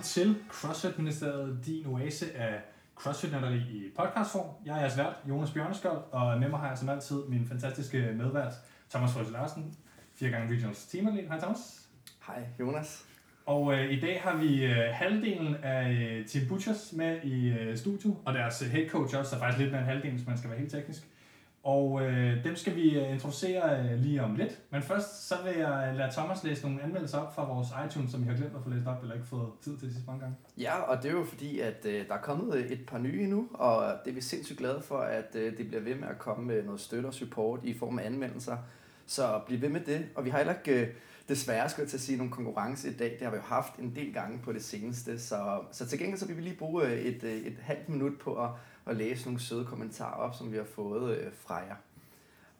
velkommen til CrossFit Ministeriet, din oase af crossfit i podcastform. Jeg er jeres vært, Jonas Bjørneskold, og med mig har jeg som altid min fantastiske medvært, Thomas Frøse Larsen, fire gange Regionals teamatlet. Hej Thomas. Hej Jonas. Og øh, i dag har vi øh, halvdelen af øh, Team Butchers med i øh, studio, og deres øh, head coach også, er faktisk lidt mere end halvdelen, hvis man skal være helt teknisk. Og øh, dem skal vi øh, introducere øh, lige om lidt. Men først så vil jeg øh, lade Thomas læse nogle anmeldelser op fra vores iTunes, som vi har glemt at få læst op, eller ikke fået tid til de sidste mange gange. Ja, og det er jo fordi, at øh, der er kommet øh, et par nye nu, og det er vi sindssygt glade for, at øh, det bliver ved med at komme med noget støtte og support i form af anmeldelser. Så bliv ved med det. Og vi har heller ikke, øh, desværre skal jeg til at sige, nogle konkurrence i dag. Det har vi jo haft en del gange på det seneste. Så, så til gengæld så vil vi lige bruge et, øh, et halvt minut på at, at læse nogle søde kommentarer op, som vi har fået øh, fra jer.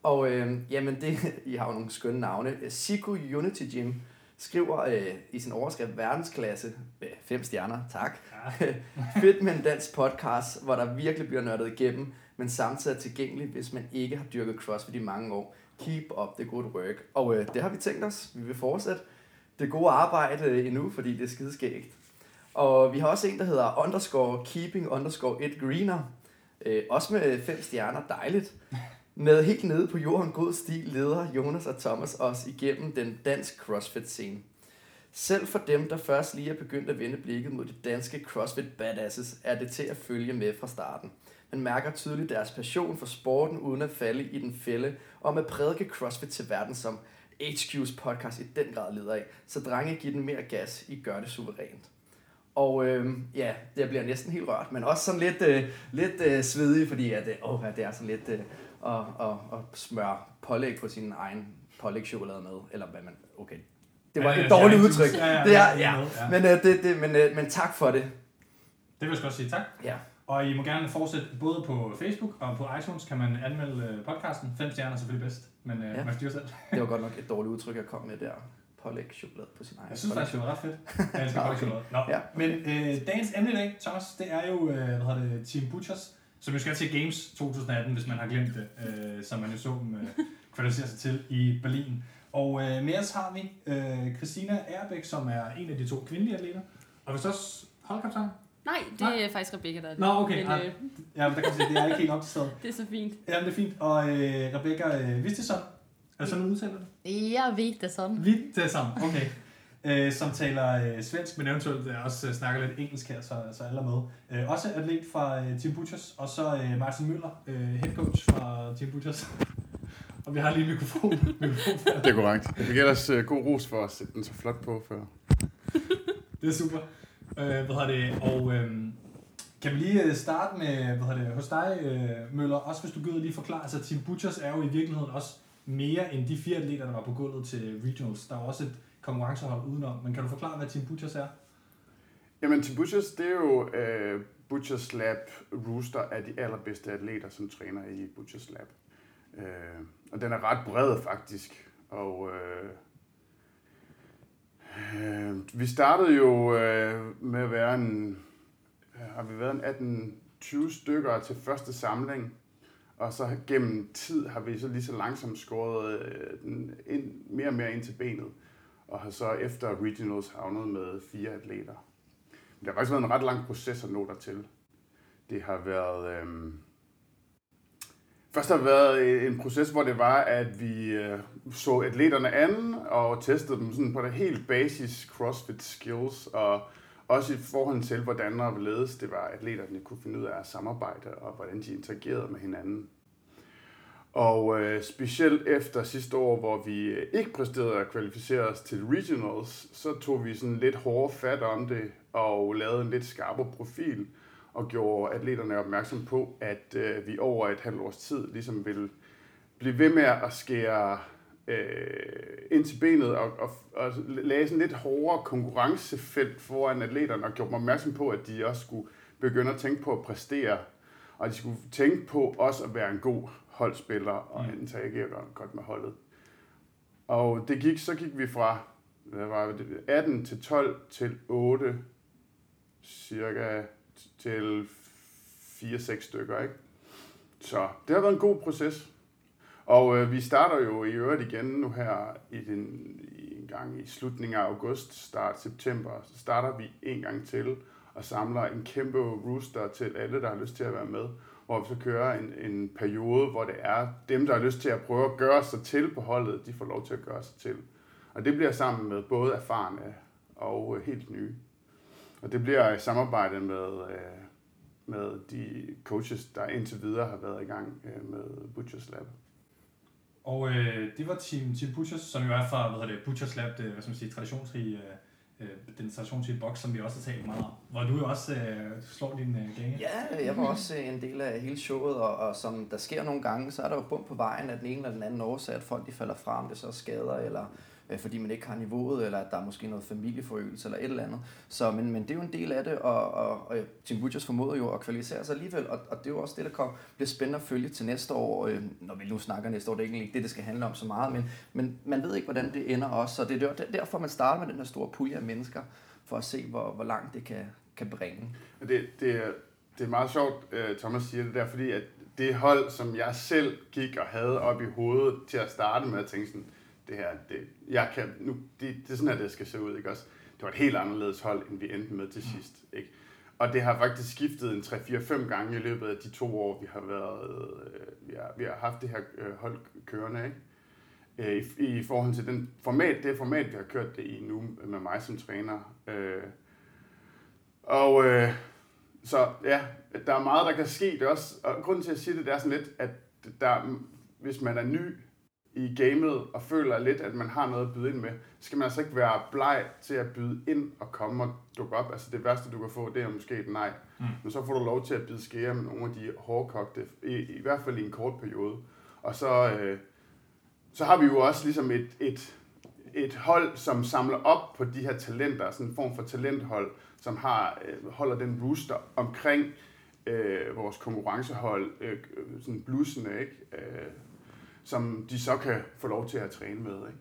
Og øh, jamen, det, I har jo nogle skønne navne. Siku Unity Gym skriver øh, i sin overskrift verdensklasse, øh, fem stjerner, tak. Ja. Fedt med en dansk podcast, hvor der virkelig bliver nørdet igennem, men samtidig er tilgængelig, hvis man ikke har dyrket CrossFit i mange år. Keep up the good work. Og øh, det har vi tænkt os. Vi vil fortsætte det gode arbejde øh, endnu, fordi det er skideskægt. Og vi har også en, der hedder underscore keeping underscore it greener. Øh, også med fem stjerner, dejligt. Med helt nede på jorden god stil leder Jonas og Thomas os igennem den dansk CrossFit-scene. Selv for dem, der først lige er begyndt at vende blikket mod de danske CrossFit badasses, er det til at følge med fra starten. Man mærker tydeligt deres passion for sporten, uden at falde i den fælde, om at prædike CrossFit til verden, som HQ's podcast i den grad leder af. Så drenge, giv den mere gas, I gør det suverænt. Og øh, ja, det bliver næsten helt rørt, men også sådan lidt, øh, lidt øh, svedig, fordi at, øh, åh, det er sådan lidt... Øh, og, og, og smøre pålæg på sin egen pålægchokolade med, eller hvad man, okay. Det var ja, et dårligt udtryk. Ja, ja, det er, ja. Men, uh, det, det, men, uh, men tak for det. Det vil jeg også sige tak. Ja. Og I må gerne fortsætte både på Facebook og på iTunes, kan man anmelde øh, podcasten. Fem stjerner er selvfølgelig bedst, men uh, ja. man styrer selv. det var godt nok et dårligt udtryk, jeg kom med der. Pålæg chokolade på sin egen. Jeg synes faktisk, det var ret fedt. Jeg elsker pålæg chokolade. Nå. Ja. Men øh, dagens emne i dag, Thomas, det er jo, øh, hvad hedder det, Team Butchers som jo skal til Games 2018, hvis man har glemt det, øh, som man jo så dem øh, kvalificere sig til i Berlin. Og øh, med os har vi øh, Christina Erbæk, som er en af de to kvindelige atleter. Og hvis også holdkaptajn? Nej, det Nej. er faktisk Rebecca, der er det. Nå, okay. Men, ah, øh... Ja, men der kan man sige, det er ikke helt optaget. det er så fint. Ja, det er fint. Og øh, Rebecca øh, Vistesson, er det sådan, du udtaler det? Ja, Vistesson. Vistesson, okay øh, som taler øh, svensk, men eventuelt øh, også øh, snakker lidt engelsk her, så, så alle er med. Øh, også atlet fra øh, Team Butchers, og så øh, Martin Møller, øh, head coach fra Team Butchers. og vi har lige mikrofon. mikrofon det er korrekt. Jeg fik ellers øh, god ros for at sætte den så flot på før. det er super. Øh, hvad hedder det? Og øh, kan vi lige øh, starte med, hvad hedder det, hos dig, øh, Møller, også hvis du gider lige forklare, altså Team Butchers er jo i virkeligheden også mere end de fire atleter, der var på gulvet til Regionals. Der var også et konkurrencehold udenom. Men kan du forklare, hvad Team Butchers er? Jamen, Team Butchers, det er jo øh, Butchers Lab Rooster af de allerbedste atleter, som træner i Butchers Lab. Øh, og den er ret bred, faktisk. Og øh, øh, vi startede jo øh, med at være en, øh, har vi været en 18-20 stykker til første samling. Og så gennem tid har vi så lige så langsomt skåret øh, den ind, mere og mere ind til benet og har så efter regionals havnet med fire atleter. Men det har faktisk været en ret lang proces at nå dertil. Det har været... Øhm, Først har det været øh, en proces, hvor det var, at vi øh, så atleterne an og testede dem sådan på det helt basis CrossFit skills, og også i forhold til, hvordan og hvorledes det var, at atleterne kunne finde ud af at samarbejde, og hvordan de interagerede med hinanden. Og øh, specielt efter sidste år, hvor vi ikke præsterede at kvalificere os til regionals, så tog vi sådan lidt hårdere fat om det og lavede en lidt skarpere profil og gjorde atleterne opmærksom på, at øh, vi over et halvt års tid ligesom ville blive ved med at skære øh, ind til benet og, og, og lave sådan lidt hårdere konkurrencefelt foran atleterne og gjorde dem opmærksom på, at de også skulle begynde at tænke på at præstere, og de skulle tænke på også at være en god holdspiller og mm. interagere godt med holdet. Og det gik, så gik vi fra hvad var det, 18 til 12 til 8 cirka til 4-6 stykker, ikke? Så det har været en god proces. Og øh, vi starter jo i øvrigt igen nu her i den, i en gang i slutningen af august, start september, så starter vi en gang til og samler en kæmpe rooster til alle, der har lyst til at være med, hvor vi så kører en, en periode, hvor det er dem, der har lyst til at prøve at gøre sig til på holdet, de får lov til at gøre sig til. Og det bliver sammen med både erfarne og øh, helt nye. Og det bliver i samarbejde med, øh, med de coaches, der indtil videre har været i gang øh, med Butchers Lab. Og øh, det var Team, Team Butchers, som jo er fra hvad hedder det, Butchers Lab, det, hvad skal man sige, traditionsrige øh, øh, den traditionsrige boks, som vi også har talt meget om. Hvor du jo også øh, slår din øh, gange. Ja, jeg var også øh, en del af hele showet, og, og som der sker nogle gange, så er der jo bump på vejen af den ene eller den anden årsag, at folk de falder fra, om det så skader, eller øh, fordi man ikke har niveauet, eller at der er måske noget familieforøgelse eller et eller andet. Så, men, men det er jo en del af det, og, og, og Tim Butchers formoder jo at kvalificere sig alligevel, og, og det er jo også det, der kommer, bliver spændende at følge til næste år, øh, når vi nu snakker næste år, det er egentlig ikke det, det skal handle om så meget, men, men man ved ikke, hvordan det ender også, så det er derfor, man starter med den her store pulje af mennesker, for at se, hvor, hvor langt det kan, kan bringe. Det, det, er, det er meget sjovt, øh, Thomas siger det der, fordi at det hold, som jeg selv gik og havde op i hovedet til at starte med, at tænke sådan, det her, det, jeg kan, nu, det, det er sådan her, det skal se ud, ikke også? Det var et helt anderledes hold, end vi endte med til sidst, ikke? Og det har faktisk skiftet en 3-4-5 gange i løbet af de to år, vi har været, øh, vi, har, vi har haft det her øh, hold kørende, ikke? Øh, i, i forhold til den format, det format, vi har kørt det i nu med mig som træner. Øh, og øh, så ja, der er meget, der kan ske. Det er også, og grunden til, at jeg siger det, det er sådan lidt, at der, hvis man er ny i gamet og føler lidt, at man har noget at byde ind med, skal man altså ikke være bleg til at byde ind og komme og dukke op. Altså det værste, du kan få, det er måske et nej. Mm. Men så får du lov til at bide skære med nogle af de hårdkogte, i, i hvert fald i en kort periode. Og så, øh, så har vi jo også ligesom et, et, et hold, som samler op på de her talenter, sådan en form for talenthold, som har øh, holder den rooster omkring øh, vores konkurrencehold, øh, sådan blussene, ikke? Øh, som de så kan få lov til at træne med. Ikke?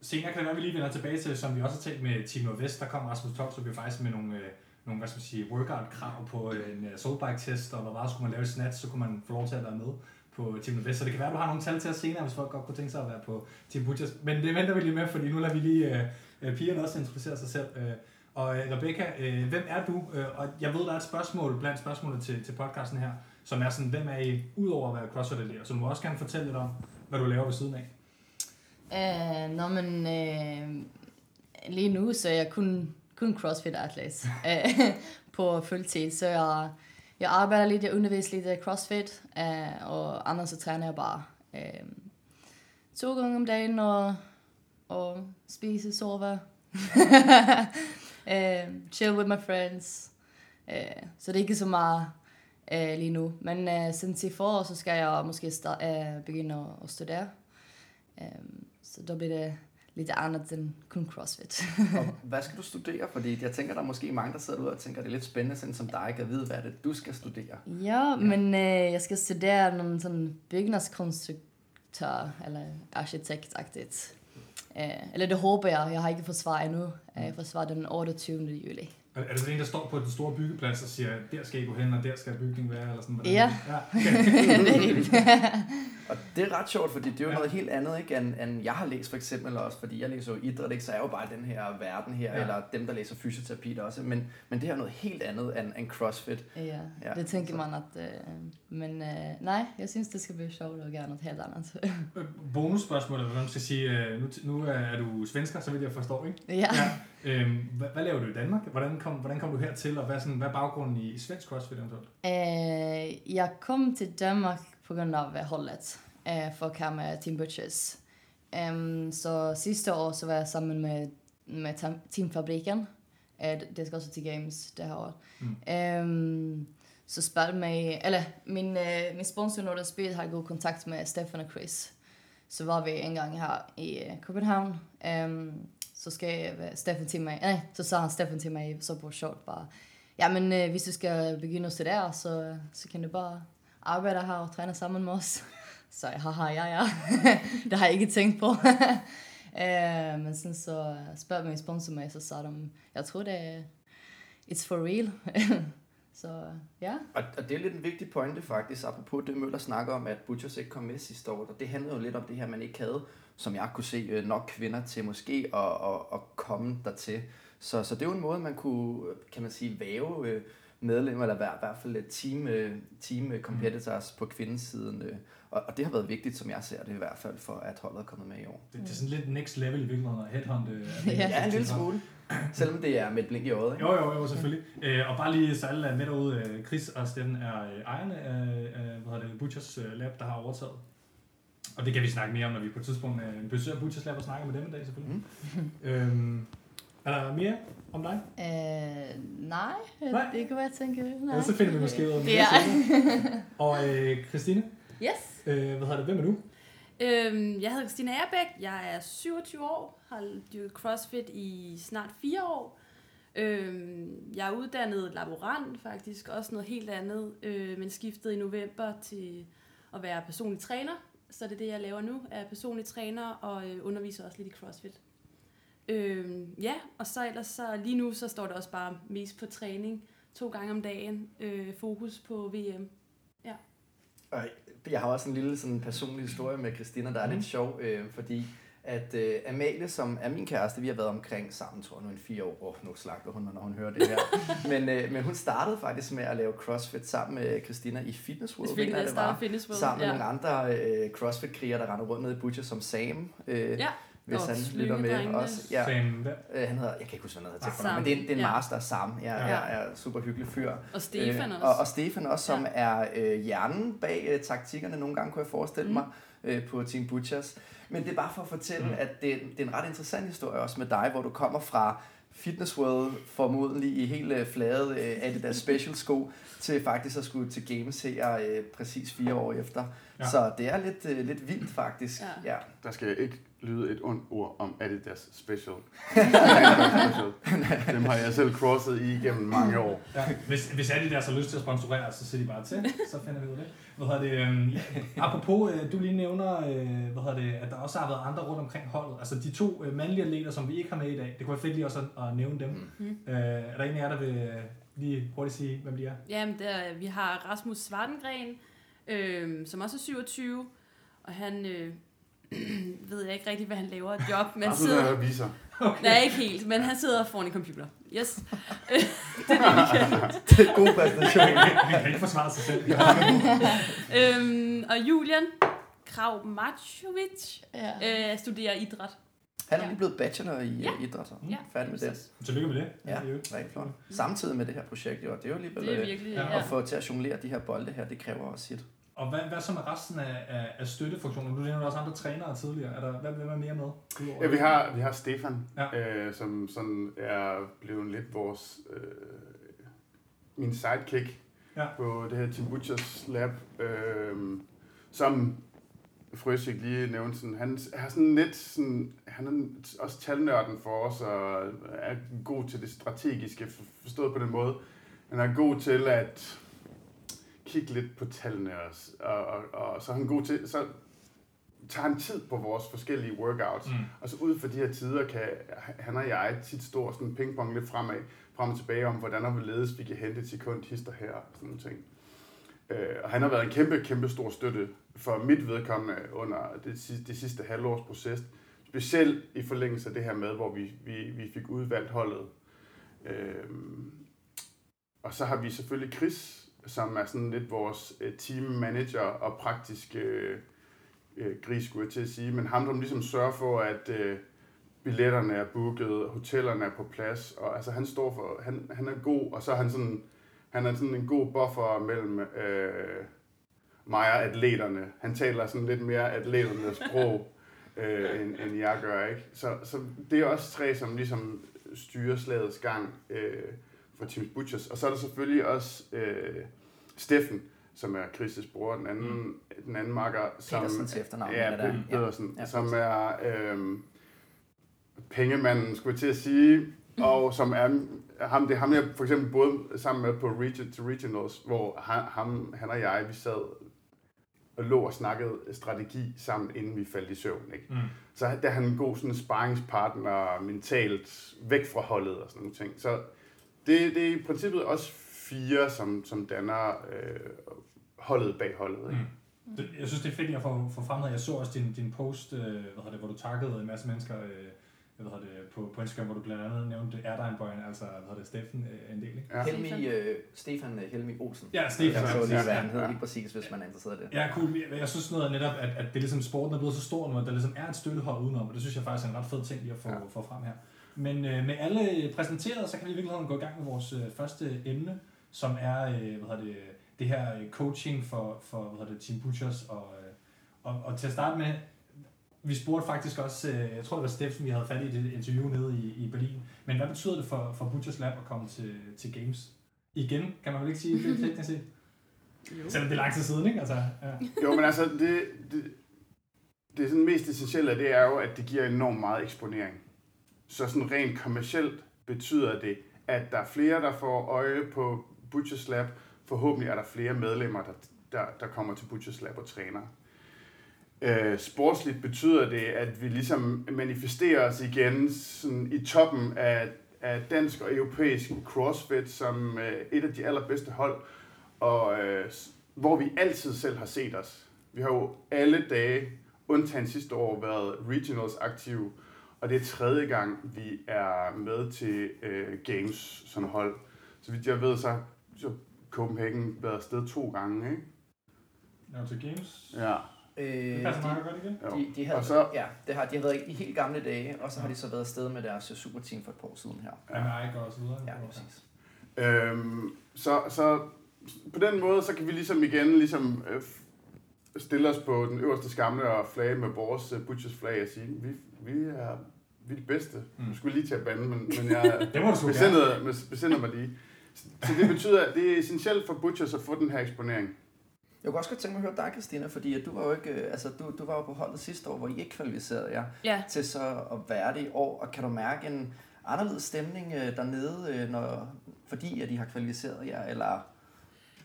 Senere kan det være, at vi lige vender tilbage til, som vi også har talt med Timo Nordvest, der kom Rasmus Topstrup jo faktisk med nogle, øh, nogle hvad skal man sige, workout-krav på øh, en øh, soulbike-test, og hvor meget skulle man lave i snatch, så kunne man få lov til at være med på Team Nordvest. Så det kan være, at du har nogle tal til os senere, hvis folk godt kunne tænke sig at være på Team Butchers. Men det venter vi lige med, fordi nu lader vi lige øh, øh pigerne også introducere sig selv. Øh, og øh, Rebecca, øh, hvem er du? Øh, og jeg ved, der er et spørgsmål blandt spørgsmålene til, til podcasten her, som er sådan, hvem er I, udover at være crossfit så du må også gerne fortælle lidt om, hvad du laver ved siden af. Uh, nå, men uh, lige nu, så er jeg kun, kun crossfit-atlet uh, på fuldtid. Så jeg, jeg arbejder lidt, jeg underviser lidt crossfit, uh, og andre så træner jeg bare uh, to gange om dagen og, og spise, sove. uh, chill with my friends. Uh, så det er ikke så meget uh, lige nu. Men uh, siden i forår, så skal jeg måske start, uh, begynde at, at studere. Um, så da bliver det lidt andet end kun CrossFit. og hvad skal du studere? Fordi jeg tænker, der er måske mange, der sidder ude og tænker, det er lidt spændende, sådan som dig kan vide, hvad det du skal studere. Ja, ja. men uh, jeg skal studere nogle sådan byggnadskonstruktør eller arkitektagtigt. Uh, eller det håber jeg. Jeg har ikke fået svar endnu. Jeg får svar den 28. juli. Er, er det sådan en, der står på den store byggeplads og siger, der skal I gå hen, og der skal bygningen være? Eller sådan, hvordan? Ja, ja okay. er Og det er ret sjovt, fordi det er jo ja. noget helt andet, ikke, end, end jeg har læst for eksempel også, fordi jeg læser jo idræt, ikke, så er jo bare den her verden her, ja. eller dem, der læser fysioterapi der også, men, men det er noget helt andet end, end CrossFit. Ja, ja det tænker så. man, at, øh, men øh, nej, jeg synes, det skal blive sjovt og gøre noget helt andet. Bonusspørgsmål, eller hvad man skal sige, øh, nu, nu er du svensker, så vidt jeg forstår, ikke? Ja. ja. Øhm, hvad, hvad laver du i Danmark? Hvordan kom, hvordan kom du hertil, og hvad, sådan, hvad er baggrunden i, i svensk CrossFit eventuelt? Øh, jeg kom til Danmark på grund af holdet uh, for at køre med Team Butchers. Um, så sidste år så var jeg sammen med, med Teamfabriken. Uh, det skal også til Games det her år. Mm. Um, så spurgte mig, eller min, uh, min sponsor det spil har god kontakt med Stefan og Chris. Så var vi en gang her i København. Um, så skrev Stefan til mig, nej, så sa han Stefan til mig så på short bare, ja men uh, hvis du skal begynde at studere, så, så kan du bare arbejde her og træne sammen med os. Så jeg, haha, ja, ja. det har jeg ikke tænkt på. eh, men sen så øh, spørger min sponsor mig, så sa de, jeg tror det er, it's for real. Så ja. Og, og det er lidt en vigtig pointe faktisk, apropos det Møller snakker om, at Butchers ikke kom med sidste år. Og det handlede jo lidt om det her, man ikke havde, som jeg kunne se, øh, nok kvinder til måske at, at, at komme dertil. Så, så det er jo en måde, man kunne, kan man sige, væve øh, medlemmer, eller i hvert fald team, team competitors mm. på kvindesiden. Og, og det har været vigtigt, som jeg ser det i hvert fald, for at holdet er kommet med i år. Det, det er sådan lidt next level i virkeligheden at headhunte. ja, en lille smule. Selvom det er med et blink i øjet, ikke? Jo, jo, jo, selvfølgelig. Øh, og bare lige så alle er med derude, øh, Chris og Steffen er øh, ejerne af, af hvad det, Butchers øh, Lab, der har overtaget. Og det kan vi snakke mere om, når vi på et tidspunkt øh, besøger Butchers Lab og snakker med dem en dag, selvfølgelig. Mm. øhm, er der mere om dig? Øh, nej, nej, det kan jeg tænke. Nej. Ja, så finder vi måske ud af det. Ja. og øh, Christine? Yes. Øh, hvad hedder det? Hvem er du? Øhm, jeg hedder Christina Erbæk. Jeg er 27 år, har dyrket CrossFit i snart fire år. Øhm, jeg er uddannet laborant faktisk, også noget helt andet, øh, men skiftede i november til at være personlig træner. Så det er det, jeg laver nu, er personlig træner og øh, underviser også lidt i CrossFit. Øhm, ja, og så ellers så lige nu så står det også bare mest på træning to gange om dagen, øh, fokus på VM. Ja. Og jeg har også en lille sådan, personlig historie med Christina, der er mm. lidt sjov, øh, fordi at øh, Amalie, som er min kæreste, vi har været omkring sammen, tror jeg nu, i fire år. Oh, nu slagter hun når hun hører det her. men, øh, men hun startede faktisk med at lave CrossFit sammen med Christina i Fitness World. Fitness, det var, Fitness World, sammen med ja. nogle andre øh, CrossFit-krigere, der render rundt nede i Butcher, som Sam. Øh, ja hvis han lytter med også. Ja, Sam, øh, han hedder, jeg kan ikke huske, hvad han hedder, ah, men det er, det er en ja. master, Sam. Ja, ja. Er, er super hyggelig fyr. Og Stefan øh, også. Og, og Stefan også, som ja. er øh, hjernen bag øh, taktikkerne, nogle gange kunne jeg forestille mm. mig, øh, på Team Butchers. Men det er bare for at fortælle, mm. at det, det er en ret interessant historie også med dig, hvor du kommer fra Fitness World formodentlig i helt flade øh, Adidas Special sko til faktisk at skulle til Games her øh, præcis fire år efter. Ja. Så det er lidt, øh, lidt vildt faktisk. Ja. ja. Der skal ikke lyde et ondt ord om Adidas Special. Dem har jeg selv crosset i gennem mange år. Ja. Hvis, hvis Adidas har lyst til at sponsorere, så siger de bare til, så finder vi ud af det. Hvad hedder det um, ja. Apropos, øh, du lige nævner, øh, hvad hedder det, at der også har været andre rundt omkring holdet. Altså de to øh, mandlige atleter, som vi ikke har med i dag. Det kunne være fedt lige også at, at nævne dem. Mm. Er der en af jer, der vil lige hurtigt sige, hvem de er? Jamen, der, vi har Rasmus Svartengren, øh, som også er 27, og han... Øh, ved jeg ikke rigtig, hvad han laver et job. Men han sidder og viser. Okay. Nej, ikke helt, men han sidder foran en computer. Yes. det er det, vi kan. det er god præstation. Han kan ikke forsvare sig selv. øhm, og Julian Krav Machovic ja. øh, studerer idræt. Han er lige blevet bachelor i ja. idræt, så ja. færdig med det. Tillykke med det. Ja, rigtig flot. Samtidig med det her projekt, jo, det er jo alligevel det er virkelig, ja. at få til at jonglere de her bolde her, det kræver også sit. Og hvad, hvad så med resten af, af, af støttefunktionen? Du nævnte også andre trænere tidligere. Er der, hvad, hvem er mere med? Ja, vi har, vi har Stefan, ja. øh, som sådan er blevet lidt vores, øh, min sidekick ja. på det her Tim Butchers Lab, øh, som Frøsik lige nævnte, sådan, han er sådan lidt sådan, han er også talnørden for os, og er god til det strategiske, forstået på den måde. Han er god til at kigge lidt på tallene også, og, og, og så er han god til, så tager han tid på vores forskellige workouts, mm. og så ud for de her tider kan han og jeg tit stå sådan pingpong lidt fremad, frem og tilbage om, hvordan og hvorledes vi kan hente et sekund hister her, og sådan nogle ting. Øh, og han har været en kæmpe, kæmpe stor støtte for mit vedkommende under det, det sidste halvårs proces, specielt i forlængelse af det her med, hvor vi, vi, vi fik udvalgt holdet. Øh, og så har vi selvfølgelig Chris, som er sådan lidt vores øh, team manager og praktiske øh, øh, gris, skulle jeg til at sige. Men ham, som ligesom sørger for, at øh, billetterne er booket, hotellerne er på plads, og altså han står for, han, han er god, og så er han sådan, han er sådan en god buffer mellem øh, mig og atleterne. Han taler sådan lidt mere atleternes sprog, øh, end, end jeg gør, ikke? Så, så det er også tre, som ligesom styrer slagets gang, øh, for Teams Butchers. Og så er der selvfølgelig også øh, Steffen, som er Chris' bror, den anden, mm. den anden makker. Som, Petersen til efternavn. Ja, Pedersen, ja. som er øh, pengemanden, skulle jeg til at sige, mm. og som er ham, det er ham, jeg for eksempel både sammen med på Region to Regionals, hvor han, ham, han og jeg, vi sad og lå og snakkede strategi sammen, inden vi faldt i søvn. Ikke? Mm. Så der er han en god sådan, sparringspartner mentalt væk fra holdet og sådan nogle ting. Så det, det er i princippet også fire, som, som danner øh, holdet bag holdet. Ikke? Mm. Det, jeg synes, det er fedt, at jeg får, får fremhed. Jeg så også din, din post, øh, hvad det, hvor du takkede en masse mennesker øh, hvad hedder det, på, på Instagram, hvor du blandt andet nævnte Erdein-bøjen, altså hvad hedder det, Steffen øh, en del, ikke? Ja. Helmi, øh, Stefan øh, Helmi Olsen. Ja, Stefan. Jeg så lige, hvad han hedder lige præcis, hvis man er interesseret i det. Ja, cool. Jeg, jeg synes noget netop, at, at det ligesom sporten er blevet så stor nu, at der ligesom er et støttehold udenom, og det synes jeg faktisk er en ret fed ting lige at få, ja. få frem her. Men øh, med alle præsenteret, så kan vi i virkeligheden gå i gang med vores øh, første emne, som er øh, hvad hedder det, det her øh, coaching for, for hvad hedder det, Team Butchers. Og, øh, og, og til at starte med, vi spurgte faktisk også, øh, jeg tror det var Steffen, vi havde fat i det interview nede i, i Berlin, men hvad betyder det for, for Butchers Lab at komme til, til Games? Igen, kan man vel ikke sige, det teknisk set? Selvom det er lang tid siden, ikke? Altså, ja. Jo, men altså, det, det, det sådan mest essentielle, det er jo, at det giver enormt meget eksponering. Så sådan rent kommercielt betyder det, at der er flere, der får øje på Butchers Lab. Forhåbentlig er der flere medlemmer, der, der, der kommer til Butchers Lab og træner. Øh, sportsligt betyder det, at vi ligesom manifesterer os igen sådan i toppen af, af dansk og europæisk CrossFit som øh, et af de allerbedste hold, og øh, hvor vi altid selv har set os. Vi har jo alle dage, undtagen sidste år, været regionals aktive, og det er tredje gang, vi er med til øh, Games som hold. Så vidt jeg ved, så så Copenhagen været afsted to gange, ikke? Ja, til Games. Ja. Øh, det passer meget godt igen. De, de, havde, så, ja, det har, de har været i helt gamle dage, og så har de så været afsted med deres superteam for et par år siden her. Ja, med Ike og så videre. Ja, præcis. Øhm, så, så på den måde, så kan vi ligesom igen ligesom, øh, stille os på den øverste skamme og flage med vores uh, Butchers flag og sige, vi, vi er vi er de bedste. Mm. Nu skulle lige til at bande, men, men jeg det må du besinder, besinder mig lige. Så det betyder, at det er essentielt for Butchers at få den her eksponering. Jeg kunne også godt tænke mig at høre dig, Christina, fordi at du var jo ikke, øh, altså du, du var jo på holdet sidste år, hvor I ikke kvalificerede jer ja. til så at være det i år, og kan du mærke en anderledes stemning øh, dernede, øh, når, fordi at I har kvalificeret jer, eller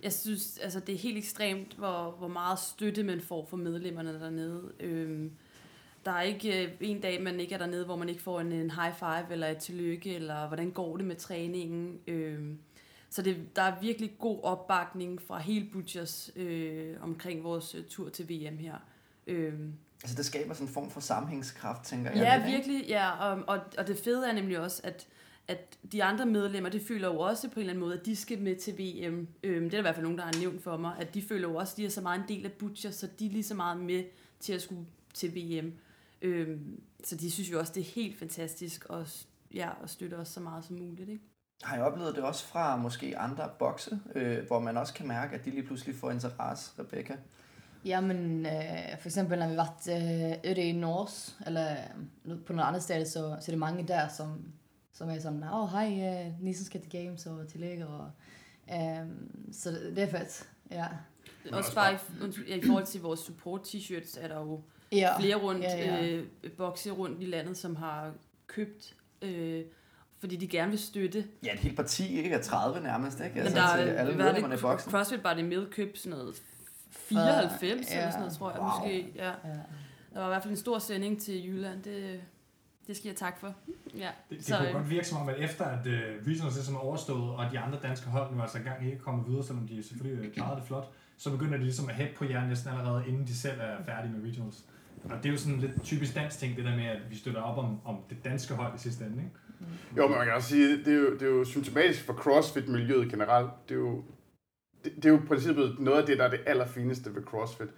jeg synes, altså det er helt ekstremt, hvor, hvor meget støtte man får fra medlemmerne dernede. Øhm, der er ikke øh, en dag, man ikke er dernede, hvor man ikke får en, en high five eller et tillykke, eller hvordan går det med træningen. Øhm, så det, der er virkelig god opbakning fra hele Butchers øh, omkring vores uh, tur til VM her. Øhm, altså det skaber sådan en form for sammenhængskraft, tænker jeg. Ja, virkelig. Ja, og, og, og det fede er nemlig også, at at de andre medlemmer, det føler jo også på en eller anden måde, at de skal med til VM. Øhm, det er der i hvert fald nogen, der har nævnt for mig, at de føler jo også, at de er så meget en del af Butcher, så de er lige så meget med til at skulle til VM. Øhm, så de synes jo også, det er helt fantastisk at, ja, at støtte os så meget som muligt. Ikke? Har I oplevet det også fra måske andre bokse, øh, hvor man også kan mærke, at de lige pludselig får interesse, Rebecca? Ja, men øh, for eksempel når vi har været øh, ude i Norge, eller på nogle andre steder, så, så er det mange der, som, som er sådan, åh, oh, hej, uh, ni som skal til games, og tillægger, og, um, så det, det er fedt, ja. Også bare i, i forhold til vores support t-shirts, er der jo ja. flere rundt, ja, ja. Øh, bokse rundt i landet, som har købt øh, fordi de gerne vil støtte. Ja, et helt parti, ikke? Er 30 nærmest, ikke? Altså, Men der er, alle medlemmerne i boksen. CrossFit bare det med køb sådan noget 94 ja. eller sådan noget, tror jeg wow. måske. Ja. ja. Der var i hvert fald en stor sending til Jylland. Det, det skal jeg tak for. Ja. Det, det så, kunne godt virke som om, at efter at uh, Regionals ligesom er overstået, og de andre danske hold nu altså engang ikke kommet videre, selvom de selvfølgelig klarede det flot, så begynder de ligesom at hæppe på jer næsten allerede, inden de selv er færdige med Regionals. Og det er jo sådan lidt typisk dansk ting, det der med, at vi støtter op om, om det danske hold i sidste ende, ikke? Mm. Jo, men man kan også sige, det er jo, det er jo symptomatisk for CrossFit-miljøet generelt. Det er jo, det, det er jo i princippet noget af det, der er det allerfineste ved CrossFit.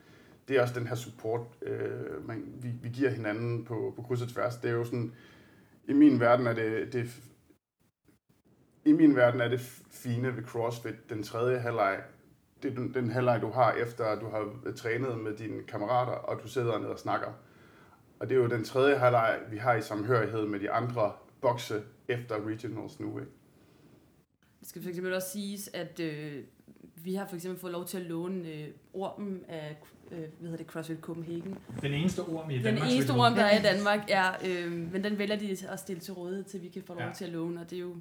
Det er også den her support, øh, man, vi, vi giver hinanden på, på kryds og tværs. Det er jo sådan, i min verden er det, det i min verden er det fine ved CrossFit, den tredje halvleg, det er den, den halvleg, du har efter, at du har trænet med dine kammerater, og du sidder ned og snakker. Og det er jo den tredje halvleg, vi har i samhørighed med de andre bokse efter regionals nu. Ikke? Det skal for eksempel også siges, at øh, vi har for eksempel fået lov til at låne øh, ormen af øh, hvad hedder det, CrossFit Copenhagen. Den eneste orm i Danmark. Den eneste orm, der er i Danmark, er, øh, men den vælger de at stille til rådighed, til vi kan få lov ja. til at låne, og det er jo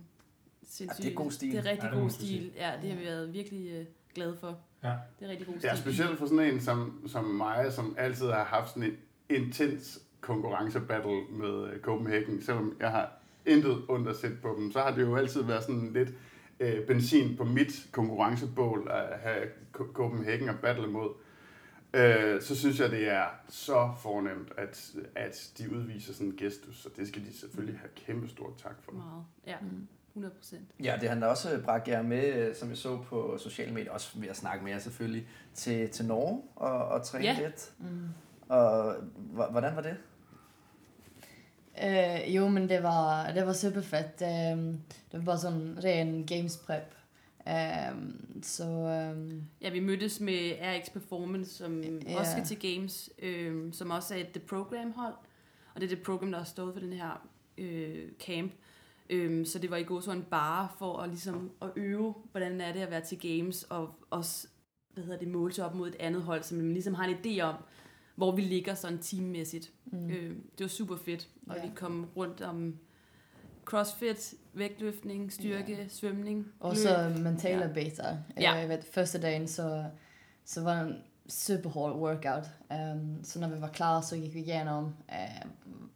sindssygt. Ja, det er god stil. Det er rigtig ja, det god stil. Ja, det har vi været virkelig øh, glade for. Ja. Det er rigtig god stil. Ja, specielt for sådan en som, som mig, som altid har haft sådan en intens konkurrencebattle med øh, Copenhagen, selvom jeg har intet ondt at sætte på dem, så har det jo altid været sådan lidt øh, benzin på mit konkurrencebål at have Copenhagen og battle mod, øh, så synes jeg, det er så fornemt, at, at de udviser sådan en gestus, så det skal de selvfølgelig have kæmpe stor tak for. Meget, ja. Mm. 100 procent. Ja, det han også bragt jer med, øh, som jeg så på sociale medier, også ved at snakke med jer selvfølgelig, til, til Norge og, og træne ja. lidt. Mm. Og hvordan var det? Uh, jo, men det var, det var superfett. Um, det var bare sådan ren games prep. Um, så... Um, ja, vi mødtes med RX Performance, som yeah. også skal til Games, um, som også er et The Program hold. Og det er det program, der har stået for den her uh, camp. Um, så det var i god sådan bare for at, ligesom, at øve, hvordan er det at være til Games, og også hvad hedder det, måle sig op mod et andet hold, som man ligesom har en idé om, hvor vi ligger sådan teammæssigt. Mm. Øh, det var super fedt, og ja. vi kom rundt om crossfit, vægtløftning, styrke, ja. svømning. Og så mentale ja. beta. Ja. Jeg ved, første dagen, så, så var en super hård workout. Um, så når vi var klar, så gik vi igennem, uh,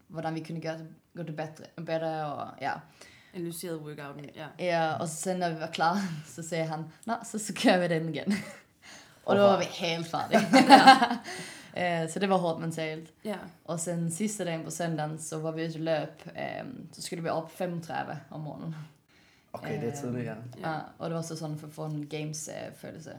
hvordan vi kunne gøre det, gøre det bedre, bedre og ja. Analyseret workouten, ja. Ja, og så sen når vi var klar, så sagde han, nå, så, så gør vi den igen. og då var vi helt færdige. Eh, så det var hårt mentalt. Ja. Och sen sista dagen på söndagen så var vi ute och löp. Eh, så skulle vi upp 35 om morgonen. Okej, okay, det är tidigt, ja. ja. och det var så sådan för att få en games-følelse.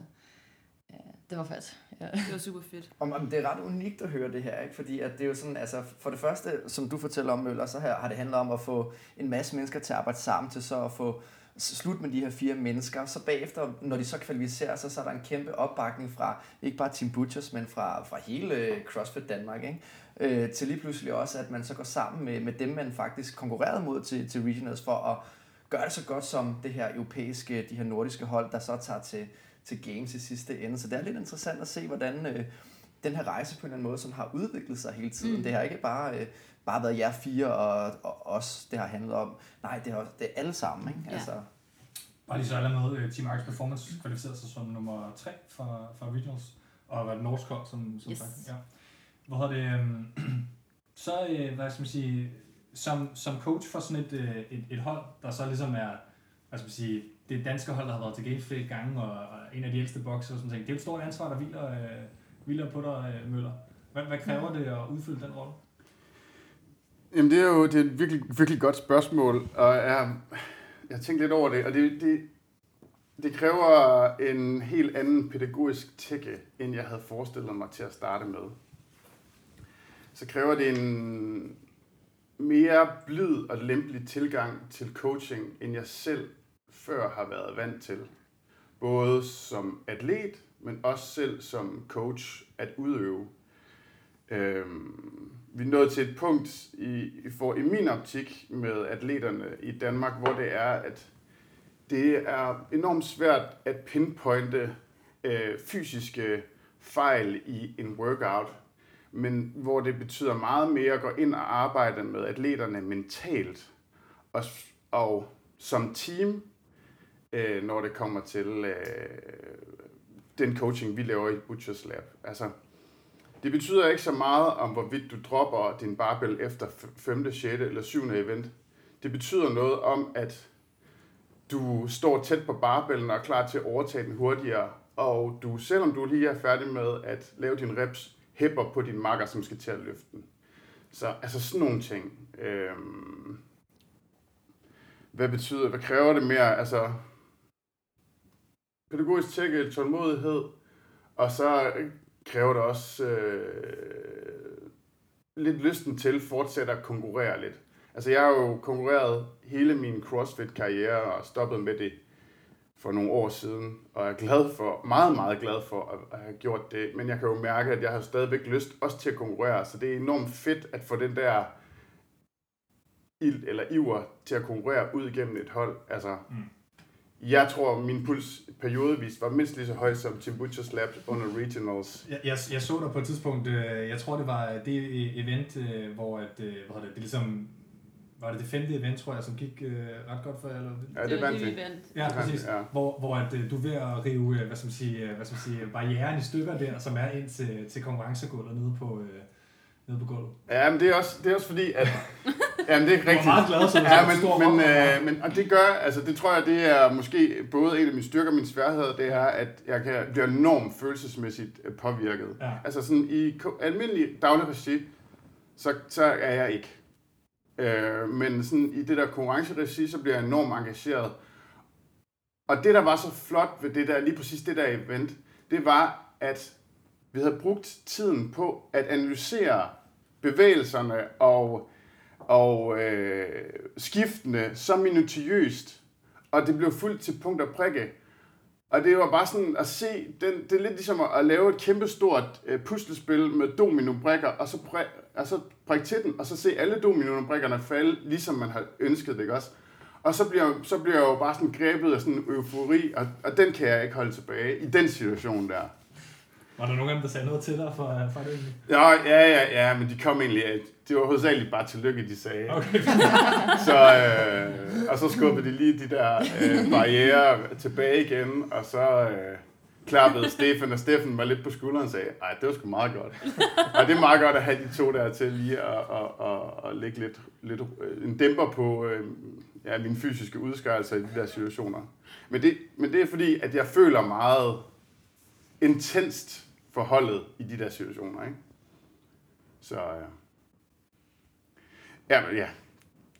Eh, det var fedt. Ja. Det var super fedt. Om, om det er ret unikt at høre det her, ikke? fordi at det er jo sådan, altså for det første, som du fortæller om Møller, så her har det handlet om at få en masse mennesker til at arbejde sammen til så at få slut med de her fire mennesker. Så bagefter, når de så kvalificerer sig, så er der en kæmpe opbakning fra, ikke bare Team Butchers, men fra, fra hele CrossFit Danmark, ikke? Øh, til lige pludselig også, at man så går sammen med, med dem, man faktisk konkurrerede mod til, til Regionals, for at gøre det så godt som det her europæiske, de her nordiske hold, der så tager til, til Games i sidste ende. Så det er lidt interessant at se, hvordan øh, den her rejse på en eller anden måde, som har udviklet sig hele tiden. Mm. Det har ikke bare, øh, bare været jer fire og, og os, det har handlet om. Nej, det, har, det er alle sammen. Ikke? Ja. Altså, Bare lige så alle med, uh, Team Arcs Performance kvalificerede sig som nummer 3 fra, fra Regionals, og var det norsk hold, som, som yes. sagt. Ja. Hvor hedder det, um, så, uh, hvad skal man sige, som, som coach for sådan et, uh, et, et hold, der så ligesom er, hvad skal man sige, det danske hold, der har været til Games flere gange, og, og en af de ældste bokser, sådan ting. Det er et stort ansvar, der hviler, uh, hviler på dig, uh, Møller. Hvad, hvad kræver det at udfylde den rolle? Jamen det er jo det er et virkelig, virkelig godt spørgsmål, og jeg, jeg har tænkt lidt over det, og det, det, det kræver en helt anden pædagogisk tække, end jeg havde forestillet mig til at starte med. Så kræver det en mere blid og lempelig tilgang til coaching, end jeg selv før har været vant til. Både som atlet, men også selv som coach at udøve. Øhm, vi er nået til et punkt i, for, i min optik med atleterne i Danmark, hvor det er, at det er enormt svært at pinpointe øh, fysiske fejl i en workout, men hvor det betyder meget mere at gå ind og arbejde med atleterne mentalt og, og som team, øh, når det kommer til øh, den coaching, vi laver i Butchers Lab. Altså, det betyder ikke så meget om, hvorvidt du dropper din barbell efter 5., 6. eller 7. event. Det betyder noget om, at du står tæt på barbellen og er klar til at overtage den hurtigere, og du, selvom du lige er færdig med at lave din reps, hæpper på din makker, som skal til at løfte den. Så altså sådan nogle ting. Øhm, hvad betyder, hvad kræver det mere? Altså, pædagogisk tjekke, tålmodighed, og så kræver det også øh, lidt lysten til fortsat at konkurrere lidt. Altså jeg har jo konkurreret hele min CrossFit-karriere og stoppet med det for nogle år siden, og er glad for, meget, meget glad for at have gjort det. Men jeg kan jo mærke, at jeg har stadigvæk lyst også til at konkurrere, så det er enormt fedt at få den der ild eller iver til at konkurrere ud igennem et hold. Altså, mm. Jeg tror, min puls periodevis var mindst lige så høj som Tim Butchers Lab under Regionals. Jeg, jeg, jeg så dig på et tidspunkt, øh, jeg tror det var det event, øh, hvor at, øh, hvad det, det ligesom var det det femte event, tror jeg, som gik øh, ret godt for jer? Eller? Ja, det vandt vi. Ja, præcis. Ja. Hvor, hvor at, øh, du er ved at rive øh, hvad skal man sige, hvad skal man sige, barrieren i stykker der, som er ind til, til konkurrencegulvet nede på, øh, nede på gulvet. Ja, men det er også, det er også fordi, at Jamen, det er rigtigt. Er meget glad, så ja, men, men, øh, men, og det gør, altså det tror jeg, det er måske både en af mine styrker og mine sværheder, det er, at jeg kan blive enormt følelsesmæssigt øh, påvirket. Ja. Altså sådan i almindelig daglig regi, så, så er jeg ikke. Øh, men sådan i det der konkurrenceregi, så bliver jeg enormt engageret. Og det, der var så flot ved det der, lige præcis det der event, det var, at vi havde brugt tiden på at analysere bevægelserne og, og øh, skiftene så minutiøst, og det blev fuldt til punkt og prikke. Og det var bare sådan at se, den, det er lidt ligesom at, at lave et kæmpestort øh, puslespil med dominobrikker, og så, præ, og så prikke til den, og så se alle dominobrikkerne falde, ligesom man har ønsket det, ikke også? Og så bliver, så bliver jeg jo bare sådan grebet af sådan en eufori, og, og den kan jeg ikke holde tilbage i den situation der. Var der nogen af dem, der sagde noget til dig for, for det egentlig? Ja, ja, ja, ja, men de kom egentlig, det var hovedsageligt bare tillykke, de sagde. Okay. så, øh, og så skubbede de lige de der øh, barriere tilbage igen, og så øh, klappede Stefan, og Steffen var lidt på skulderen og sagde, nej, det var sgu meget godt. og det er meget godt at have de to der til lige at, at, at, at lægge lidt, lidt en dæmper på øh, ja, mine fysiske udskørelser i de der situationer. Men det, men det er fordi, at jeg føler meget intenst forholdet i de der situationer, ikke? Så, ja. Ja, ja.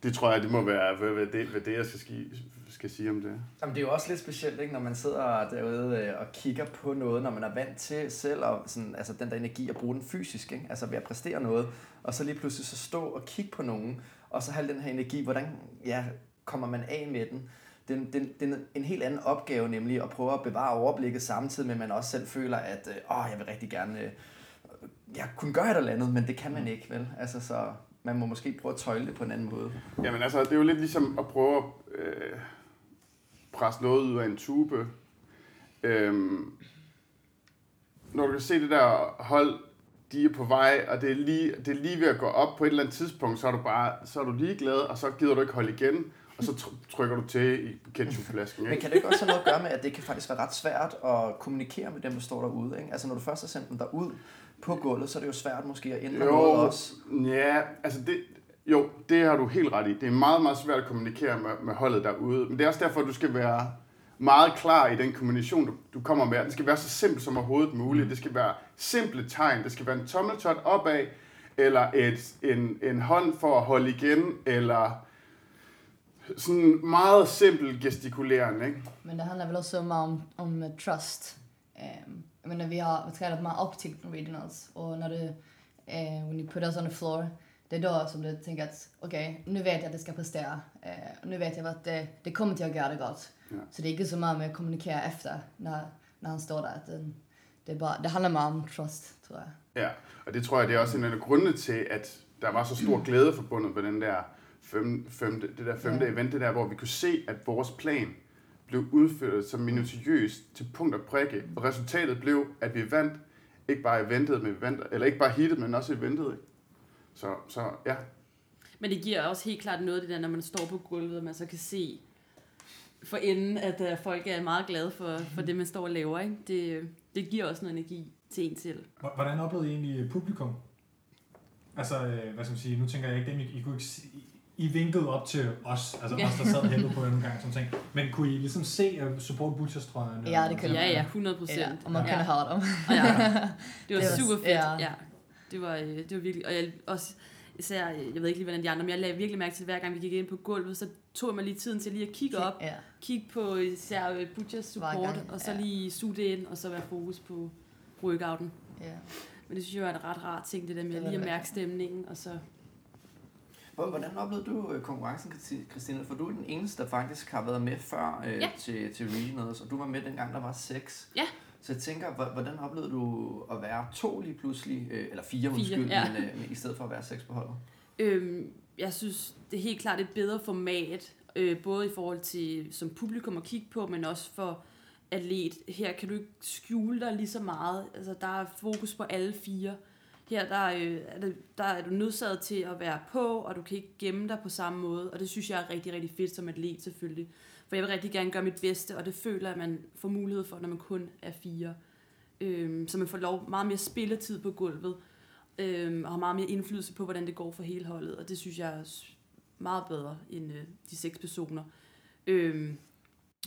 Det tror jeg, det må være, hvad, hvad, det, hvad det, jeg skal, skal sige om det. Jamen, det er jo også lidt specielt, ikke, når man sidder derude øh, og kigger på noget, når man er vant til selv og sådan, altså den der energi at bruge den fysisk, ikke? altså ved at præstere noget, og så lige pludselig så stå og kigge på nogen, og så have den her energi, hvordan ja, kommer man af med den? Den, den, den er en helt anden opgave, nemlig at prøve at bevare overblikket samtidig med, at man også selv føler, at øh, åh, jeg vil rigtig gerne øh, jeg kunne gøre et eller andet, men det kan man ikke, vel? Altså, så man må måske prøve at tøjle det på en anden måde. Jamen altså, det er jo lidt ligesom at prøve at øh, presse noget ud af en tube. Øhm, når du kan se det der hold, de er på vej, og det er, lige, det er lige ved at gå op på et eller andet tidspunkt, så er du bare så er du lige glad, og så gider du ikke holde igen, og så trykker du til i ketchupflasken. Ikke? Men kan det ikke også have noget at gøre med, at det kan faktisk være ret svært at kommunikere med dem, der står derude? Ikke? Altså når du først har sendt dem derud på gulvet, så er det jo svært måske at ændre jo, noget også. Ja, altså det, jo, det har du helt ret i. Det er meget, meget svært at kommunikere med, med holdet derude. Men det er også derfor, at du skal være meget klar i den kommunikation, du, du kommer med. Det skal være så simpelt som overhovedet muligt. Det skal være simple tegn. Det skal være en tommeltot opad, eller et, en, en hånd for at holde igen, eller sådan meget simpel gestikulering, ikke? Men det handler vel også meget om, om trust. Um, jag menar, vi har tränat med upp till regionals och när du, eh, when you put us on the floor, det är då som du tänker att okej, okay, nu vet jag att det ska prestera. Eh, nu vet jag att det, det kommer till att göra det gott. Ja. Så det är inte så mycket med att kommunicera efter när, när han står där. Det, det, är bara, det handlar mer om trust, tror jag. Ja, og det tror jeg, det er også en af grundene til, at der var så stor glæde forbundet med den der fem, femte, det der femte ja. event, det der, hvor vi kunne se, at vores plan blev udført så minutiøst til punkt og prikke, og resultatet blev, at vi vandt, ikke bare eventet, men vandt, eller ikke bare hittet, men også eventet. Ikke? Så, så ja. Men det giver også helt klart noget, det der, når man står på gulvet, og man så kan se for enden, at uh, folk er meget glade for, for det, man står og laver. Ikke? Det, det giver også noget energi til en selv. Hvordan oplevede I egentlig publikum? Altså, øh, hvad skal man sige, nu tænker jeg ikke dem, I, I kunne ikke i vinkede op til os, altså os, der sad og på en gang, som ting. Men kunne I ligesom se uh, support butchers trøjerne? Ja, det kunne Ja, ja, 100 procent. Ja, og man ja. kunne have dem. ja. Det var, det var super fedt, ja. ja. Det var, øh, det var virkelig, og jeg også, især, jeg ved ikke lige, hvordan de andre, men jeg lagde virkelig mærke til, at hver gang vi gik ind på gulvet, så tog jeg mig lige tiden til lige at kigge op, ja. kigge på især øh, Butchers support, og så ja. lige suge det ind, og så være fokus på workouten. Ja. Men det synes jeg var en ret rar ting, det der med det lige at mærke stemningen, og så Hvordan oplevede du øh, konkurrencen, Christine? For du er den eneste, der faktisk har været med før øh, ja. til, til regionals, og du var med dengang, der var seks. Ja. Så jeg tænker, hvordan oplevede du at være to lige pludselig, øh, eller fire, fire undskyld, ja. men, øh, i stedet for at være seks på holdet? Øhm, jeg synes, det er helt klart et bedre format, øh, både i forhold til som publikum at kigge på, men også for atlet. Her kan du ikke skjule dig lige så meget. Altså, der er fokus på alle fire. Her der, øh, er det, der er du nødsaget til at være på, og du kan ikke gemme dig på samme måde, og det synes jeg er rigtig, rigtig fedt som atlet selvfølgelig. For jeg vil rigtig gerne gøre mit bedste, og det føler at man får mulighed for, når man kun er fire. Øhm, så man får lov meget mere spilletid på gulvet, øhm, og har meget mere indflydelse på, hvordan det går for hele holdet, og det synes jeg er meget bedre end øh, de seks personer. Øhm,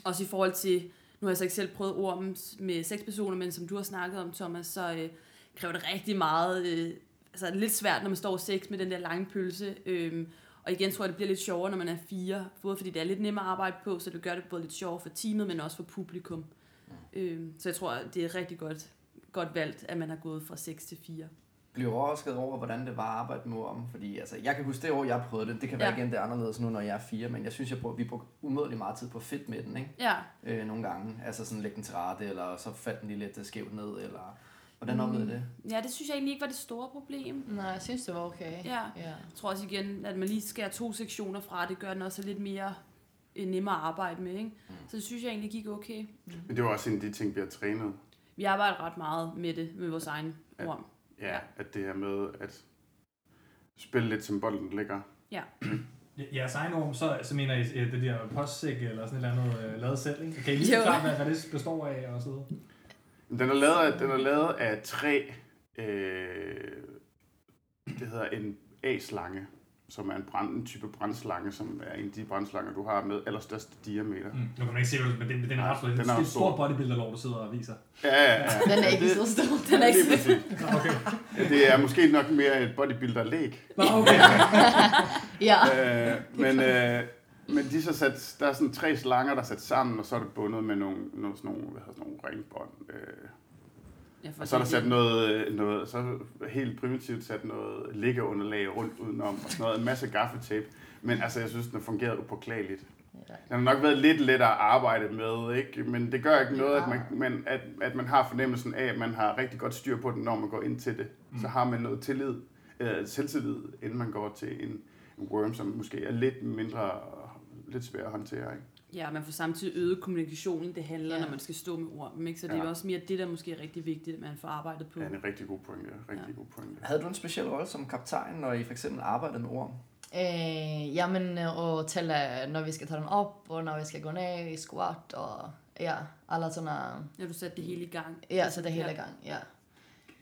også i forhold til, nu har jeg så ikke selv prøvet ormen med seks personer, men som du har snakket om, Thomas, så øh, kræver det rigtig meget, øh, altså lidt svært, når man står seks med den der lange pølse, øh, og igen tror jeg, det bliver lidt sjovere, når man er fire, både fordi det er lidt nemmere at arbejde på, så det gør det både lidt sjovere for teamet, men også for publikum. Mm. Øh, så jeg tror, det er rigtig godt, godt valgt, at man har gået fra 6 til 4 blev overrasket over, hvordan det var at arbejde med om, fordi altså, jeg kan huske det år, jeg prøvede det. Det kan være ja. igen, det er anderledes nu, når jeg er fire, men jeg synes, jeg brugte, vi brugte umådelig meget tid på fedt med den, ikke? Ja. Øh, nogle gange, altså sådan lægge den til rette, eller så faldt den lige lidt skævt ned, eller hvordan mm. oplevede det? Ja, det synes jeg egentlig ikke var det store problem. Nej, jeg synes, det var okay. Ja. ja. Jeg tror også igen, at man lige skærer to sektioner fra, det gør den også lidt mere øh, nemmere at arbejde med, ikke? Mm. Så det synes jeg egentlig gik okay. Mm. Men det var også en af de ting, vi har trænet. Vi arbejder ret meget med det, med vores egen ja. ord. Ja, at det her med at spille lidt som bolden ligger. Ja. Jeres egen orm, så, så mener I øh, det der postsæk eller sådan et eller andet uh, lavet selv, ikke? Kan I lige forklare, hvad, hvad det består af og så videre? Den er lavet af, den er lavet af tre, øh, det hedder en A-slange, som er en, brand, en type brændslange, som er en af de brændslanger, du har med allerstørste diameter. Mm. Nu kan man ikke se, men den, den er ret Den er en stor bodybuilder-lov, du sidder og viser. Ja, ja, ja. Den er ikke så stor. Den er ikke så okay. Ja, det er måske nok mere et bodybuilder-læg. okay. ja. Øh, men, øh, men de så sat, der er sådan tre slanger, der er sat sammen, og så er det bundet med nogle, nogle, sådan nogle, hvad hedder, nogle ringbånd. Øh, Ja, og så er der sat noget, noget, så helt primitivt sat noget liggeunderlag rundt udenom, og sådan noget, en masse gaffetape. Men altså, jeg synes, den har fungeret upåklageligt. Den har nok været lidt lettere at arbejde med, ikke? men det gør ikke noget, at man, man, at, at man har fornemmelsen af, at man har rigtig godt styr på den, når man går ind til det. Mm. Så har man noget tillid, øh, selvtillid, inden man går til en, en worm, som måske er lidt mindre, lidt svær at håndtere. Ikke? Ja, man får samtidig øget kommunikationen, det handler, ja. når man skal stå med ord. Ikke? Så det ja. er også mere det, der måske er rigtig vigtigt, at man får arbejdet på. Ja, det er en rigtig god pointe. Rigtig ja. god pointe. Havde du en speciel rolle som kaptajn, når I for eksempel arbejdede med ord? Eh, ja, men og tælle, når vi skal tage dem op, og når vi skal gå ned i squat, og ja, alle sådan... Ja, du sætter det hele i gang. Ja, så det hele i gang, ja.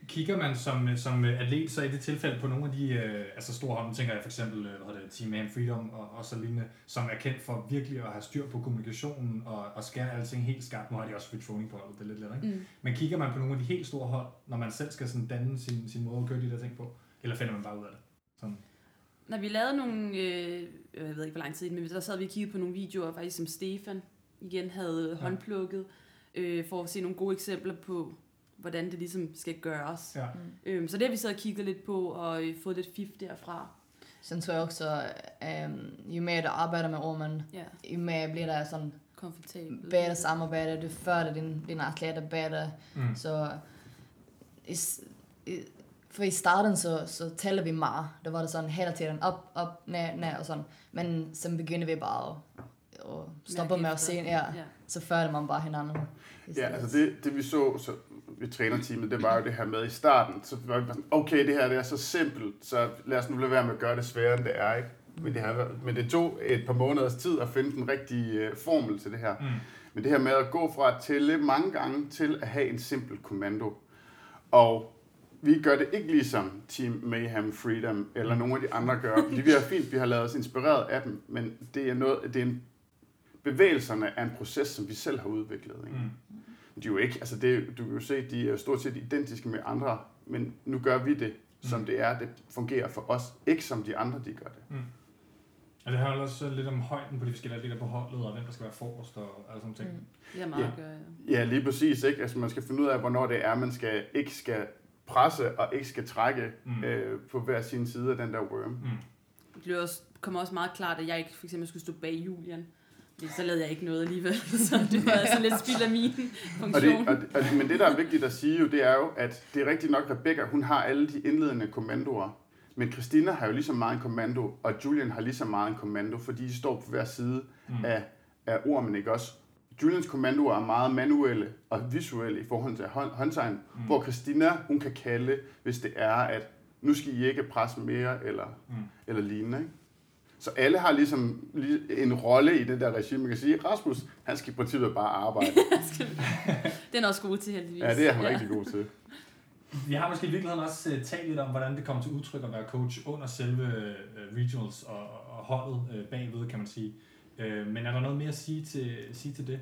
Kigger man som, som atlet så i det tilfælde på nogle af de øh, altså store hånd, tænker jeg for eksempel øh, hvad det, Team Man Freedom og, og så lignende, som er kendt for virkelig at have styr på kommunikationen og, og skære alting helt skarpt. Nu har de også free training på holdet, det er lidt lidt, ikke? Mm. Men kigger man på nogle af de helt store hold, når man selv skal sådan danne sin, sin måde at køre de der ting på? Eller finder man bare ud af det? Sådan. Når vi lavede nogle, øh, jeg ved ikke hvor lang tid, men der sad vi og kiggede på nogle videoer, faktisk som Stefan igen havde ja. håndplukket, øh, for at se nogle gode eksempler på, hvordan det ligesom skal gøres. Ja. Mm. Øhm, så det har vi så kigget lidt på og øh, fået lidt fif derfra. Sen tror jeg også, um, jo mere du arbejder med ormen, ja. jo mere bliver der sådan komfortabelt. Bedre samarbejde, du fører din, din atleter bedre. Mm. Så i, i, for i starten så, så taler vi meget. Der var det sådan hele tiden op, op, ned, ned og sådan. Men så begynder vi bare at, at stoppe med at se, ja, ja. så fører man bare hinanden. Ja, altså det, det vi så, så ved trænerteamet, det var jo det her med i starten, så var vi sådan, okay, det her det er så simpelt, så lad os nu lade være med at gøre det sværere, end det er, ikke? Men det, her, men det tog et par måneders tid at finde den rigtige uh, formel til det her. Mm. Men det her med at gå fra at tælle mange gange til at have en simpel kommando. Og vi gør det ikke ligesom Team Mayhem Freedom eller nogle af de andre gør, fordi vi har fint, vi har lavet os inspireret af dem, men det er, noget, det er en, bevægelserne af en proces, som vi selv har udviklet. Ikke? Mm de er jo ikke, altså det, du kan jo se, de er stort set identiske med andre, men nu gør vi det, som mm. det er, det fungerer for os, ikke som de andre, de gør det. Mm. Og det handler også lidt om højden på de forskellige atleter på holdet, og hvem der skal være forrest og alle sådan ting. Mm. Ja, meget ja. Gør, ja. ja, lige præcis. Ikke? Altså, man skal finde ud af, hvornår det er, man skal, ikke skal presse og ikke skal trække mm. øh, på hver sin side af den der worm. Mm. Det bliver også, kommer også meget klart, at jeg ikke for eksempel skulle stå bag Julian så lavede jeg ikke noget alligevel, så det var altså lidt spild af min funktion. Og det, og, og, men det, der er vigtigt at sige jo, det er jo, at det er rigtigt nok, Rebecca, hun har alle de indledende kommandoer, men Christina har jo lige så meget en kommando, og Julian har lige så meget en kommando, fordi de står på hver side mm. af, af ormen, ikke også? Julians kommandoer er meget manuelle og visuelle i forhold til hånd, håndtegn, mm. hvor Christina, hun kan kalde, hvis det er, at nu skal I ikke presse mere, eller, mm. eller lignende, ikke? Så alle har ligesom en rolle i den der regime. Man kan sige, Rasmus, han skal i princippet bare arbejde. den er også god til heldigvis. Ja, det er han ja. rigtig god til. Vi har måske i virkeligheden også uh, talt lidt om, hvordan det kommer til udtryk at være coach under selve uh, regionals og, og holdet øh, bagved, kan man sige. Øh, men er der noget mere at sige til, sige til det?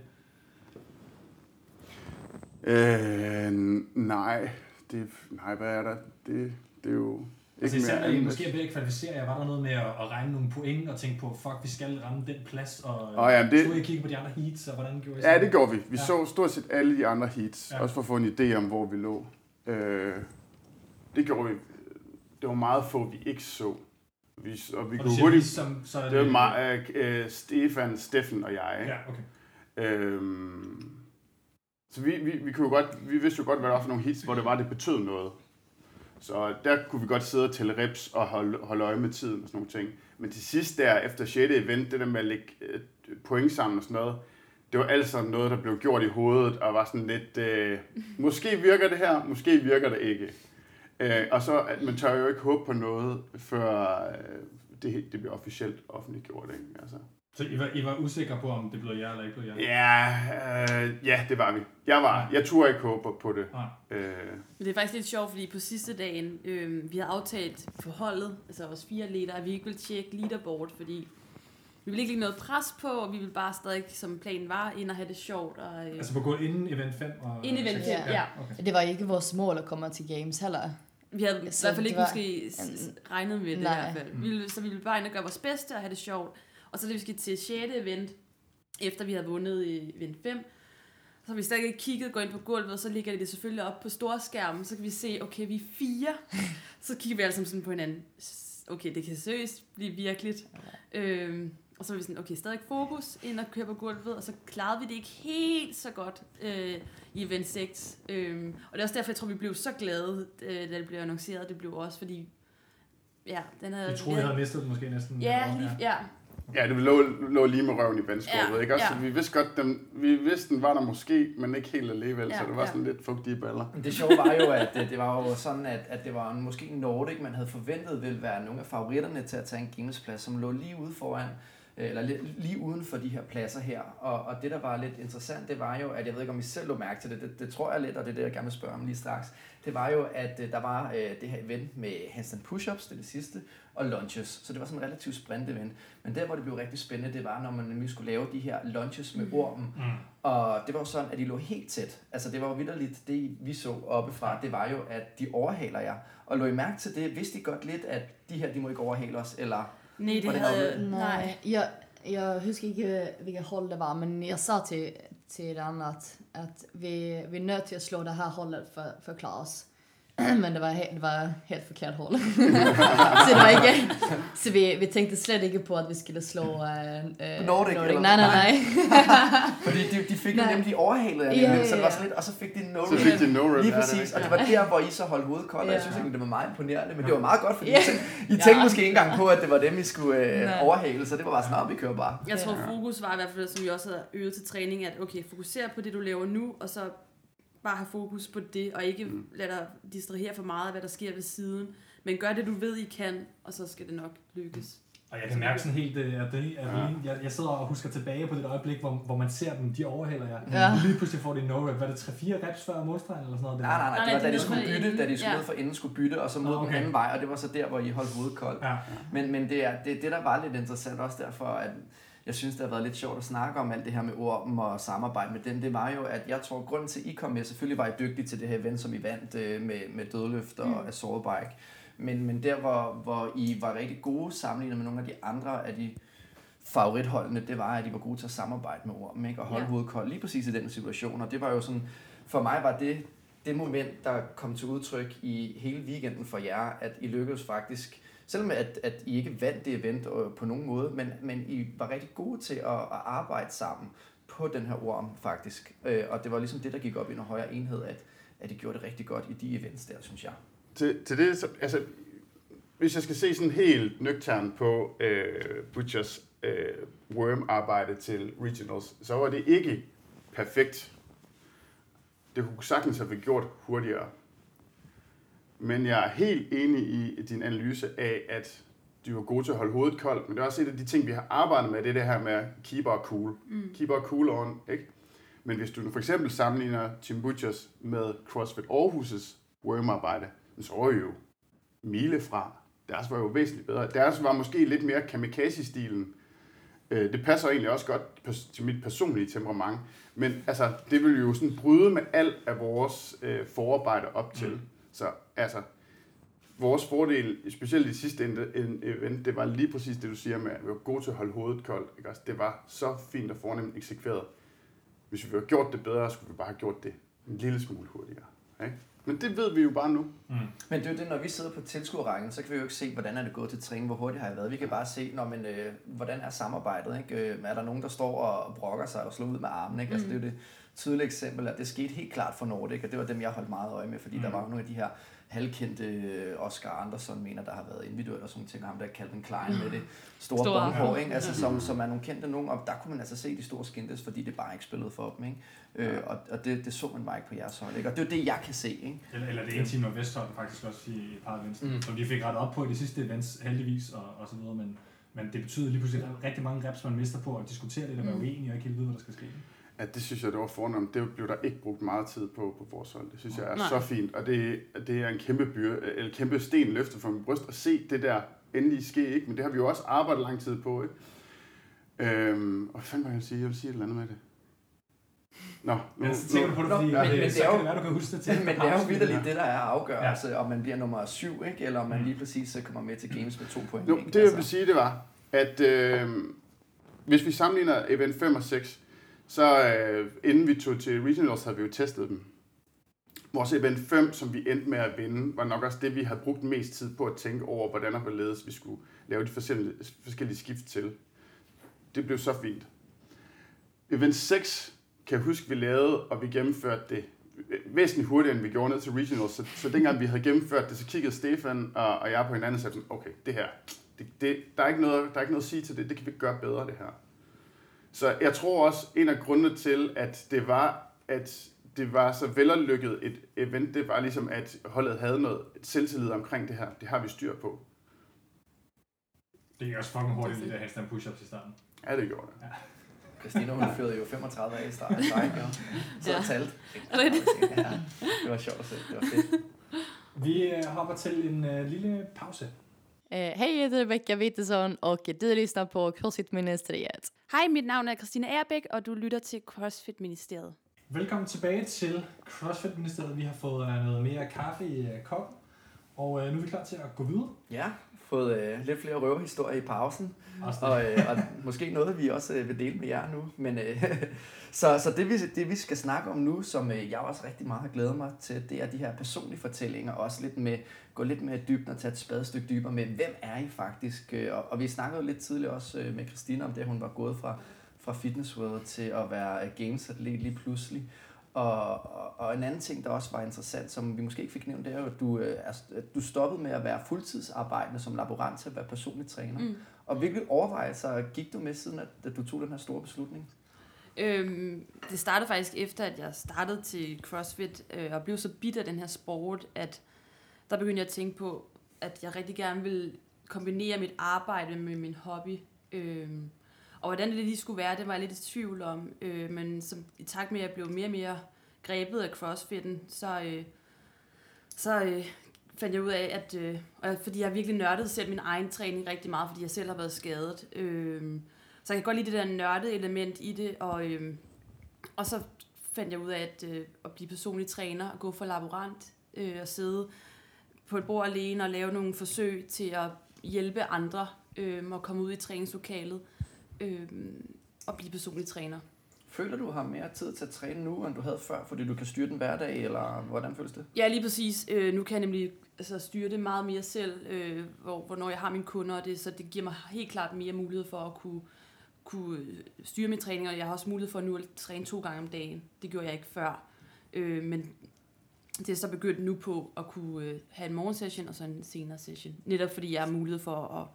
Øh, nej. Det, nej, hvad er der? Det, det er jo Altså især når I måske er ved at kvalificere jer, var der noget med at, at regne nogle point og tænke på, fuck, vi skal ramme den plads, og oh, ja, det... så I kigge på de andre heats, og hvordan gjorde I Ja, det gjorde vi. Vi ja. så stort set alle de andre heats, ja. også for at få en idé om, hvor vi lå. Øh, det gjorde vi. Det var meget få, vi ikke så. Vi, og vi og kunne hurtigt... Som, så er det, det var meget, uh, Stefan, Steffen og jeg. Ja, okay. Øhm, så vi, vi, vi, kunne jo godt, vi vidste jo godt, hvad der var for nogle hits, hvor det var, det betød noget. Så der kunne vi godt sidde og tælle reps og holde, holde øje med tiden og sådan nogle ting. Men til sidst der, efter 6. event, det der med at lægge øh, point sammen og sådan noget, det var alt sammen noget, der blev gjort i hovedet, og var sådan lidt, øh, måske virker det her, måske virker det ikke. Øh, og så, at man tør jo ikke håbe på noget, før øh, det, det bliver officielt offentliggjort. Ikke? Altså. Så I var, I var usikre på, om det blev jer eller ikke blev jer? Ja, øh, ja, det var vi. Jeg var. Jeg turde ikke håbe på det. Ja. Øh. Men det er faktisk lidt sjovt, fordi på sidste dagen, øh, vi har aftalt på holdet, altså vores fire leder, at vi ikke vil tjekke leaderboard, fordi vi vil ikke lægge noget pres på, og vi vil bare stadig, som planen var, ind og have det sjovt. Og, øh... Altså på gå inden event 5? Og inden event 5, ja. ja. Okay. Det var ikke vores mål at komme til games heller. Vi havde i hvert fald ikke var... måske regnet med det Nej. i hvert fald. Vi ville, så vi ville bare ind og gøre vores bedste og have det sjovt. Og så da vi skal til 6. event, efter vi havde vundet i event 5, så har vi stadig ikke kigget, gå ind på gulvet, og så ligger det selvfølgelig op på storskærmen, så kan vi se, okay, vi er fire. så kigger vi altså sådan på hinanden. Okay, det kan seriøst blive virkeligt. Øhm, og så var vi sådan, okay, stadig fokus ind og køre på gulvet, og så klarede vi det ikke helt så godt øh, i event 6. Øhm, og det er også derfor, jeg tror, vi blev så glade, øh, da det blev annonceret. Det blev også, fordi ja, den havde... Jeg troede, jeg havde mistet den måske næsten. Ja, lige, ja. Ja, det lå, lå lige med røven i vandskålet, ja, ikke også? Ja. Så vi vidste godt, den, vi vidste, den var der måske, men ikke helt alligevel, ja, så det var ja. sådan lidt fugtige baller. Det sjove var jo, at det, det var jo sådan, at, at det var en, måske Nordic, man havde forventet ville være nogle af favoritterne til at tage en gamesplads, som lå lige ude foran eller lige uden for de her pladser her. Og, og det, der var lidt interessant, det var jo, at jeg ved ikke, om I selv lå mærke til det, det, det tror jeg lidt, og det er det, jeg gerne vil spørge om lige straks, det var jo, at øh, der var øh, det her event med handstand push-ups, det er det sidste, og lunges. Så det var sådan en relativt sprint event. Men der, hvor det blev rigtig spændende, det var, når man nemlig skulle lave de her lunges med mm. ormen. Mm. Og det var jo sådan, at de lå helt tæt. Altså det var jo vidderligt, det vi så oppefra, det var jo, at de overhaler jer. Og lå I mærke til det? Vidste I godt lidt, at de her, de må ikke overhale os? Eller Nej, det havde... Nej, jeg, jeg husker ikke, hvilket hold det var, men jeg sa til, til den at, at vi, vi er nødt til at slå det for, for at klare os. Men det var, det var helt forkert hål. så det var ikke, så vi, vi tænkte slet ikke på, at vi skulle slå uh, uh, Nordic. Nordic. Nej, nej, nej. Fordi de, de fik jo nemlig overhalet af ja, ja, så det var sådan lidt, og så fik de no Så fik de no Lige præcis, og det var der, hvor I så holdt hovedet koldt, og jeg synes det var meget imponerende, men det var meget godt, fordi I tænkte, I tænkte ja. måske ikke engang på, at det var dem, I skulle uh, overhale, så det var bare sådan, vi kører bare. Jeg tror, fokus var i hvert fald, som vi også havde øvet til træning, at okay, fokuser på det, du laver nu, og så bare have fokus på det, og ikke mm. lade dig distrahere for meget af, hvad der sker ved siden. Men gør det, du ved, I kan, og så skal det nok lykkes. Og jeg kan mærke sådan helt, øh, at, det, at ja. jeg, jeg sidder og husker tilbage på det øjeblik, hvor, hvor man ser dem, de overhælder jer. Ja. Lige pludselig får de no rep. Var det 3-4 reps før modstregen eller sådan noget? Nej, nej, nej. Det var da de skulle bytte, da de skulle ja. for inden skulle bytte, og så mod okay. den anden vej, og det var så der, hvor I holdt hovedet koldt. Ja. Men, men det, er, det, det, der var lidt interessant også derfor, at jeg synes, det har været lidt sjovt at snakke om alt det her med ord og samarbejde med dem, det var jo, at jeg tror, grunden til, at I kom med, selvfølgelig var I dygtige til det her event, som I vandt øh, med, med dødløft og mm. assault bike, men, men der, hvor, hvor I var rigtig gode sammenlignet med nogle af de andre af de favoritholdene, det var, at I var gode til at samarbejde med ord, ikke? og holde ja. hovedet koldt lige præcis i den situation, og det var jo sådan, for mig var det det moment, der kom til udtryk i hele weekenden for jer, at I lykkedes faktisk selvom at, at I ikke vandt det event øh, på nogen måde, men, men I var rigtig gode til at, at arbejde sammen på den her orm faktisk. Øh, og det var ligesom det, der gik op i en højere enhed, at, at I gjorde det rigtig godt i de events der, synes jeg. Til, til det, så, altså, hvis jeg skal se sådan helt nøgtern på øh, Butchers øh, worm-arbejde til Regionals, så var det ikke perfekt. Det kunne sagtens have været gjort hurtigere. Men jeg er helt enig i din analyse af, at de var gode til at holde hovedet koldt, men det er også et af de ting, vi har arbejdet med, det er det her med keep our cool. Mm. Keep our cool on, ikke? Men hvis du for eksempel sammenligner Tim Butchers med CrossFit Aarhus' wormarbejde, så er I jo mile fra. deres var jo væsentligt bedre. Deres var måske lidt mere kamikaze-stilen. Øh, det passer egentlig også godt til mit personlige temperament. Men altså, det vil jo sådan bryde med alt af vores øh, forarbejde op til. Mm. Så altså, vores fordel, specielt i sidste event, det var lige præcis det, du siger med, at vi var gode til at holde hovedet koldt. Ikke? Altså, det var så fint og fornemt eksekveret. Hvis vi havde gjort det bedre, skulle vi bare have gjort det en lille smule hurtigere. Ikke? Men det ved vi jo bare nu. Mm. Men det er jo det, når vi sidder på tilskuerrækken, så kan vi jo ikke se, hvordan er det gået til træning, hvor hurtigt har jeg været. Vi kan bare se, når man, øh, hvordan er samarbejdet. Ikke? Øh, er der nogen, der står og brokker sig og slår ud med armen? Ikke? Mm. Altså, det er jo det tydelige eksempel, at det skete helt klart for Nordic, og det var dem, jeg holdt meget øje med, fordi mm. der var nogle af de her halvkendte øh, Oscar Anderson mener, der har været individuelt og sådan ting, ham der Calvin Klein med det store, store båndhår, ikke? Altså, som, som er nogle kendte nogen, og der kunne man altså se de store skindtes, fordi det bare ikke spillede for dem, ikke? Øh, og og det, det så man bare ikke på jeres hold, ikke? Og det er det, jeg kan se, ikke? Eller, eller det ene team og Vesthold faktisk også i et par events, mm. som de fik rettet op på i de sidste events, heldigvis, og, og så videre, men, men det betyder lige pludselig, at der er rigtig mange reps, man mister på at diskutere det, eller være mm. uenige og ikke helt vide, hvad der skal ske. Ja, det synes jeg, det var fornemt. Det blev der ikke brugt meget tid på på vores hold. Det synes jeg er Nej. så fint, og det, det er en kæmpe, byr, eller kæmpe sten løftet fra min bryst at se det der endelig ske. Ikke? Men det har vi jo også arbejdet lang tid på. Ikke? Øhm, og hvad fanden var jeg sige? Jeg vil sige et eller andet med det. Nå, nu, jeg tænker på det, fordi men, men, det er jo, det være, du kan huske det til. Men, men det er jo vidderligt det, der er afgørelse, ja. om man bliver nummer syv, ikke? eller om man mm. lige præcis kommer med til games med to point. Jo, det jeg vil sige, det var, at øh, hvis vi sammenligner event 5 og 6, så øh, inden vi tog til regionals, havde vi jo testet dem. Vores event 5, som vi endte med at vinde, var nok også det, vi havde brugt mest tid på at tænke over, hvordan og hvorledes vi skulle lave de forskellige, forskellige skift til. Det blev så fint. Event 6 kan jeg huske, vi lavede, og vi gennemførte det øh, væsentligt hurtigere, end vi gjorde ned til regionals. Så, så dengang vi havde gennemført det, så kiggede Stefan og, og jeg på hinanden og sagde sådan, okay, det her, det, det, der, er ikke noget, der er ikke noget at sige til det, det kan vi gøre bedre, det her. Så jeg tror også, en af grundene til, at det var, at det var så vellykket et event, det var ligesom, at holdet havde noget selvtillid omkring det her. Det har vi styr på. Det er også fucking hurtigt, det der handstand push-ups i starten. Ja, det gjorde det. Ja. Christina, hun fyrede jo 35 af i starten, så ja. talt. Ja, det var sjovt at se. Det var fedt. Vi øh, hopper til en uh, lille pause. Eh, hej, jag heter Rebecca Wittesson och du lyssnar på CrossFit-ministeriet. Hej, mit navn er Christina Erbæk, og du lytter til CrossFit-ministeriet. Velkommen tilbage til CrossFit-ministeriet. Vi har fået uh, noget mere kaffe i uh, koppen, og uh, nu er vi klar til at gå videre. Ja, fået uh, lidt flere røverhistorier i pausen, og, uh, og måske noget, vi også uh, vil dele med jer nu. Men, uh, så så det, vi, det, vi skal snakke om nu, som uh, jeg også rigtig meget har glædet mig til, det er de her personlige fortællinger, også lidt med gå lidt mere dybt og tage et spadestykke dybere med, hvem er I faktisk? Og, og vi snakkede lidt tidligere også med Christina om det, hun var gået fra, fra Fitness World til at være games-atlet lige pludselig. Og, og, og en anden ting, der også var interessant, som vi måske ikke fik nævnt, det er jo, at du, øh, at du stoppede med at være fuldtidsarbejdende som laborant til at være personlig træner. Mm. Og hvilke overvejelser gik du med siden, at, at du tog den her store beslutning? Øhm, det startede faktisk efter, at jeg startede til CrossFit øh, og blev så bidt af den her sport, at der begyndte jeg at tænke på, at jeg rigtig gerne vil kombinere mit arbejde med min hobby. Øhm, og hvordan det lige skulle være, det var jeg lidt i tvivl om. Øh, men som, i takt med, at jeg blev mere og mere grebet af crossfitten, så, øh, så øh, fandt jeg ud af, at øh, og fordi jeg virkelig nørdede selv min egen træning rigtig meget, fordi jeg selv har været skadet. Øh, så jeg kan godt lide det der nørdede element i det, og, øh, og så fandt jeg ud af at, øh, at blive personlig træner og gå for laborant øh, og sidde på et bord alene og lave nogle forsøg til at hjælpe andre øh, at komme ud i træningslokalet øh, og blive personlig træner. Føler du har mere tid til at træne nu, end du havde før, fordi du kan styre den hverdag, eller hvordan føles det? Ja, lige præcis. Øh, nu kan jeg nemlig altså, styre det meget mere selv, øh, hvor, hvornår jeg har mine kunder, og det, så det giver mig helt klart mere mulighed for at kunne, kunne styre min træning, og jeg har også mulighed for nu at træne to gange om dagen. Det gjorde jeg ikke før. Øh, men det er så begyndt nu på at kunne øh, have en morgensession og så en senere session. Netop fordi jeg har mulighed for at,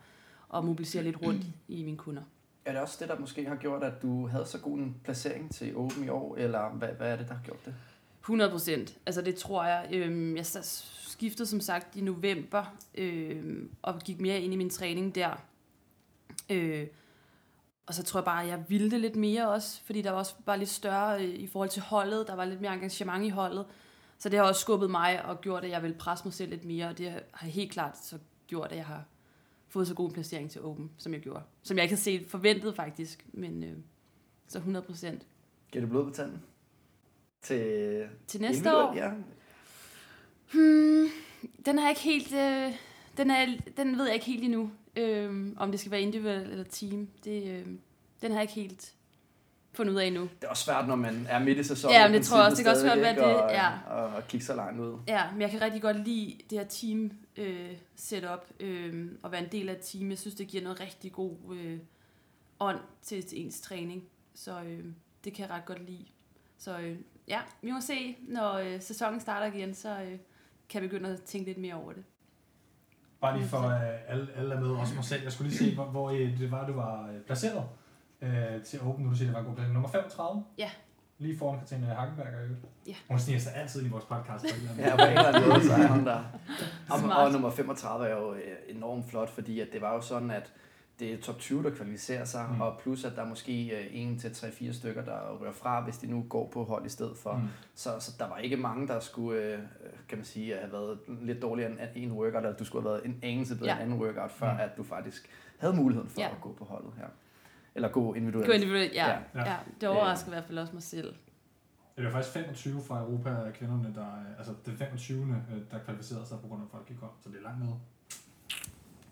at mobilisere lidt rundt i mine kunder. Er det også det, der måske har gjort, at du havde så god en placering til Open i år, eller hvad, hvad er det, der har gjort det? 100 procent. Altså det tror jeg. Øhm, jeg skiftede som sagt i november, øhm, og gik mere ind i min træning der. Øh, og så tror jeg bare, at jeg ville det lidt mere også, fordi der var også bare lidt større øh, i forhold til holdet. Der var lidt mere engagement i holdet. Så det har også skubbet mig og gjort, at jeg vil presse mig selv lidt mere, og det har helt klart så gjort, at jeg har fået så god en placering til Open, som jeg gjorde. Som jeg ikke havde set forventet faktisk, men øh, så 100 procent. Giver du blod på tanden? Til, til næste år? Ja. Hmm, den har jeg ikke helt... Øh, den, er, den ved jeg ikke helt endnu, øh, om det skal være individuelt eller team. Det, øh, den har jeg ikke helt fundet ud af endnu. Det er også svært, når man er midt i sæsonen. Ja, men det tror jeg også. Det kan også godt være det. Ja. Og, og kigge så langt ud. Ja, men jeg kan rigtig godt lide det her team øh, setup øh, og være en del af et team. Jeg synes, det giver noget rigtig god øh, ånd til, til ens træning. Så øh, det kan jeg ret godt lide. Så øh, ja, vi må se, når øh, sæsonen starter igen, så øh, kan jeg begynde at tænke lidt mere over det. Bare lige for uh, alle, alle er med, også mig selv. Jeg skulle lige se, hvor, hvor det var, du var placeret uh, til Open, nu du siger, det var en god placering. Nummer 35? Ja. Lige foran Katrine Hagenberger, jo. Ja. Hun sniger sig altid i vores podcast. ja, på en eller anden måde, så er hun der. Og, og nummer 35 er jo enormt flot, fordi at det var jo sådan, at det er top 20, der kvalificerer sig, mm. og plus at der er måske øh, en til tre fire stykker, der rører fra, hvis de nu går på hold i stedet for. Mm. Så, så der var ikke mange, der skulle, øh, kan man sige, have været lidt dårligere end en workout, eller du skulle have været en anelse bedre ja. end anden workout, før mm. at du faktisk havde muligheden for ja. at gå på holdet her. Eller gå individuelt. Gå individuelt, ja. ja. ja. Det overrasker ja. i hvert fald også mig selv. Det er faktisk 25 fra Europa kvinderne, der, altså det 25. der kvalificerede sig på grund af folk gik op, så det er langt nede.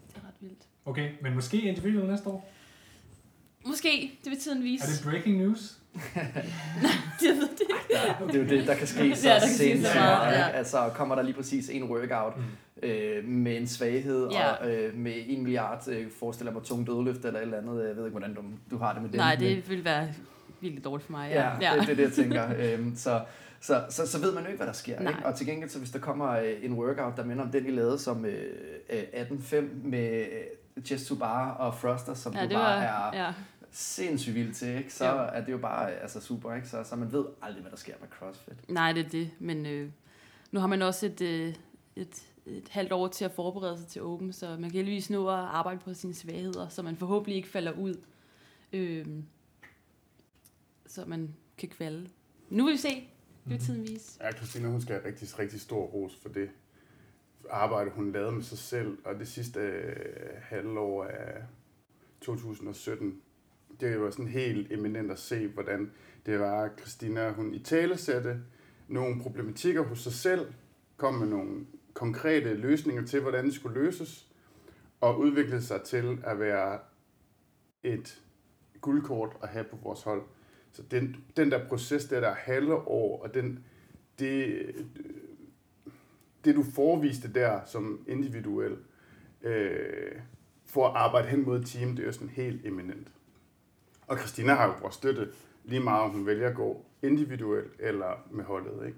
Det er ret vildt. Okay, men måske individuelt næste år? Måske, det vil tiden vise. Er det breaking news? Nej, det ved det det er jo det, der kan ske så ja, sindssygt meget. Ja. Altså kommer der lige præcis en workout mm. øh, med en svaghed, ja. og øh, med en milliard, øh, forestiller mig tung dødløft eller et eller andet. Jeg ved ikke, hvordan du, du har det med det. Nej, det vil være virkelig dårligt for mig. Ja, ja, ja. Det, det er det, jeg tænker. øhm, så, så, så, så ved man jo ikke, hvad der sker. Ikke? Og til gengæld, så hvis der kommer øh, en workout, der minder om den, I lavede som øh, 18.5 øh, med Jess Bar og Froster, som ja, du bare var, er ja. Sindssygt vild til, ikke? så ja. er det jo bare altså, super. Ikke? Så, så man ved aldrig, hvad der sker med CrossFit. Nej, det er det. Men øh, nu har man også et, øh, et, et halvt år til at forberede sig til Open, så man kan heldigvis nå at arbejde på sine svagheder, så man forhåbentlig ikke falder ud. Øh, så man kan kvalde. Nu vil vi se. Det vil mhm. tiden vise. Ja, Christina, hun skal have rigtig, rigtig stor ros for det arbejde, hun lavede med sig selv, og det sidste øh, halvår af 2017, det var sådan helt eminent at se, hvordan det var, at Christina, hun i tale satte nogle problematikker hos sig selv, kom med nogle konkrete løsninger til, hvordan det skulle løses, og udviklede sig til at være et guldkort at have på vores hold. Så den, den der proces, der der halve år, og den, det, det du forviste der som individuel, øh, for at arbejde hen mod et team, det er jo sådan helt eminent. Og Christina har jo vores støtte lige meget, om hun vælger at gå individuelt eller med holdet. Ikke?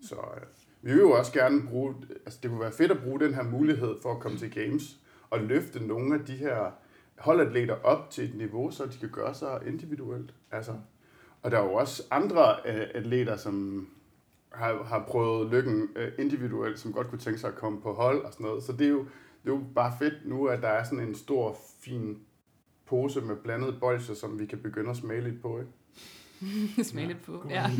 Så øh, vi vil jo også gerne bruge, altså det kunne være fedt at bruge den her mulighed for at komme til Games og løfte nogle af de her holdatleter op til et niveau, så de kan gøre sig individuelt. Altså, og der er jo også andre øh, atleter, som har, har prøvet lykken øh, individuelt, som godt kunne tænke sig at komme på hold og sådan noget. Så det er jo, det er jo bare fedt nu, at der er sådan en stor, fin pose med blandet bolsjer, som vi kan begynde at smage lidt på, ikke? smage lidt på, ja.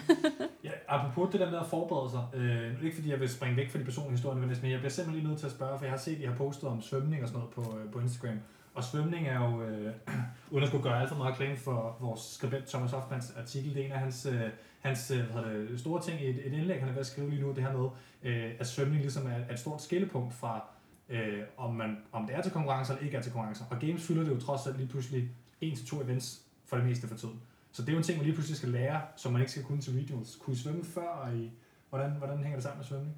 ja. Apropos det der med at forberede sig, øh, ikke fordi jeg vil springe væk fra de personlige historier, men jeg bliver simpelthen lige nødt til at spørge, for jeg har set, at I har postet om svømning og sådan noget på, øh, på Instagram. Og svømning er jo, øh, uden at skulle gøre alt for meget reklame for vores skribent Thomas Hoffmans artikel, det er en af hans, øh, hans øh, hvad det, store ting i et, et indlæg, han er ved at skrive lige nu, det her med, øh, at svømning ligesom er, er et stort skillepunkt fra, øh, om, man, om det er til konkurrencer eller ikke er til konkurrencer. Og games fylder det jo trods alt lige pludselig en til to events for det meste for tiden. Så det er jo en ting, man lige pludselig skal lære, som man ikke skal kunne til regionals. Kunne I svømme før, og i, hvordan, hvordan hænger det sammen med svømning?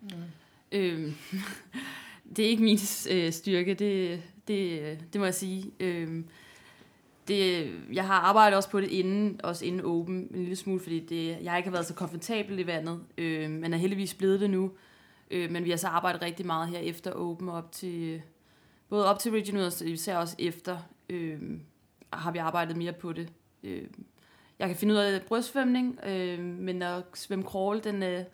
Mm. Øhm, det er ikke min øh, styrke, det, det, det må jeg sige. Øh, det, jeg har arbejdet også på det inden, også inden Open, en lille smule, fordi det, jeg ikke har været så komfortabel i vandet, øh, men er heldigvis blevet det nu. Øh, men vi har så arbejdet rigtig meget her efter Open, op til, både op til Regional, og især også efter, øh, har vi arbejdet mere på det. Øh, jeg kan finde ud af brystsvømning, øh, men at svømme crawl, den, øh,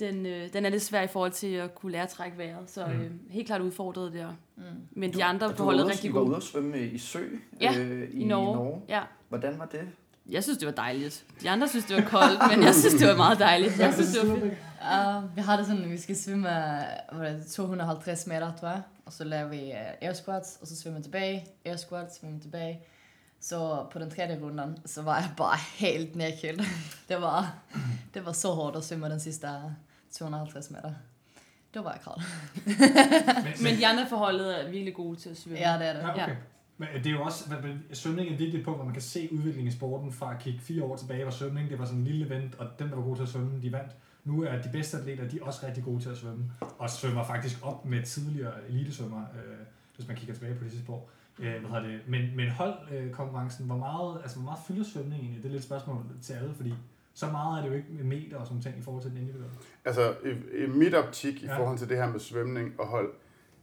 den, øh, den er lidt svær i forhold til at kunne lære at trække vejret. Så mm. øh, helt klart udfordret der. Mm. Men de andre på holdet rigtig gode. Du var ude at svømme i sø ja, øh, i, i, Norge. i Norge. Ja. Hvordan var det? Jeg synes, det var dejligt. De andre synes, det var koldt, men jeg synes, det var meget dejligt. Jeg synes, det var fedt. Uh, vi har det sådan, at vi skal svømme hvad er det, 250 meter, tror jeg. Og så laver vi uh, air squats, og så svømmer tilbage. Air squats, svømmer tilbage. Så på den tredje runden, så var jeg bare helt nedkølet. det, var, det var så hårdt at svømme den sidste 250 meter. Det var jeg klar. men de andre forholdet er virkelig gode til at svømme. Ja, det er det. Ja, okay. Ja. Men det er jo også, svømning er et vigtigt punkt, hvor man kan se udviklingen i sporten fra at kigge fire år tilbage, hvor svømning det var sådan en lille event, og dem, der var gode til at svømme, de vandt. Nu er de bedste atleter, de er også rigtig gode til at svømme, og svømmer faktisk op med tidligere elitesvømmer, øh, hvis man kigger tilbage på det sidste år. Øh, hvad det? Men, men holdkonkurrencen, hvor meget, altså, hvor meget fylder svømning egentlig? Det er lidt et spørgsmål til alle, fordi så meget er det jo ikke med meter og sådan ting i forhold til den individuelle. Altså, i, i mit optik i ja. forhold til det her med svømning og hold,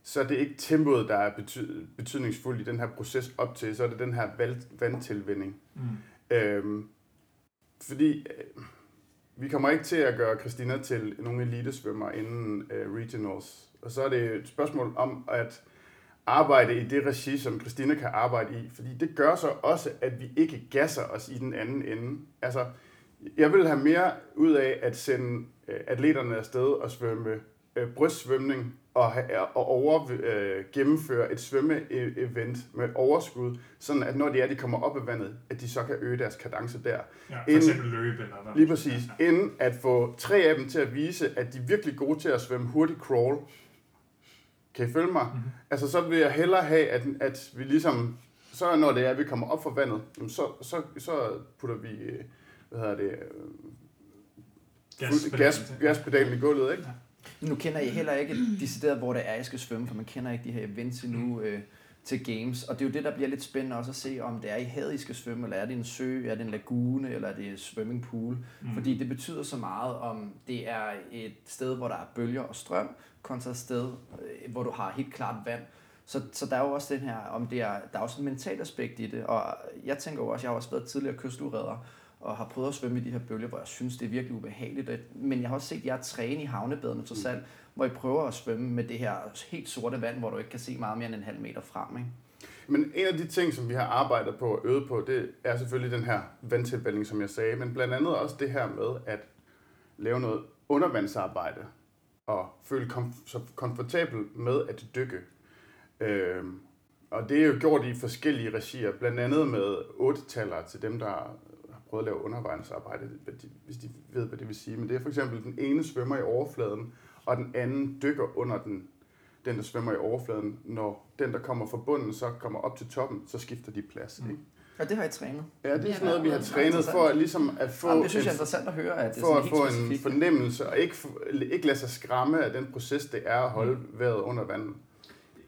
så er det ikke tempoet, der er bety- betydningsfuldt i den her proces op til, så er det den her vandtilvinding. Mm. Øhm, fordi øh, vi kommer ikke til at gøre Christina til nogle elitesvømmer inden øh, regionals. Og så er det et spørgsmål om at arbejde i det regi, som Christina kan arbejde i. Fordi det gør så også, at vi ikke gasser os i den anden ende. Altså, jeg vil have mere ud af at sende øh, atleterne afsted og svømme øh, brystsvømning og, og over, øh, gennemføre et svømme-event med overskud, sådan at når de er, de kommer op af vandet, at de så kan øge deres kadence der. Ja, for inden, eksempel løbe eller noget. Lige præcis. Ja. Inden at få tre af dem til at vise, at de er virkelig gode til at svømme hurtigt crawl. Kan I følge mig? Mm-hmm. Altså så vil jeg hellere have, at, at vi ligesom, så når det er, at vi kommer op fra vandet, så, så, så putter vi, øh, hvad hedder det, gas, gas, gaspedalen i gulvet, ikke? Ja. Nu kender jeg heller ikke de steder, hvor det er, jeg skal svømme, for man kender ikke de her events endnu øh, til games. Og det er jo det, der bliver lidt spændende også at se, om det er i havet, I skal svømme, eller er det en sø, er det en lagune, eller er det en swimmingpool. Mm. Fordi det betyder så meget, om det er et sted, hvor der er bølger og strøm, kontra et sted, øh, hvor du har helt klart vand. Så, så der er jo også den her, om det er, der er også en mental aspekt i det, og jeg tænker jo også, jeg har også været tidligere kystudredder, og har prøvet at svømme i de her bølger, hvor jeg synes, det er virkelig ubehageligt. Men jeg har også set jer træne i havnebadene for salg, hvor I prøver at svømme med det her helt sorte vand, hvor du ikke kan se meget mere end en halv meter frem. Ikke? Men en af de ting, som vi har arbejdet på og øvet på, det er selvfølgelig den her vandtilvælling, som jeg sagde, men blandt andet også det her med at lave noget undervandsarbejde og føle kom- så komfortabel med at dykke. Øhm, og det er jo gjort i forskellige regier, blandt andet med otte til dem, der prøvet at lave undervejsarbejde, hvis de ved, hvad det vil sige. Men det er for eksempel, den ene svømmer i overfladen, og den anden dykker under den, den der svømmer i overfladen. Når den, der kommer fra bunden, så kommer op til toppen, så skifter de plads. Mm. Ikke? Ja, det har I trænet. Ja, det er sådan noget, vi har trænet for at, ligesom at få, Jamen, det synes jeg er interessant at høre. At det for at få en fornemmelse, og ikke, ikke lade sig skræmme af den proces, det er at holde vejret under vandet.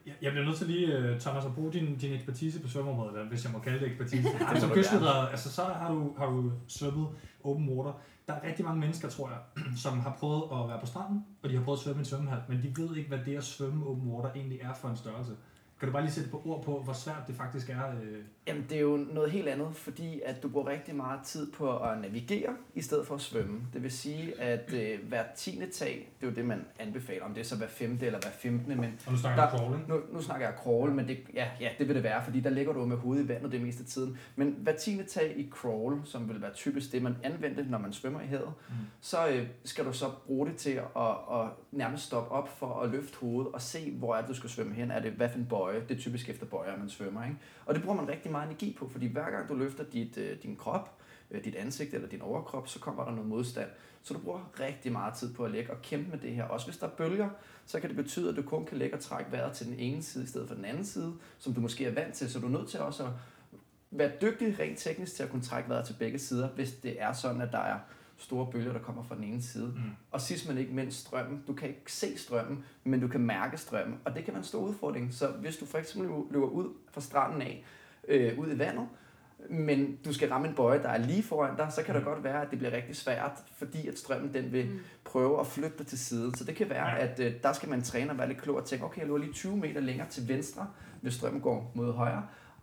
Jeg bliver nødt til lige, øh, Thomas, at bruge din, din ekspertise på svømmeområdet, hvis jeg må kalde det ekspertise. altså, kystledere, altså, så har du, har du svømmet open water. Der er rigtig mange mennesker, tror jeg, som har prøvet at være på stranden, og de har prøvet at svømme i en svømmehal, men de ved ikke, hvad det at svømme open water egentlig er for en størrelse. Kan du bare lige sætte på ord på, hvor svært det faktisk er? Øh... Jamen, det er jo noget helt andet, fordi at du bruger rigtig meget tid på at navigere, i stedet for at svømme. Det vil sige, at øh, hver tiende tag, det er jo det, man anbefaler, om det er så hver femte eller hver femtende. Men og nu snakker der, du crawl, nu, nu snakker jeg crawl, men det, ja, ja, det vil det være, fordi der ligger du med hovedet i vandet det meste af tiden. Men hver tiende tag i crawl, som vil være typisk det, man anvender, når man svømmer i havet, mm. så øh, skal du så bruge det til at, at, at nærmest stoppe op for at løfte hovedet og se, hvor er det, du skal svømme hen. Er det hvad for en bøje? Det er typisk efter bøjer, man svømmer. Ikke? Og det bruger man rigtig meget energi på, fordi hver gang du løfter dit, øh, din krop, øh, dit ansigt eller din overkrop, så kommer der noget modstand. Så du bruger rigtig meget tid på at lægge og kæmpe med det her. Også hvis der er bølger, så kan det betyde, at du kun kan lægge og trække vejret til den ene side i stedet for den anden side, som du måske er vant til. Så du er nødt til også at være dygtig rent teknisk til at kunne trække vejret til begge sider, hvis det er sådan, at der er store bølger, der kommer fra den ene side. Mm. Og sidst men ikke mindst strømmen. Du kan ikke se strømmen, men du kan mærke strømmen. Og det kan være en stor udfordring. Så hvis du for eksempel løber ud fra stranden af, øh, ud i vandet, men du skal ramme en bøje, der er lige foran dig, så kan det mm. godt være, at det bliver rigtig svært, fordi at strømmen den vil mm. prøve at flytte dig til siden. Så det kan være, ja. at øh, der skal man træne og være lidt klog og tænke, okay, jeg løber lige 20 meter længere til venstre, hvis strømmen går mod højre,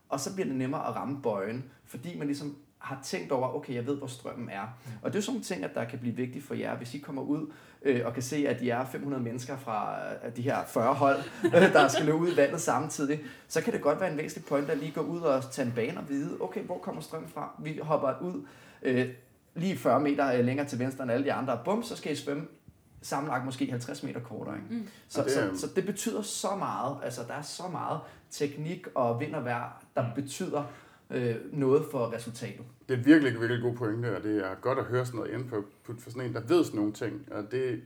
og så bliver det nemmere at ramme bøjen, fordi man ligesom har tænkt over, okay, jeg ved, hvor strømmen er. Og det er jo sådan ting, at der kan blive vigtigt for jer, hvis I kommer ud øh, og kan se, at de er 500 mennesker fra øh, de her 40 hold, øh, der skal løbe ud i vandet samtidig, så kan det godt være en væsentlig point at lige gå ud og tage en bane og vide, okay, hvor kommer strømmen fra? Vi hopper ud øh, lige 40 meter øh, længere til venstre end alle de andre, bum, så skal I svømme sammenlagt måske 50 meter kortere. Ikke? Mm. Så, det, så, så det betyder så meget, altså der er så meget teknik og vind og vejr, der mm. betyder øh, noget for resultatet. Det er virkelig, virkelig god pointe, og det er godt at høre sådan noget input for sådan en, der ved sådan nogle ting. Og det,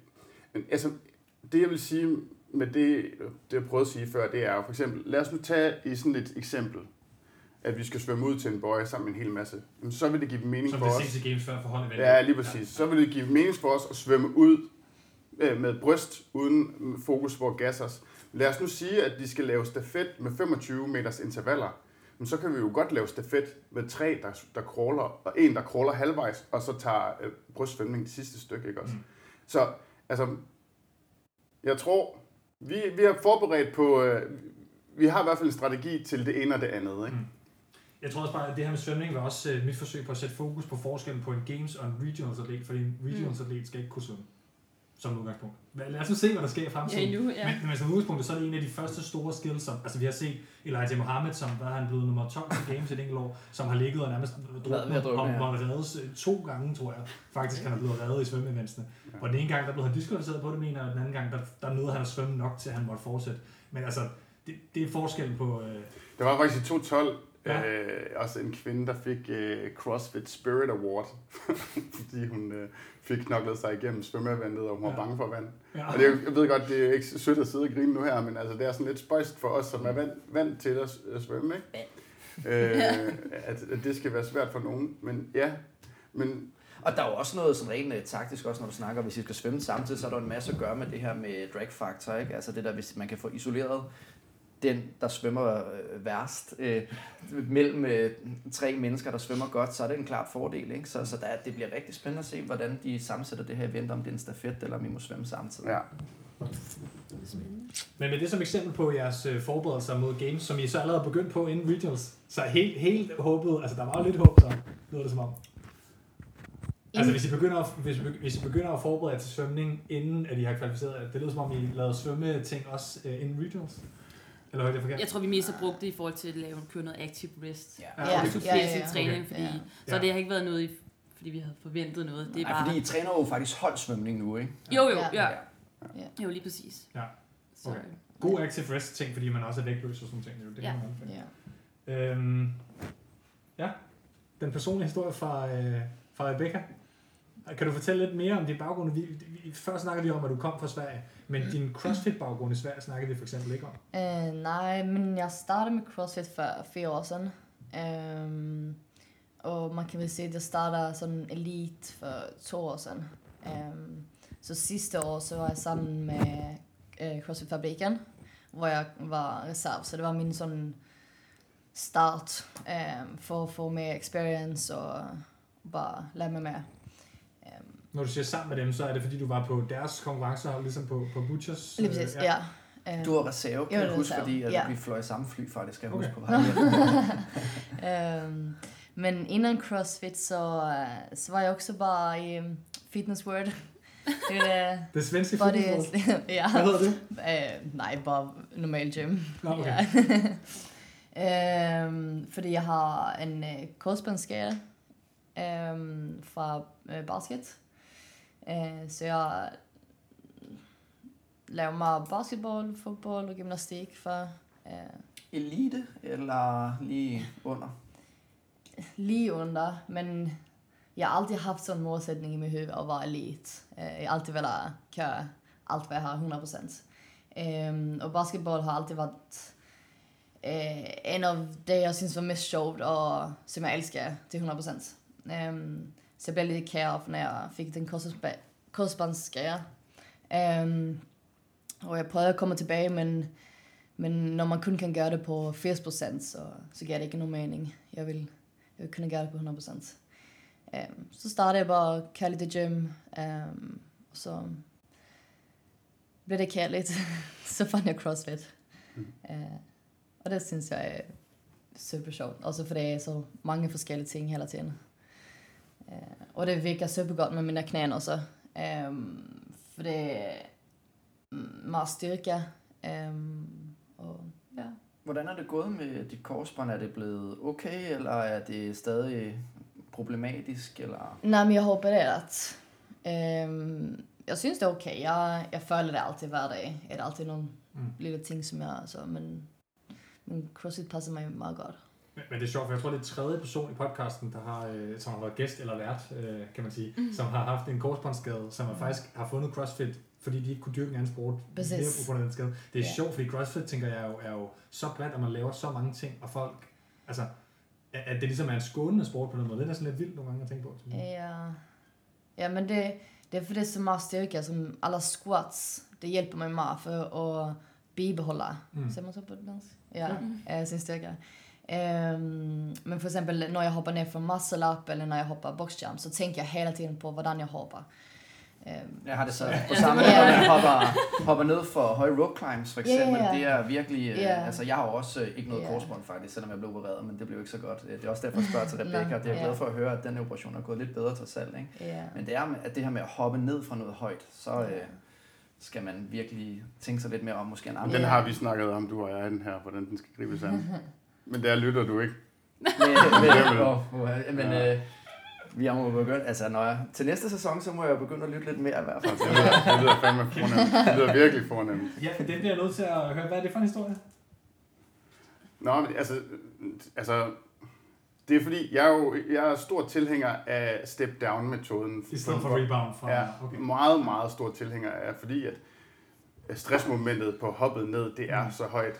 altså, det jeg vil sige med det, det jeg prøvede at sige før, det er jo for eksempel, lad os nu tage i sådan et eksempel, at vi skal svømme ud til en bøje sammen med en hel masse. Jamen, så vil det give mening for os. Som det Games før for Ja, lige præcis. Så vil det give mening for os at svømme ud øh, med bryst uden fokus på gas os. Lad os nu sige, at de skal lave stafet med 25 meters intervaller men så kan vi jo godt lave stafet med tre, der, der crawler, og en, der crawler halvvejs, og så tager øh, brystsvømning det sidste stykke, ikke også? Mm. Så, altså, jeg tror, vi, vi har forberedt på, øh, vi har i hvert fald en strategi til det ene og det andet, ikke? Mm. Jeg tror også bare, at det her med svømning var også øh, mit forsøg på at sætte fokus på forskellen på en games og en regionals atlet, fordi en regionals mm. atlet skal ikke kunne svømme som udgangspunkt. Lad os nu se, hvad der sker i fremtiden. Ja, nu, ja. Men, men som udgangspunkt, så er det en af de første store skills, som, altså vi har set Elijah Mohammed, som der er han blevet nummer 12 til Games et enkelt år, som har ligget og nærmest druknet, og var reddet to gange, tror jeg. Faktisk han er blevet reddet i svømmeeventsene. Ja. Og den ene gang, der blev han diskvalificeret på det, mener og den anden gang, der, der nåede han at svømme nok til, at han måtte fortsætte. Men altså, det, det er forskellen på... Øh... Det var faktisk i 2012, Ja. Øh, også en kvinde, der fik øh, CrossFit Spirit Award, fordi hun øh, fik knoklet sig igennem svømmevandet, og hun var ja. bange for vand. Ja. Og det, jeg ved godt, det er ikke sødt at sidde og grine nu her, men altså, det er sådan lidt spøjst for os, som er vant, vant til at, at svømme, ikke? øh, at, at det skal være svært for nogen. Men ja, men og der er jo også noget sådan rent uh, taktisk, også når du snakker, hvis I skal svømme samtidig, så er der en masse at gøre med det her med drag factor, ikke? Altså det der, hvis man kan få isoleret den, der svømmer øh, værst. Øh, mellem øh, tre mennesker, der svømmer godt, så er det en klart fordel. Ikke? Så, så der, det bliver rigtig spændende at se, hvordan de sammensætter det her event, om det er en stafet, eller om vi må svømme samtidig. Ja. Men med det som eksempel på jeres øh, forberedelser mod games, som I så allerede begyndt på inden regionals, så helt, helt håbet, altså der var jo lidt håb, så lyder det som om. Altså hvis I begynder at, hvis, hvis I begynder at forberede til svømning, inden at I har kvalificeret, det lyder som om I lavede svømmeting også uh, inden regionals. Eller er det forkert? Jeg tror, vi mest har brugt det i forhold til at lave køre noget active rest. Ja, ja, okay. ja, ja, ja. træning, fordi, ja. så det har ikke været noget, fordi vi havde forventet noget. Det er bare... fordi I træner jo faktisk holdsvømning nu, ikke? Jo, jo, ja. ja. ja. Jo, lige præcis. Ja. Okay. God active rest ting, fordi man også er vægtløs og sådan ting. Det er jo det, ja. man ja. Øhm, ja, den personlige historie fra, øh, fra Rebecca. Kan du fortælle lidt mere om din baggrund? Vi, vi, før snakkede vi om, at du kom fra Sverige, men din CrossFit-baggrund i Sverige snakkede vi for eksempel ikke om. Uh, nej, men jeg startede med CrossFit for fire år siden. Um, og man kan vel sige, at jeg startede som elite for to år siden. Um, så sidste år så var jeg sammen med uh, CrossFit-fabrikken, hvor jeg var reserv. Så det var min sådan start um, for at få mere experience og bare lære mig mere. Når du siger sammen med dem, så er det fordi, du var på deres konkurrencehold, ligesom på, på Butchers? Lige præcis, øh, ja. ja. Øh, du var reserve, kan jeg, jeg huske, fordi at ja. vi fløj samme fly faktisk, skal jeg okay. huske på vej um, Men inden CrossFit, så, uh, så var jeg også bare i um, Fitness World. Det, er, det svenske Fitness World? ja. Hvad hedder det? Uh, nej, bare normal gym. Nå, okay. ja. um, fordi jeg har en uh, korsbåndsskade um, fra uh, basket. Eh, så jeg laver meget basketball, fodbold og gymnastik for... Eh, Elite eller lige under? Lige under, men jeg har alltid haft sådan en målsætning i mit hoved at være elite. Eh, jeg har alltid velat køre alt, hvad jeg har 100%. Eh, og basketball har alltid været eh, en av det, jeg synes var mest sjovt og som jeg elsker til 100%. Um, så jag blev lite kär när jag fick den korsbandsgrejer. Um, och jag prövade att komma tillbaka men, men när man kun kan göra det på 80% så, så ger det inte någon mening. Jag vill, jag vill kunna göra det på 100%. Um, så startade jag bara köra lite gym um, och så blev det kärligt. så fann jag crossfit. Mm. Uh, och det syns jag är super sjovt. Også for det er så mange forskellige ting hele tiden. Uh, og det virker super godt med mine knæ også. Um, for det er meget styrke. Um, og ja. Hvordan er det gået med dit korsbånd? Er det blevet okay, eller er det stadig problematisk? Eller? Nej, men jeg håber det at um, jeg synes det er okay. Jeg, jeg føler det altid hver dag. Det er altid nogle mm. lille ting, som jeg... Altså, men, men CrossFit passer mig meget godt. Men, men det er sjovt, for jeg tror, det er tredje person i podcasten, der har, øh, som har været gæst eller vært, øh, kan man sige, mm. som har haft en korsbåndsskade, som mm. faktisk har fundet CrossFit, fordi de ikke kunne dyrke en anden sport. Præcis. På grund af den skade. Det er ja. sjovt, fordi CrossFit, tænker jeg, er jo, er jo så bredt, og man laver så mange ting, og folk, altså, at det ligesom er en skånende sport på den måde. Det er sådan lidt vildt nogle gange at tænke på. Ja. ja, men det, det är för det är så mycket styrka som alla squats, det hjälper mig med för att bibehålla, mm. säger man så på dansk? Ja, mm. sin styrka. Um, men för exempel när jag hoppar ner från muscle up eller när jag hoppar boxjump så tänker jag hela tiden på hvordan jag hoppar. Um, jeg har det så på samme måde, når man hopper, hopper ned for høje rope climbs for eksempel. Yeah, yeah. Det er virkelig, yeah. altså jeg har også ikke noget yeah. korsbånd faktisk, selvom jeg blev opereret, men det blev ikke så godt. Det er også derfor, jeg spørger til Rebecca, det er jeg glad for at høre, at den operation er gået lidt bedre til salg. Ikke? Yeah. Men det er at det her med at hoppe ned fra noget højt, så yeah. øh, skal man virkelig tænke sig lidt mere om, måske en anden. Den har vi snakket om, du og jeg, den her, hvordan den skal gribes an. men der lytter du ikke. men, men, men, men øh, vi har må begyndt, altså når jeg, til næste sæson, så må jeg begynde at lytte lidt mere i hvert fald. det, lyder, det lyder fandme fornemt. Det lyder virkelig fornemt. Ja, det bliver jeg nødt til at høre. Hvad er det for en historie? Nå, men altså, altså det er fordi, jeg er jo jeg er stor tilhænger af step-down-metoden. I stedet for rebound? Fra, ja, okay. meget, meget stor tilhænger af, fordi at stressmomentet på hoppet ned, det er mm. så højt.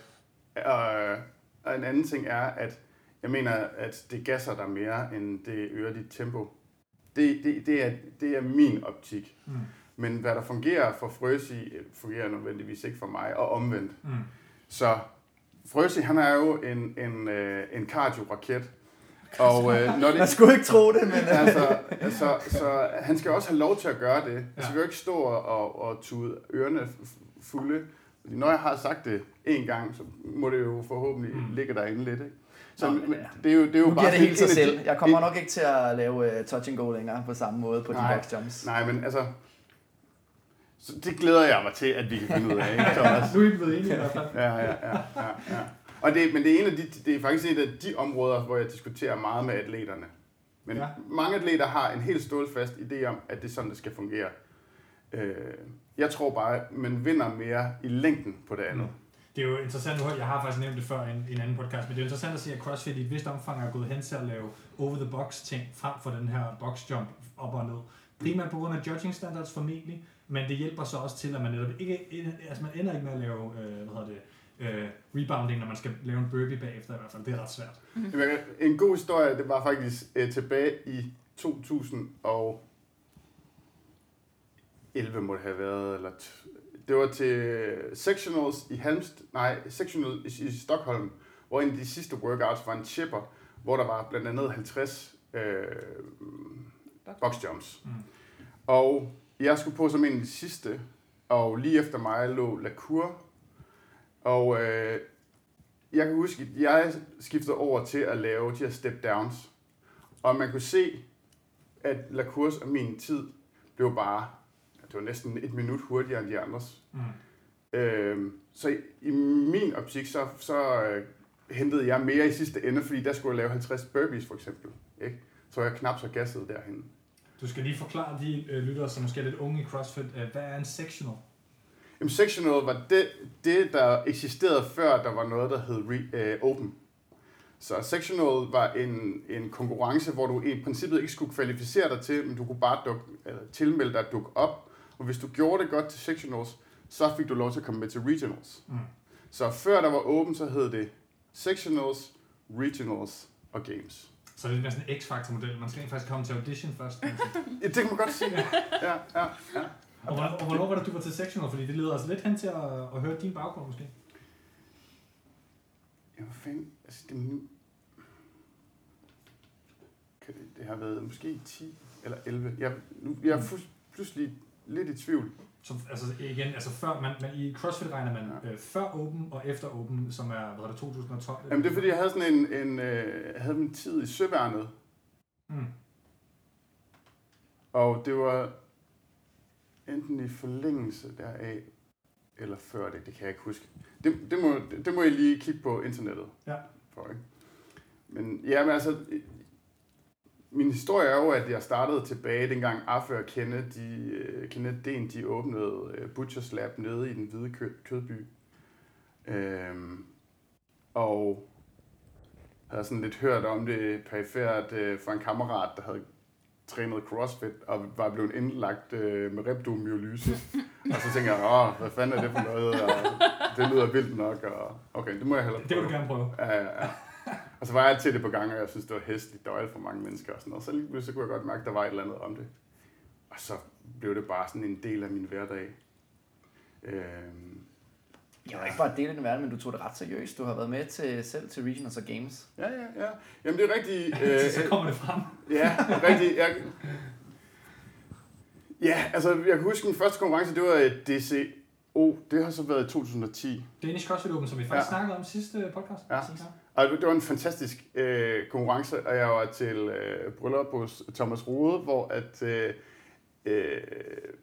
Og en anden ting er, at jeg mener, at det gasser dig mere, end det øger dit tempo. Det, det, det, er, det er min optik. Mm. Men hvad der fungerer for Frøsi, fungerer nødvendigvis ikke for mig, og omvendt. Mm. Så Frøsi, han er jo en, en, øh, en cardio-raket. Og, øh, når det, Man skulle ikke tro det, men... altså, altså, så han skal også have lov til at gøre det. Ja. Altså, vi vil ikke stå og, og tude ørerne fulde. Når jeg har sagt det en gang, så må det jo forhåbentlig mm. ligge derinde lidt. Ikke? Så Nå, men, det er jo, det er jo nu bare det helt sig selv. Jeg kommer nok ikke til at lave uh, touch and go længere på samme måde på nej, de box jumps. Nej, men altså, så det glæder jeg mig til, at vi kan finde ud af, ikke, Thomas? nu er I blevet enige i hvert fald. Ja, ja, ja, ja, ja. Og det, men det er, en af de, det er faktisk et af de områder, hvor jeg diskuterer meget med atleterne. Men ja. mange atleter har en helt stålfast idé om, at det er sådan, det skal fungere. Øh, jeg tror bare, at man vinder mere i længden på det andet. Mm det er jo interessant, nu jeg har faktisk nævnt det før i en, en anden podcast, men det er jo interessant at se, at CrossFit i et vist omfang er gået hen til at lave over-the-box ting frem for den her box jump op og ned. Primært på grund af judging standards formentlig, men det hjælper så også til, at man netop ikke, altså man ender ikke med at lave, øh, hvad hedder det, øh, rebounding, når man skal lave en burpee bagefter i hvert fald. Det er ret svært. Mm-hmm. En god historie, det var faktisk øh, tilbage i 2011 må det have været, eller det var til sectionals i Halmst, nej, sectional i, i Stockholm, hvor en af de sidste workouts var en chipper, hvor der var blandt andet 50 øh, box jumps. Mm. Og jeg skulle på som en af de sidste, og lige efter mig lå Lacour. Og øh, jeg kan huske, at jeg skiftede over til at lave de her step downs. Og man kunne se, at Lacours og min tid blev bare det var næsten et minut hurtigere end de andres. Mm. Øhm, så i, i min optik, så, så øh, hentede jeg mere i sidste ende, fordi der skulle jeg lave 50 burpees for eksempel. Ikke? Så jeg knap så gasset derhen. Du skal lige forklare de øh, lyttere, som måske er lidt unge i CrossFit, øh, hvad er en sectional? Jamen, sectional var det, det, der eksisterede før, der var noget, der hed re, øh, open. Så sectional var en, en konkurrence, hvor du i princippet ikke skulle kvalificere dig til, men du kunne bare duk, eller tilmelde dig at dukke op, og hvis du gjorde det godt til sectionals, så fik du lov til at komme med til regionals. Mm. Så før der var åben, så hed det sectionals, regionals og games. Så det er næsten en X-Factor-model. Man skal faktisk komme til audition først. ja, det kan man godt sige. ja, ja, ja. Og, og, og hvornår var det, du var til sectional? Fordi det leder altså lidt hen til at, at høre din baggrund måske. Ja, hvad fanden? Altså, det, kan det, det har været måske 10 eller 11. Jeg, nu, jeg er pludselig lidt i tvivl. Så, altså igen, altså før, man, man, i CrossFit regner man ja. øh, før Open og efter Open, som er, hvad var det, 2012? Jamen det er fordi, jeg havde sådan en, en, øh, havde en tid i søværnet. Mm. Og det var enten i forlængelse deraf, eller før det, det kan jeg ikke huske. Det, det, må, det må jeg lige kigge på internettet. Ja. For, ikke? Men ja, men altså, min historie er jo, at jeg startede tilbage dengang Arthur og Kenneth, de, øh, Kenneth Den, de åbnede uh, Butcher's Lab nede i den hvide kø, kødby. Øhm, og havde sådan lidt hørt om det perifært uh, fra en kammerat, der havde trænet CrossFit og var blevet indlagt uh, med rhabdomyolyse. og så tænker jeg, åh, hvad fanden er det for noget? Og det lyder vildt nok, og okay, det må jeg heller prøve. Det vil du gerne prøve. Ja, ja, ja. Og så var jeg til det på gange, og jeg synes, det var hæsligt. Der var alt for mange mennesker og sådan noget. Så lige så kunne jeg godt mærke, at der var et eller andet om det. Og så blev det bare sådan en del af min hverdag. Øhm, jeg var ikke bare del af din verden, men du tog det ret seriøst. Du har været med til, selv til Regionals og Games. Ja, ja, ja. Jamen det er rigtigt. Øh, så kommer det frem. ja, rigtigt. Jeg, ja, altså jeg kan huske, den første konkurrence, det var et DC Oh, det har så været i 2010. Danish CrossFit Open, som vi faktisk ja. snakkede om sidste podcast. Ja. Og det var en fantastisk øh, konkurrence, og jeg var til øh, bryllup hos Thomas Rode, hvor at, øh, øh,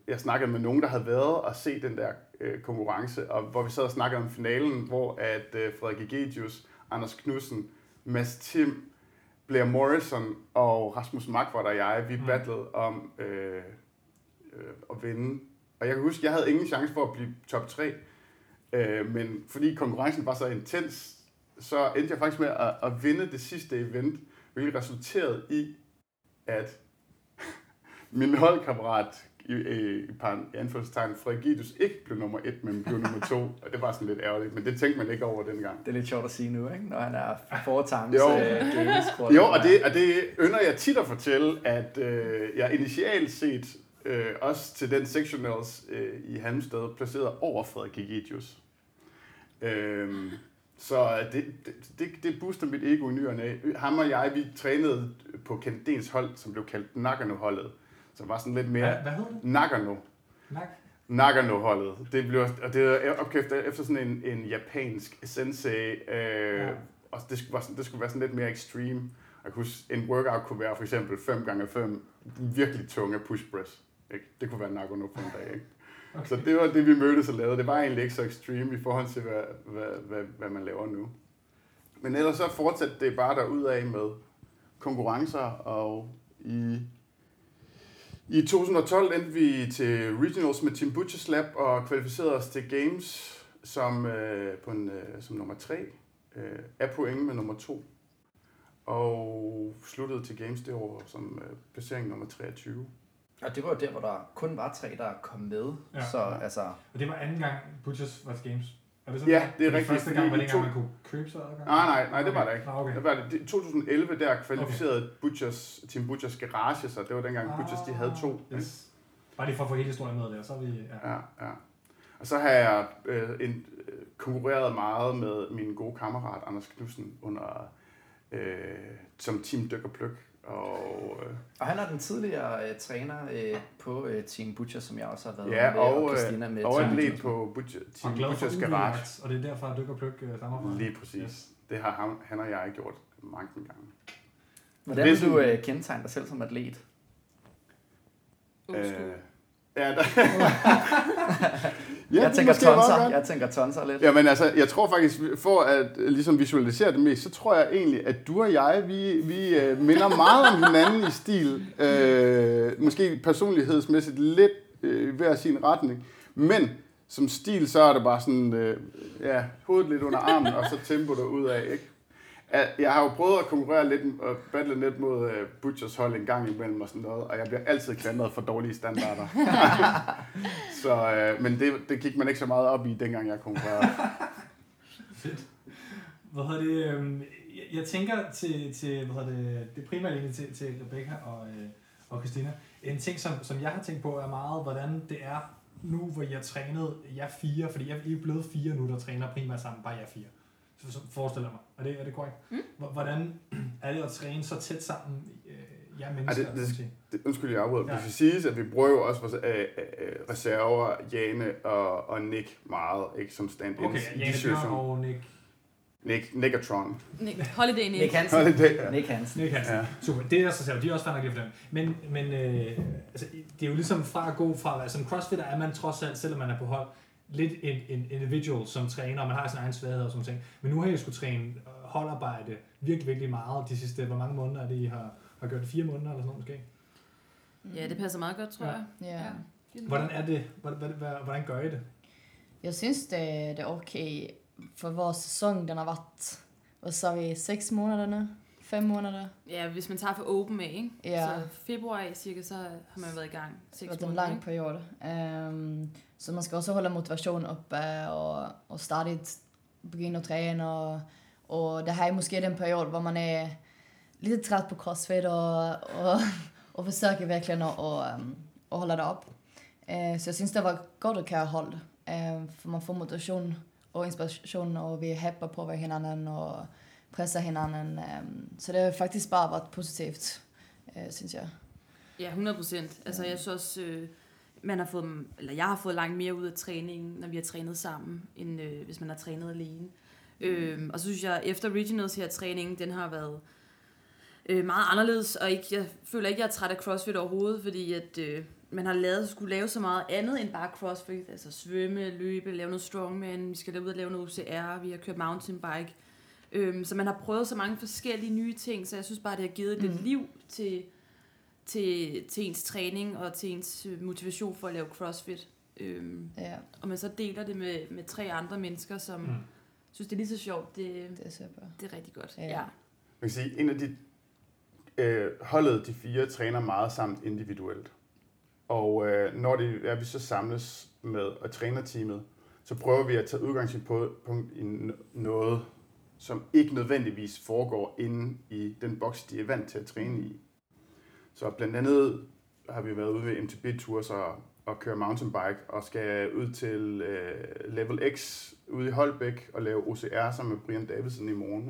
jeg snakkede med nogen, der havde været og set den der øh, konkurrence, og hvor vi sad og snakkede om finalen, hvor at øh, Frederik Egedius, Anders Knudsen, Mads Tim, Blair Morrison og Rasmus Markvart og jeg, vi mm. battlede om øh, øh, at vinde og jeg kan huske, jeg havde ingen chance for at blive top 3. Øh, men fordi konkurrencen var så intens, så endte jeg faktisk med at, at vinde det sidste event, hvilket resulterede i, at min holdkammerat i, i, i, anførselstegn, Frigidus, ikke blev nummer et, men blev nummer to. Og det var sådan lidt ærgerligt, men det tænkte man ikke over dengang. Det er lidt sjovt at sige nu, ikke? når han er foretanks jo. Uh, jo, og det, og det ynder jeg tit at fortælle, at øh, jeg initialt set øh, også til den sectionals øh, i Halmstad, placeret over Frederik Gigidius. Øh, så det, det, det booster mit ego i nyerne af. Ham og jeg, vi trænede på Kent hold, som blev kaldt Nagano-holdet. Som var sådan lidt mere... Hvad, hvad hedder det? Nagano. Nak? Nagano-holdet. Det blev og det er opkæft efter sådan en, en japansk sensei. Øh, ja. Og det skulle, være sådan, det skulle være sådan lidt mere extreme. Jeg kunne huske, en workout kunne være for eksempel 5 gange 5 virkelig tunge push press. Ikke? Det kunne være nu på en dag. Ikke? Okay. Så det var det, vi mødtes og lavede. Det var egentlig ikke så extreme i forhold til, hvad, hvad, hvad, hvad man laver nu. Men ellers så fortsatte det bare af med konkurrencer, og i, i 2012 endte vi til Regionals med Team Butchers Lab og kvalificerede os til Games som, øh, på en, øh, som nummer 3. Øh, af point med nummer 2. Og sluttede til Games det år som øh, placering nummer 23. Og det var jo der, hvor der kun var tre, der kom med. Ja. Så, altså... Og det var anden gang Butchers was Games? Er det sådan, ja, det er rigtigt. Første gang var det gang, man kunne købe sig adgang? Nej, nej, nej, det var det ikke. Ah, okay. Det var det. I 2011, der kvalificerede okay. Butchers, Team Butchers Garage så Det var dengang ah, Butchers, de havde to. Yes. Bare lige for at få hele historien med der, så er vi... Ja, ja. ja. Og så har jeg øh, en, øh, konkurreret meget med min gode kammerat Anders Knudsen under, øh, som Team Dyk og Pløk og, øh, og han er den tidligere øh, træner øh, på øh, Team Butcher, som jeg også har været ja, med, og, og Christina med. Og atlet på Butcher, Team Butchers Garage. Og det er derfor, at Dyk og Pløk øh. Lige præcis. Yes. Det har han, han og jeg gjort mange gange. Hvordan vil du øh, kendetegne dig selv som atlet? Øh, Ja, der... ja, jeg tænker tonser. Jeg tænker tonser lidt. Ja, men altså, jeg tror faktisk, for at ligesom visualisere det mest, så tror jeg egentlig, at du og jeg, vi, vi uh, minder meget om hinanden i stil. Uh, måske personlighedsmæssigt lidt uh, hver sin retning. Men som stil, så er det bare sådan, uh, ja, hovedet lidt under armen, og så tempo ud af, ikke? Jeg har jo prøvet at konkurrere lidt og battle lidt mod uh, Butchers hold en gang imellem og sådan noget, og jeg bliver altid klandret for dårlige standarder. så, uh, men det, det gik man ikke så meget op i, dengang jeg konkurrerede. Fedt. Hvad hedder det? Øhm, jeg, jeg tænker til, til hvad hedder det, det primære linje til, til Rebecca og, øh, og Christina. En ting, som, som jeg har tænkt på, er meget, hvordan det er nu, hvor jeg har trænet jer fire, fordi jeg er blevet fire nu, der træner primært sammen, bare jer fire forestiller mig. Er det, er det korrekt? Mm. Hvordan er det at træne så tæt sammen, øh, ja, mennesker. Ej, det, det, det, undskyld, jeg afbryder. Ja. Det skal siges, at vi bruger jo også vores øh, øh, reserver, Jane og, og Nick meget, ikke som stand-ins okay, i Jane situationer. og Nick. Nick, Negatron. Nick, Holiday Nick. Nick Hansen. Holiday, ja. Nick Hansen. Nick Hansen. Ja. Super. Det er så selv. De er også fandme for dem. Men, men øh, altså, det er jo ligesom fra at gå fra at være som crossfitter, er man trods alt, selvom man er på hold, lidt en, en individual som træner, og man har sin egen svaghed og sådan ting. Men nu har jeg skulle træne øh, holdarbejde virkelig, virkelig meget de sidste, hvor mange måneder er det, I har, har gjort det? Fire måneder eller sådan noget måske? Ja, det passer meget godt, tror Ja. jeg. Ja. Hvordan er det? Hvordan, gør I det? Jag syns det, det är okej för vår säsong. Den har varit, vad sa vi, sex månader nu? Fem månader? Ja, hvis man tager for open af, ikke? Ja. Så februar cirka, så har man været i gang. Det Seks har varit en måneder, ikke? period. Ehm, så man ska också hålla motivationen uppe och, och stadigt begynna träna. Och, och det här är måske den period hvor man är lite trött på crossfit och, och, och försöker verkligen att, att, um, att hålla det upp. Eh, så jag syns det var godt at kan holde, eh, for man får motivation og inspiration, og vi hæpper på hinanden og presser hinanden. Eh, så det har faktisk bare været positivt, synes jeg. Ja, 100 procent. Altså, jeg synes også, øh, man har fået, eller jeg har fået langt mere ud af træningen, når vi har trænet sammen, end øh, hvis man har trænet alene. Øh, og så synes jeg, efter Regionals her træningen, den har været øh, meget anderledes, og ikke, jeg føler ikke, jeg er træt af CrossFit overhovedet, fordi at øh, man har lavet, skulle lave så meget andet end bare CrossFit, altså svømme, løbe, lave noget strongman, vi skal derud og lave noget OCR, vi har kørt mountainbike, øhm, så man har prøvet så mange forskellige nye ting, så jeg synes bare, det har givet lidt Mm. liv til, til, til ens træning og til ens øh, motivation for at lave CrossFit. Øhm, Ja, og man så deler det med, med tre andre mennesker, som Mm. synes, det er lige så sjovt. Det, det er super. det er rigtig godt. Ja. Ja. Man kan sige, en af de øh, holdet, de fire, træner meget sammen individuelt. Og øh, når det er, vi så samles med og trænerteamet, så prøver vi at tage udgangspunkt i noget, som ikke nødvendigvis foregår inde i den boks, de er vant til at træne i. Så blandt andet har vi været ude ved MTB-tours og, og køre mountainbike og skal ud til øh, Level X ude i Holbæk og lave OCR sammen med Brian Davidson i morgen.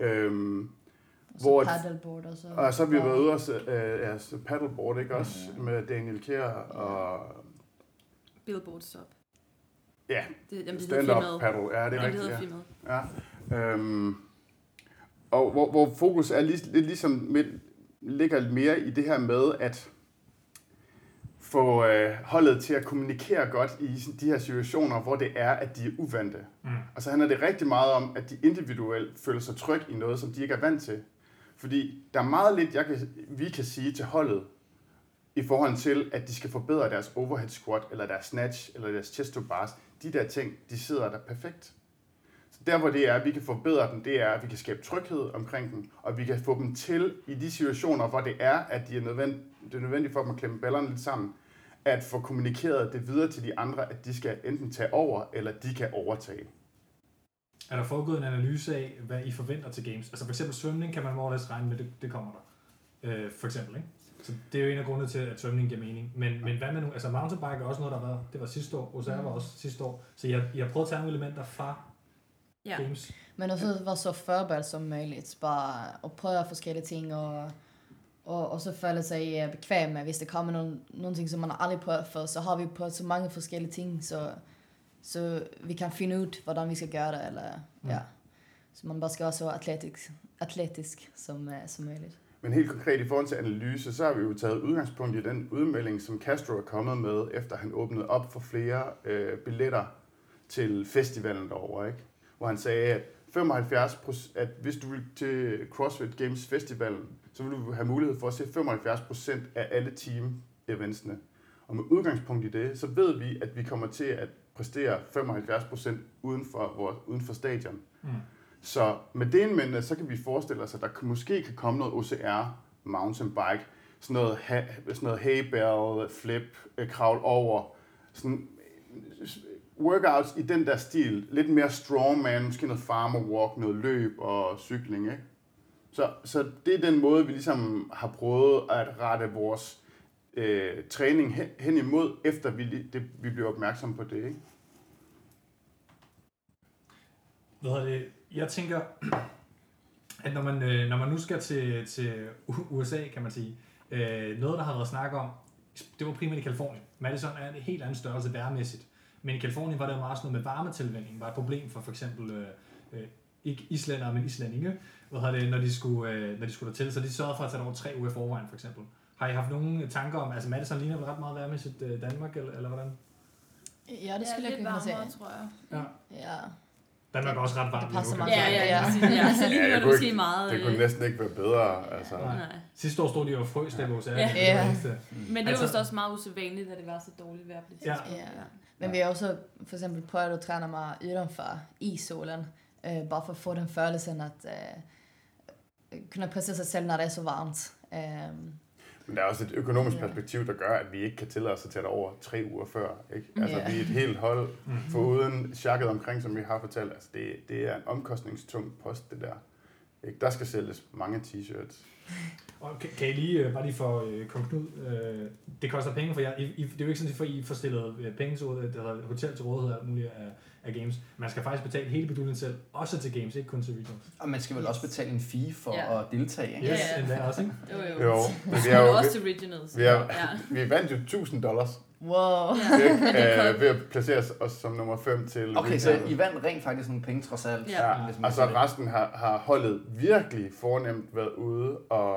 Ikke? Øhm, Og Hvor- så paddleboard og så... og så har vi været ude og øh, ja, så paddleboard, ikke også? Ja. Med Daniel Kjær og Billboard stop. Ja, det, jamen, det stand-up paddle. Ja, det er det rigtigt. hedder Ja. Ja. Øhm, og hvor, hvor fokus er lige, lidt ligesom med, ligger mere i det her med at få øh, holdet til at kommunikere godt i de her situationer, hvor det er, at de er uvante. Mm. Og så handler det rigtig meget om, at de individuelt føler sig tryg i noget, som de ikke er vant til. Fordi der er meget lidt, jeg kan, vi kan sige til holdet, i forhold til, at de skal forbedre deres overhead squat, eller deres snatch, eller deres chest to bars. De der ting, de sidder der perfekt. Der, hvor det er, at vi kan forbedre dem, det er, at vi kan skabe tryghed omkring dem, og vi kan få dem til i de situationer, hvor det er, at de er nødvendigt, det er nødvendigt for dem at klemme ballerne lidt sammen, at få kommunikeret det videre til de andre, at de skal enten tage over, eller de kan overtage. Er der foregået en analyse af, hvad I forventer til games? Altså for eksempel svømning kan man more regne med, det, det kommer der. Øh, for eksempel, ikke? Så det er jo en af grundene til, at svømning giver mening. Men, men hvad med nu? Altså mountainbike er også noget, der har været, det var sidste år, OCR var også sidste år. Så jeg, jeg har prøvet at tage nogle elementer fra Ja. games. Men også være så forberedt som muligt. Bare at prøve forskellige ting og, og, og så føle sig øh, bekvem med, hvis der kommer nogen, nogle ting, som man aldrig prøvet før, så har vi prøvet så mange forskellige ting, så, så vi kan finde ud, hvordan vi skal gøre det. Eller, Mm. ja. Så man bare skal være så atletisk, atletisk som, uh, som muligt. Men helt konkret i forhold til analyse, så har vi jo taget udgangspunkt i den udmelding, som Castro er kommet med, efter han åbnede op for flere øh, billetter til festivalen derovre, ikke? Hvor han sagde, at 75% at hvis du vil til CrossFit Games Festivalen, så vil du have mulighed for at se 75% af alle team eventsene. Og med udgangspunkt i det, så ved vi, at vi kommer til at præstere 75 uden for, vores, uden for stadion. Mm. Så med det en mente, så kan vi forestille os, at der måske kan komme noget OCR, mountainbike, sådan noget, ha, sådan noget hay bell, flip, øh, kravl over, sådan øh, workouts i den der stil, lidt mere strongman, måske noget farmer walk, noget løb og cykling, ikke? Så, så det er den måde, vi ligesom har prøvet at rette vores øh, træning hen, hen imod, efter vi, det, vi blev opmærksomme på det, ikke? Hvad hedder det? Jeg tænker, at når man, øh, når man nu skal til, til USA, kan man sige, øh, noget, der har været snak om, det var primært i Kalifornien. Madison er en helt anden størrelse værmæssigt. Men i Kalifornien var det meget sådan noget med varmetilvænding, var et problem for for eksempel øh, øh, ikke islændere, men islændinge, hvad hedder det, når de skulle, øh, når de skulle dertil. Så de sørgede for at tage over tre uger forvejen, for eksempel. Har I haft nogle tanker om, altså Madison ligner vel ret meget værmæssigt øh, Danmark, eller, eller hvordan? Ja, det skulle jeg kunne se. tror jeg. Ja. Ja. Danmark er også ret varmt. Det passer man Ja, ja, ja. ja. Så lige nu Ja, er det kunne måske meget... Det kunne øh, næsten ikke være bedre. Altså. Nej. Nej. Sidste år stod de jo og frøs der USA. Ja. Var Ja. Men det er Altså- også meget usædvanligt, at det var så dårligt vejr på det Ja. tidspunkt. Ja. Men vi har också för exempel prövat att träna mig utanför i solen. Eh, bara för att få den känslan att eh, kunna pressa sig själv när det är så varmt. Eh, Men der er også et økonomisk Ja. perspektiv, der gør, at vi ikke kan tillade os at tage det over tre uger før. Ikke? Altså, Ja. vi er et helt hold, Mhm. foruden chakket omkring, som vi har fortalt. Altså, det, det er en omkostningstung post, det der. Ikke? Der skal sælges mange t-shirts. Og kan, kan I lige, øh, bare lige for øh, kong Knud, øh, det koster penge for jer. I, I, det er jo ikke sådan, at I får stillet øh, penge til rådighed, hotel til rådighed og alt muligt af, af games. Man skal faktisk betale hele beduljen selv, også til games, ikke kun til regions. Og man skal vel også betale en fee for Ja. at deltage, ikke? Ja, Yes, ja. endda også, ikke? Jo, jo. Jo, men vi er jo, også til regionals. vi er- ja. vi vandt jo 1000 dollars wow. Ja. øh, ved at placere os som nummer 5 til Okay, så. I vandt rent faktisk nogle penge trods alt. Ja. Ja, man og så det. resten har, har holdet virkelig fornemt været ude og,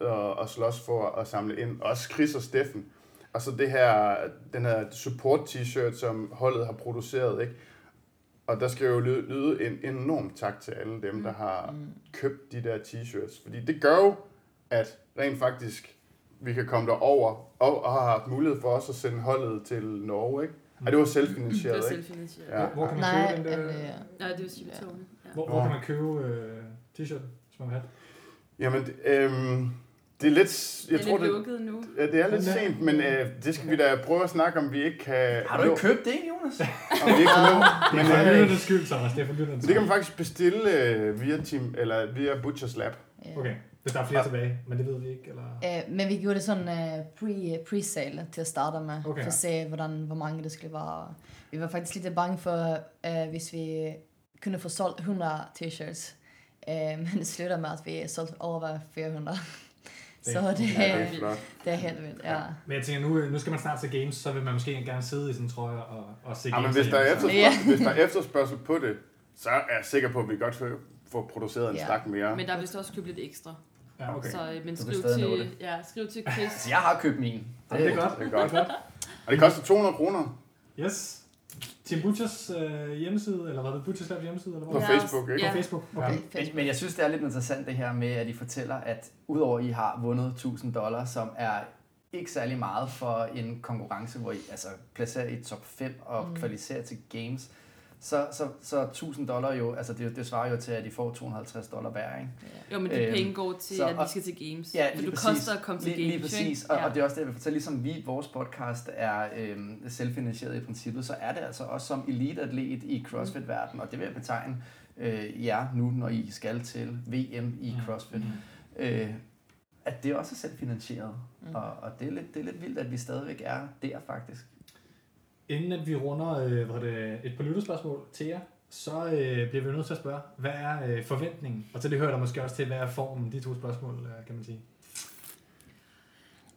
og, og slås for at samle ind. Også Chris og Steffen. Og så det her, den her support t-shirt, som holdet har produceret. Ikke? Og der skal jo lyde, lyde en enorm tak til alle dem, der har Mm. købt de der t-shirts. Fordi det gør jo, at rent faktisk vi kan komme derover og, og har haft mulighed for os at sende holdet til Norge. Ikke? Og det var Det selvfinansieret, er ikke? selvfinansieret. Ja. Ja. Hvor, hvor kan man Nej, købe den der, eller, Nej, det var Cibetone. Ja. hvor, hvor kan man købe øh, t-shirt, hvis man det? Jamen, det- øhm, det er lidt... Jeg det er tror, lidt det, lukket nu. Ja, det er lidt Men, øh, sent, men øh, det skal vi da prøve at snakke om, vi ikke kan... Har du ikke købt det, Jonas? Om vi ikke kan nå. Det Men er for øh, lytternes skyld, Thomas. Det er for lytternes det kan skyld. man faktisk bestille øh, via, team, eller via Butchers Lab. Ja. Okay, hvis der er flere tilbage, men det ved vi ikke, eller... Eh, men vi gjorde sådan uh, pre, pre-sale til at starte med, Okay. for at se, hvordan, hvor mange det skulle være. Vi var faktisk lidt bange for, uh, hvis vi kunne få solgt 100 t-shirts. Uh, men det slutter med, at vi solgte over 400. Det- Så det, Ja, det er flot. det er helt vildt, ja. Men jeg tænker, nu, nu skal man snart til games, så vil man måske gerne sidde i sådan en trøje og, og se Ja, games. men hvis der, er efterspørgsel, hvis der er efterspørgsel på det, så er jeg sikker på, at vi godt får, produceret en Ja. stak mere. Men der er vist også købt lidt ekstra. Ja, okay. Så, øh, men Du skriv til, det. ja, skriv til Chris. Jeg har købt min. Det er godt. Det er godt. Og det koster 200 kroner Yes. Team Butchers øh, hjemmeside, eller hvad er det? Butchers Lab hjemmeside, eller på hvad? Ja. Facebook, ikke? Ja. På Facebook. Okay. Men, Facebook. men jeg synes, det er lidt interessant det her med, at I fortæller, at udover at I har vundet 1000 dollars, som er ikke særlig meget for en konkurrence, hvor I altså, placerer i top 5 og mm. kvalificerer til games, så, så, så 1000 dollar jo, altså det, det svarer jo til, at I får 250 dollar hver, ikke? Jo, men de Øhm, penge går til, så- at vi skal til games. Ja, for du præcis. koster at komme til lige, games, Lige præcis, og, ja. og det er også det, jeg vil fortælle. Ligesom vi, vores podcast er øhm, selvfinansieret i princippet, så er det altså også som eliteatlet i CrossFit-verdenen, og det vil jeg betegne øh, jer nu, når I skal til VM i Mm. CrossFit, Mm. øh, at det også er selvfinansieret. Mm. Og, og det, er lidt, det er lidt vildt, at vi stadigvæk er der, faktisk. Inden at vi runder øh, hvad det, et par lytterspørgsmål til jer, så øh, bliver vi nødt til at spørge, hvad er øh, forventningen? Og til det hører der måske også til, hvad er formen, de to spørgsmål, øh, kan man sige.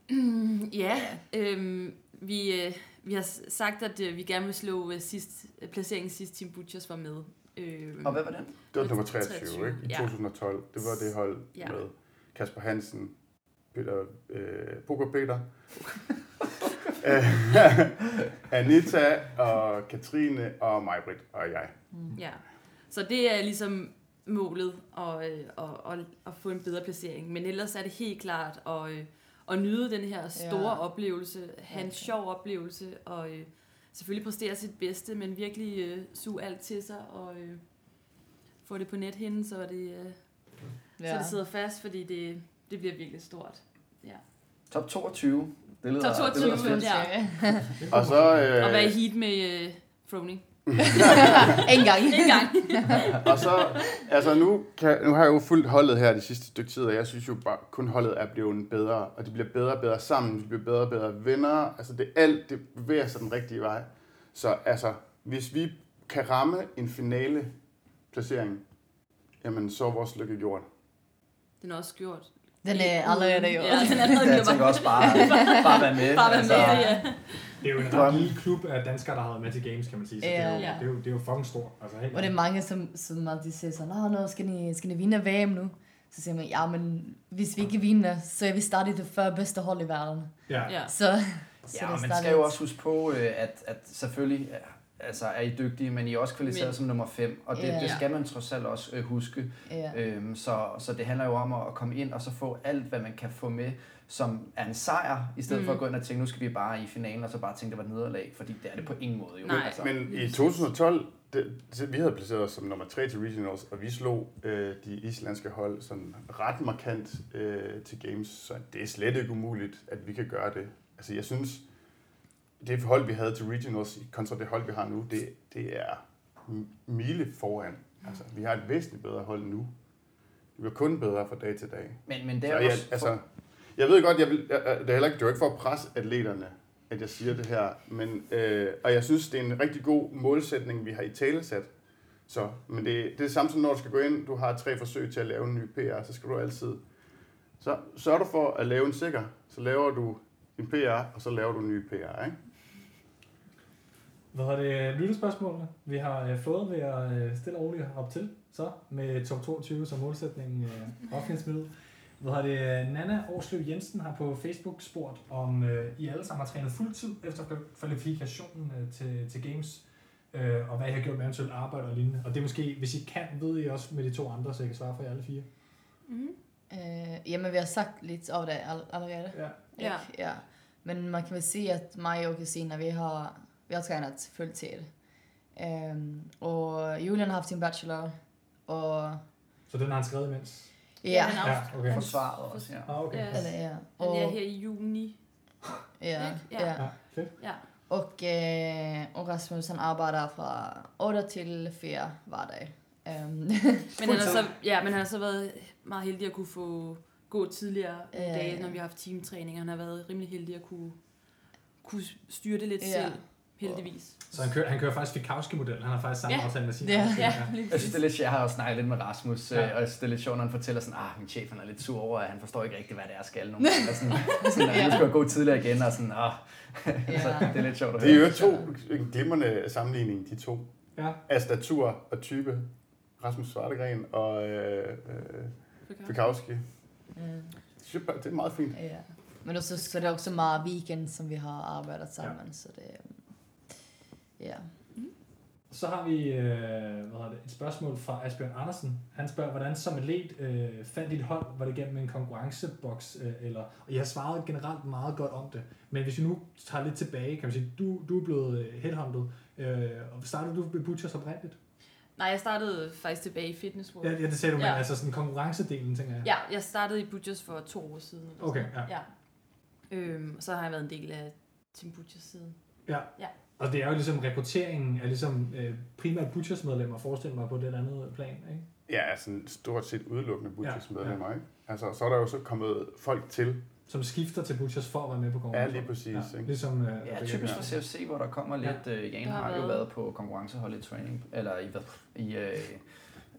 Ja, øhm, vi, øh, vi har sagt, at øh, vi gerne vil slå øh, sidst, øh, placeringen sidst Team Butchers var med. Øhm, Og hvad var det? Det var nummer 23, 23, ikke? I ja. 2012. Det var det hold Ja. med Kasper Hansen, Peter, øh, Poker Peter, øh, Anita og Katrine og Majbrit og jeg. Ja, så det er ligesom målet at, øh, at, at, at få en bedre placering. Men ellers er det helt klart at, øh, at nyde den her store Ja. ja. oplevelse, have en sjov oplevelse, og øh, selvfølgelig præstere sit bedste, men virkelig øh, suge alt til sig, og øh, få det på nethinden, så det, øh, ja. så det sidder fast, fordi det, det bliver virkelig stort. Top 22. Det lyder, Top 22, det lyder fedt. ja. Og så... Øh, Og være i heat med øh, Froning. en gang. En gang. Og så, altså nu, kan, nu har jeg jo fulgt holdet her de sidste stykke tid, og jeg synes jo bare, kun holdet er blevet bedre, og de bliver bedre og bedre sammen, de bliver bedre og bedre venner, altså det alt, det bevæger sig den rigtige vej. Så altså, hvis vi kan ramme en finale placering, jamen så er vores lykke gjort. Den er også gjort. Den er allerede gjort. Ja, den er allerede Jeg tænker også bare, bare være med. Bare være altså, med, ja. Det er jo en Drøm. ret lille klub af danskere, der har været med til games, kan man sige. Så det, er jo, Ja. det, er jo, det er jo fucking stort. Altså, helt Og det er mange, som, som altid siger sådan, Nå, nu skal ni, skal ni vinde VM nu. Så siger man, ja, men hvis vi ikke vinder, så er vi stadig det 40 bedste hold i verden. ja. Ja. Så, så Ja, er man skal jo også huske på, øh, at, at selvfølgelig ja, altså er I dygtige, men I er også kvalificeret Men- som nummer 5, og det, Ja. det skal man trods alt også øh, huske. Ja. Øhm, så, så det handler jo om at komme ind og så få alt, hvad man kan få med, som er en sejr, i stedet mm. for at gå ind og tænke, nu skal vi bare i finalen, og så bare tænke, det var et nederlag, fordi det er det på ingen måde jo. Nej. Altså. Men i 2012, det, det, vi havde placeret os som nummer 3 til Regionals, og vi slog øh, de islandske hold sådan ret markant øh, til Games, så det er slet ikke umuligt, at vi kan gøre det. Altså jeg synes, det hold, vi havde til Regionals kontra det hold, vi har nu, det, det er mile foran. Altså, vi har et væsentligt bedre hold nu. Det bliver kun bedre fra dag til dag. Men, men det Så er jeg, også... altså, jeg ved godt, jeg vil, jeg, det er heller ikke, det er ikke for at presse atleterne, at jeg siger det her, men, øh, og jeg synes, det er en rigtig god målsætning, vi har i talesat. Så, men det, det er det samme som, når du skal gå ind, du har tre forsøg til at lave en ny PR, så skal du altid, så sørger du for at lave en sikker, så laver du en PR, og så laver du en ny PR, ikke? Hvad har det lyttespørgsmålene? Vi har øh, fået ved at øh, stille og roligt op til, så med top 22 som målsætning øh, offensivt. Hvad har det Nana Årsløv Jensen har på Facebook spurgt, om øh, I alle sammen har trænet fuldtid efter kvalifikationen øh, til, til Games, øh, og hvad I har gjort med eventuelt arbejde og lignende. Og det er måske, hvis I kan, ved I også med de to andre, så jeg kan svare for jer alle fire. Mm. Øh, jamen, vi har sagt lidt om det all- allerede. Ja. Ja. Ja. Men man kan vel sige, at mig og Christina, vi har, vi har trænet fuldtid. Um, og Julian har haft sin bachelor, og Så den har han skrevet imens? ja, han har Ja, okay. Forsvaret også, ja. Ah, okay. Ja. eller ja. Han Og, er her i juni. ja, ja. Ja. Ja, fedt. Ja. Og, øh, og Rasmus, han arbejder fra 8 til 4 hver dag. Um, Men han, har så, ja, men han har så været meget heldig at kunne få gå tidligere Ja, ja, dage, ja. når vi har haft teamtræning. Han har været rimelig heldig at kunne, kunne styre det lidt Ja. selv, heldigvis. Så han kører, han kører faktisk Fikowski-modellen. Han har faktisk samme Ja. aftale med sin Ja. Ja, Jeg synes, præcis. det er lidt, jeg har jo snakket lidt med Rasmus, Ja. ja. og jeg synes, det er lidt sjovt, når han fortæller sådan, ah, min chef han er lidt sur over, at han forstår ikke rigtigt, hvad det er, jeg skal nogle gange. Og sådan, sådan, Ja. nu skal jeg gå tidligere igen, og sådan, ah. Ja. så det er lidt sjovt at Det er høre. jo to en glimrende sammenligning, de to. Ja. Af statur og type. Rasmus Svartegren og øh, øh, Fikowski. øh, Det synes jeg, det er meget fint. ja. Men også, så er det også meget weekend, som vi har arbejdet sammen, så det, ja. Så har vi øh, hvad hedder det, et spørgsmål fra Asbjørn Andersen. Han spørger, hvordan som atlet øh, fandt dit hold? Var det gennem en konkurrenceboks? Øh, eller, og jeg har svaret generelt meget godt om det. Men hvis vi nu tager lidt tilbage, kan man sige, du, du er blevet øh, headhunted. Øh, og startede du ved Butchers oprindeligt? Nej, jeg startede faktisk tilbage i Fitness World. Ja, ja det sagde du, men Ja. altså sådan konkurrencedelen, tænker jeg. Ja, jeg startede i Butchers for to år siden. Eller Okay, sådan. ja. ja. Øhm, og så har jeg været en del af Team Butchers siden. Og det er jo ligesom rekrutteringen af ligesom, øh, primært Butchers medlemmer, forestil mig på det andet plan, ikke? Ja, altså stort set udelukkende Ja, Butchers medlemmer, ikke? Altså, så er der jo så kommet folk til. Som skifter til Butchers for at være med på Ja, konkurrencen. lige præcis, Ja, ikke? ligesom, øh, Ja, typisk for CFC, hvor der kommer Ja. lidt, øh, Jan har har jo været- på konkurrencehold i training, eller i, hvad, i øh,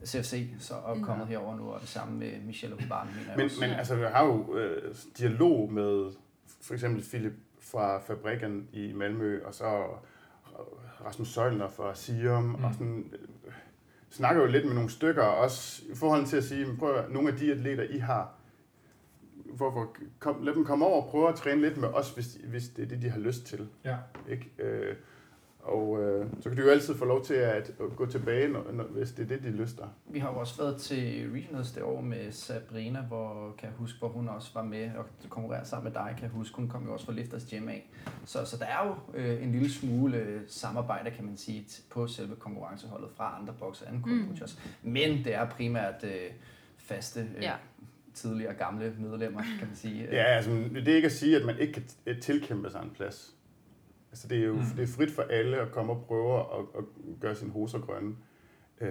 CFC, så og Mm. kommet herover nu, og det samme med Michelle Obarn, mener jeg Men, også. men Ja. altså, vi har jo øh, dialog med for eksempel Philip fra Fabrikken i Malmø, og så Rasmus Søjlner fra Sium, mm. Og sådan, øh, snakker jo lidt med nogle stykker, også i forhold til at sige, prøv at, nogle af de atleter, I har, hvorfor, kom, lad dem komme over og prøve at træne lidt med os, hvis, hvis det er det, de har lyst til. Ja. Ikke? Øh, og øh, så kan du jo altid få lov til at, at gå tilbage, når, når, hvis det er det, de lyster. Vi har jo også været til Regionals det år med Sabrina, hvor kan jeg huske, hvor hun også var med og konkurrerede sammen med dig, kan jeg huske. Hun kom jo også fra Lifters Gym af. Så, så der er jo øh, en lille smule øh, samarbejde, kan man sige, på selve konkurrenceholdet fra andre bokser end Mm. mm. Men det er primært øh, faste, øh, Ja. tidligere gamle medlemmer, kan man sige. Ja, altså, det er ikke at sige, at man ikke kan tilkæmpe sig en plads. Altså, det er jo Mm. det er frit for alle at komme og prøve at, at gøre sine hoser grønne. Øh,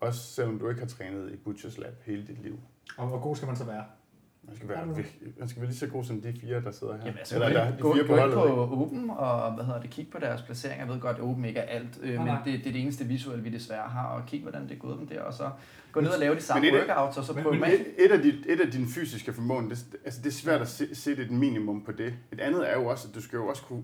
også selvom du ikke har trænet i Butchers Lab hele dit liv. Og hvor god skal man så være? Man skal, være, man skal være lige så god som de fire, der sidder her. Jamen, altså, Eller, der, de gå, fire på, gå ind på Open og hvad hedder det, kig på deres placering. Jeg ved godt, at Open ikke er alt, øh, men det, det er det eneste visuelle, vi desværre har. Og kig, hvordan det er gået dem der, og så gå ned og lave de samme et, workouts, og så prøve men, et, et, af de, et af dine fysiske formål, det, altså, det er svært at sætte et minimum på det. Et andet er jo også, at du skal jo også kunne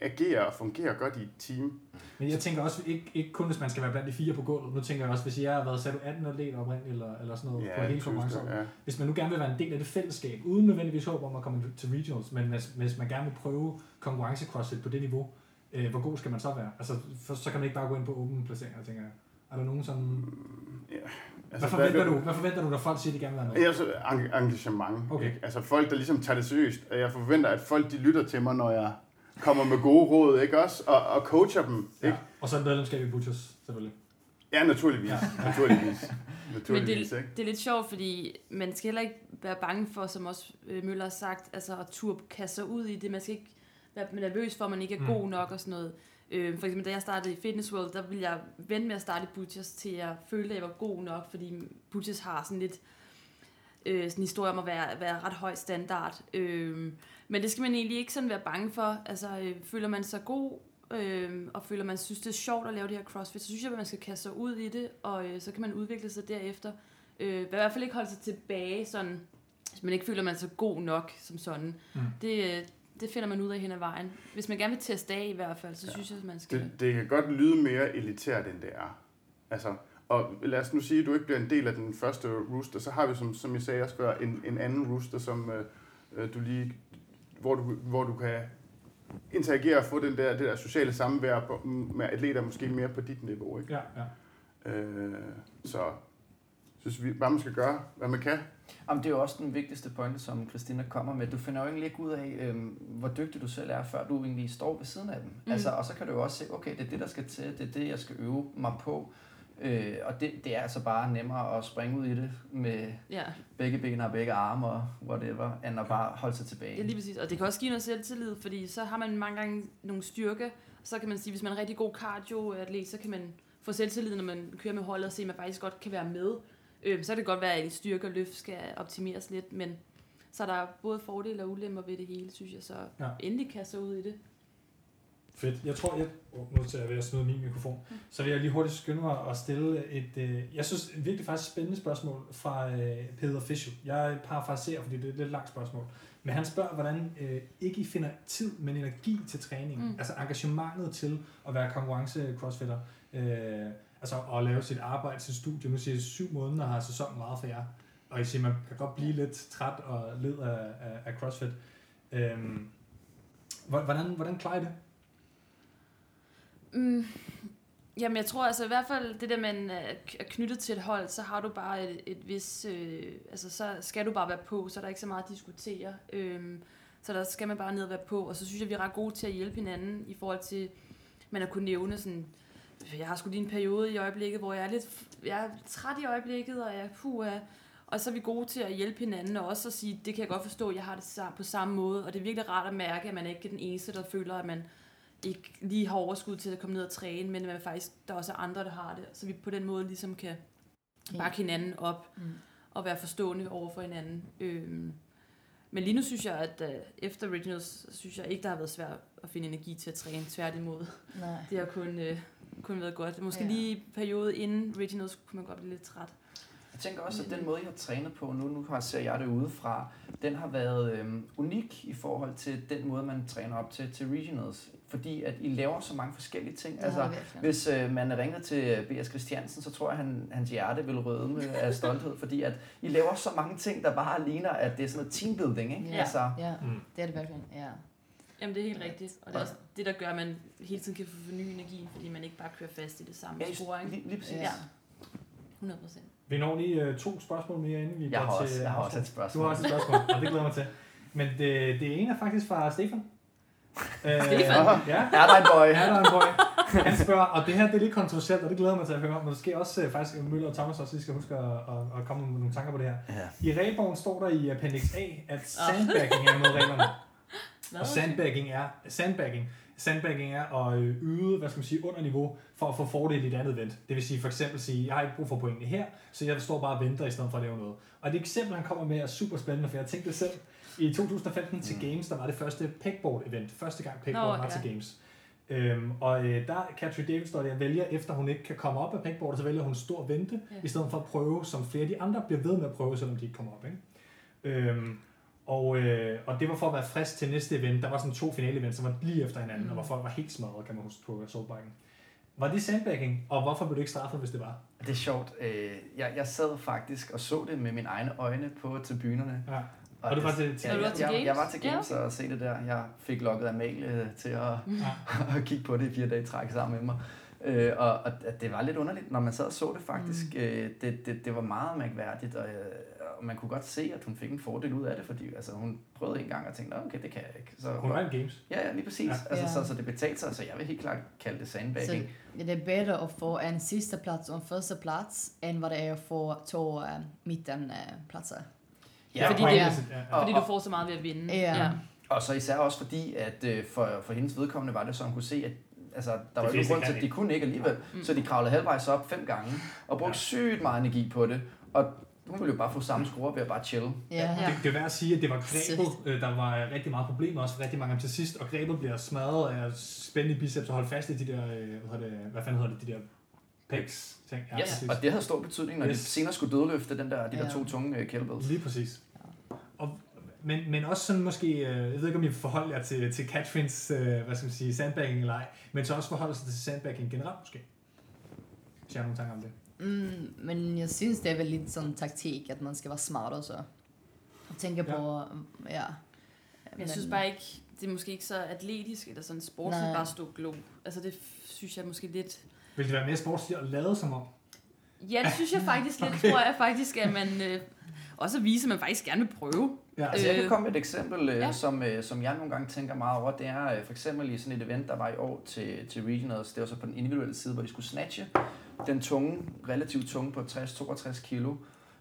agere og fungere godt i et team. Men jeg tænker også, ikke, ikke kun hvis man skal være blandt de fire på gulvet. Nu tænker jeg også, hvis jeg har været, du 18 atlet oprindeligt, eller, eller sådan noget, ja, på hele konkurrence. Ja. Hvis man nu gerne vil være en del af det fællesskab, uden nødvendigvis håb om at komme til regionals, men hvis, hvis man gerne vil prøve konkurrence crossfit på det niveau, øh, hvor god skal man så være? Altså, for, så kan man ikke bare gå ind på åbne placeringer, tænker jeg. Er der nogen sådan... Ja. Altså, hvad, forventer du, hvad forventer du, når folk siger, at de gerne vil være med? Jeg så engagement. Okay. Ikke? Altså folk, der ligesom tager det seriøst. Jeg forventer, at folk de lytter til mig, når jeg kommer med gode råd, ikke også? Og, og coacher dem, ikke? Ja. Og så en medlemskab i Butchers, selvfølgelig. Ja, naturligvis. Ja. naturligvis. naturligvis Men det, det er lidt sjovt, fordi man skal heller ikke være bange for, som også øh, Møller har sagt, altså at turde kaste sig ud i det. Man skal ikke være nervøs for, at man ikke er mm. god nok og sådan noget. Øh, for eksempel, da jeg startede i Fitness World, der ville jeg vente med at starte i Butchers, til jeg følte, at jeg var god nok, fordi Butchers har sådan lidt øh, sådan en historie om at være, være ret høj standard. Øh, men det skal man egentlig ikke sådan være bange for. Altså, øh, føler man sig god, øh, og føler man synes, det er sjovt at lave det her CrossFit, så synes jeg, at man skal kaste sig ud i det, og øh, så kan man udvikle sig derefter. Øh, I hvert fald ikke holde sig tilbage, sådan, hvis man ikke føler, man er så god nok som sådan. Mm. Det, øh, det finder man ud af hen ad vejen. Hvis man gerne vil teste af i hvert fald, så ja. synes jeg, at man skal... Det, det kan godt lyde mere elitært, end det er. Altså, og lad os nu sige, at du ikke bliver en del af den første rooster, så har vi, som, som jeg sagde også før, en, en anden rooster, som øh, øh du lige, hvor, du, hvor du kan interagere og få den der, det der sociale samvær på, med atleter måske mere på dit niveau. Ikke? Ja, ja. Øh, så synes vi bare, man skal gøre, hvad man kan. Jamen, det er jo også den vigtigste pointe, som Christina kommer med. Du finder jo egentlig ikke ud af, øhm, hvor dygtig du selv er, før du egentlig står ved siden af dem. Mm. Altså, og så kan du jo også se, okay, det er det, der skal til, det er det, jeg skal øve mig på. Øh, og det, det er altså bare nemmere at springe ud i det med ja. begge ben og begge arme og whatever, end at bare holde sig tilbage. Ja, lige præcis. Og det kan også give noget selvtillid, fordi så har man mange gange nogle styrke. Så kan man sige, hvis man er en rigtig god cardio-atlet, så kan man få selvtillid, når man kører med holdet og se, at man faktisk godt kan være med. Øh, så kan det godt være, at styrke og løft skal optimeres lidt, men så er der både fordele og ulemper ved det hele, synes jeg. Så ja. endelig kaste ud i det. Fedt. Jeg tror, jeg... Oh, nu til jeg ved at smide min mikrofon. Mm. Så vil jeg lige hurtigt skynde mig at stille et... Øh, jeg synes et virkelig faktisk spændende spørgsmål fra øh, Peter Fischel. Jeg parafraserer, fordi det er et lidt langt spørgsmål. Men han spørger, hvordan øh, ikke I finder tid, men energi til træning. Mm. Altså engagementet til at være konkurrence-crossfitter. Øh, altså at lave sit arbejde, sit studie. Nu siger jeg, syv måneder har sæsonen meget for jer. Og I siger, man kan godt blive lidt træt og led af, af, af CrossFit. Øhm, hvordan, hvordan klarer I det? Mm, jamen jeg tror altså i hvert fald, det der man er øh, knyttet til et hold, så har du bare et, et vis, øh, altså så skal du bare være på, så er der ikke så meget at diskutere. Øh, så der skal man bare ned og være på, og så synes jeg, vi er ret gode til at hjælpe hinanden i forhold til, man har kunnet nævne sådan, jeg har sgu lige en periode i øjeblikket, hvor jeg er lidt jeg er træt i øjeblikket, og jeg puh, og så er vi gode til at hjælpe hinanden, og også at sige, det kan jeg godt forstå, jeg har det på samme måde, og det er virkelig rart at mærke, at man ikke er den eneste, der føler, at man ikke lige har overskud til at komme ned og træne, men at faktisk, der også er andre, der har det, så vi på den måde ligesom kan bakke hinanden op, mm. og være forstående over for hinanden. Øhm, men lige nu synes jeg, at uh, efter Originals, synes jeg ikke, der har været svært at finde energi til at træne. Tværtimod. Nej. Det har kun, uh, kun været godt. Måske ja. lige periode inden Originals kunne man godt blive lidt træt. Jeg tænker også, at den måde, jeg har trænet på nu, nu ser jeg det udefra, den har været øhm, unik i forhold til den måde, man træner op til, til regionals. Fordi at I laver så mange forskellige ting. Ja, altså, hvis øh, man ringede til B.S. Christiansen, så tror jeg, at han, hans hjerte vil rødme af stolthed, fordi at I laver så mange ting, der bare ligner, at det er sådan noget teambuilding. Ikke? Ja, altså, ja. Mm. det er det virkelig. Ja. Jamen, det er helt rigtigt. Og det er også det, der gør, at man hele tiden kan få forny energien, fordi man ikke bare kører fast i det samme ja, spor. Ikke? Lige, lige præcis. Ja. 100 procent. Vi når lige uh, to spørgsmål mere, inden vi jeg går har til... jeg har også et spørgsmål. Du har også et spørgsmål, og det glæder mig til. Men det, det ene er faktisk fra Stefan. Stefan? Uh, ja. Er der en boy? Er der en boy? Han spørger, og det her det er lidt kontroversielt, og det glæder mig til at høre. Men måske også uh, faktisk Møller og Thomas også lige skal huske at, at, at komme med nogle tanker på det her. Ja. I regelbogen står der i Appendix A, at sandbagging er mod reglerne. og sandbagging er, sandbagging Sandbagging er at øh, yde, hvad skal man sige, under niveau for at få fordel i et andet event. Det vil sige for eksempel sige, jeg har ikke brug for pointene her, så jeg står bare og venter i stedet for at lave noget. Og det eksempel, han kommer med, er super spændende, for jeg tænkte det selv. I 2015 til mm. Games, der var det første pegboard event. Første gang pegboard Nå, var ja. til Games. Øhm, og øh, der Catherine David står der vælger, efter hun ikke kan komme op af pegboardet, så vælger hun stor vente, ja. i stedet for at prøve, som flere af de andre bliver ved med at prøve, selvom de ikke kommer op. Ikke? Øhm, og, øh, og det var for at være frisk til næste event. Der var sådan to finale events, som var lige efter hinanden, mm. og hvor folk var helt smadret, kan man huske på Soulbiken. Var det sandbagging, og hvorfor blev du ikke straffet, hvis det var? Det er sjovt. Øh, jeg, jeg sad faktisk og så det med mine egne øjne på tribunerne. Ja. Og, og du var til, til, ja, jeg, jeg, jeg var til Games ja. og se det der. Jeg fik lukket Amalie til at, ja. at kigge på det i fire dage træk sammen med mig. Øh, og, og det var lidt underligt, når man sad og så det faktisk. Mm. Øh, det, det, det var meget mærkværdigt, og, øh, og man kunne godt se, at hun fik en fordel ud af det, fordi altså, hun prøvede en gang og tænkte, okay, det kan jeg ikke. Så, hun var en games. Ja, ja, lige præcis. Ja. Altså, ja. Så, så det betalte sig, så jeg vil helt klart kalde det sandbagging. Så det er bedre at få en sidste plads og en første plads, end hvad det er at få to uh, midtenpladser. Ja, fordi, det er, ja. fordi du får så meget ved at vinde. Ja. ja. Og så især også fordi, at øh, for, for hendes vedkommende var det så, hun kunne se, at altså, der var jo grund til, at de kunne ikke alligevel. Mm. Så de kravlede halvvejs op fem gange, og brugte ja. sygt meget energi på det. Og hun ville jo bare få samme score ved at bare chill. Ja. ja. Det, det er værd at sige, at det var grebet, øh, der var rigtig meget problemer også for rigtig mange til sidst, og grebet bliver smadret af spændende biceps og holde fast i de der, øh, hvad, det, hvad fanden hedder det, de der pecs ting. Ja, yes. og det havde stor betydning, når yes. de senere skulle dødløfte den der, de ja. der to tunge uh, kettlebells. Lige præcis. Og, men, men også sådan måske, øh, jeg ved ikke om I forholder jer til, til Katrins, øh, hvad skal man sige, sandbagging eller ej, men så også forholde sig til sandbagging generelt måske. Hvis jeg har nogle tanker om det. Mm, men jeg synes det er vel lidt sådan taktik, at man skal være smart også. Og tænke ja. på, ja. Men jeg synes bare ikke, det er måske ikke så atletisk eller sådan sportsligt bare stå glob. Altså det synes jeg måske lidt... Vil det være mere sportsligt at lade som om? Ja, det synes jeg faktisk lidt, tror jeg faktisk, at man øh, også at vise, at man faktisk gerne vil prøve. Ja. Altså, jeg kan komme med et eksempel, øh, ja. som, øh, som jeg nogle gange tænker meget over. Det er øh, for eksempel i sådan et event, der var i år til, til Regionals. Det var så på den individuelle side, hvor de skulle snatche den tunge, relativt tunge på 60-62 kilo.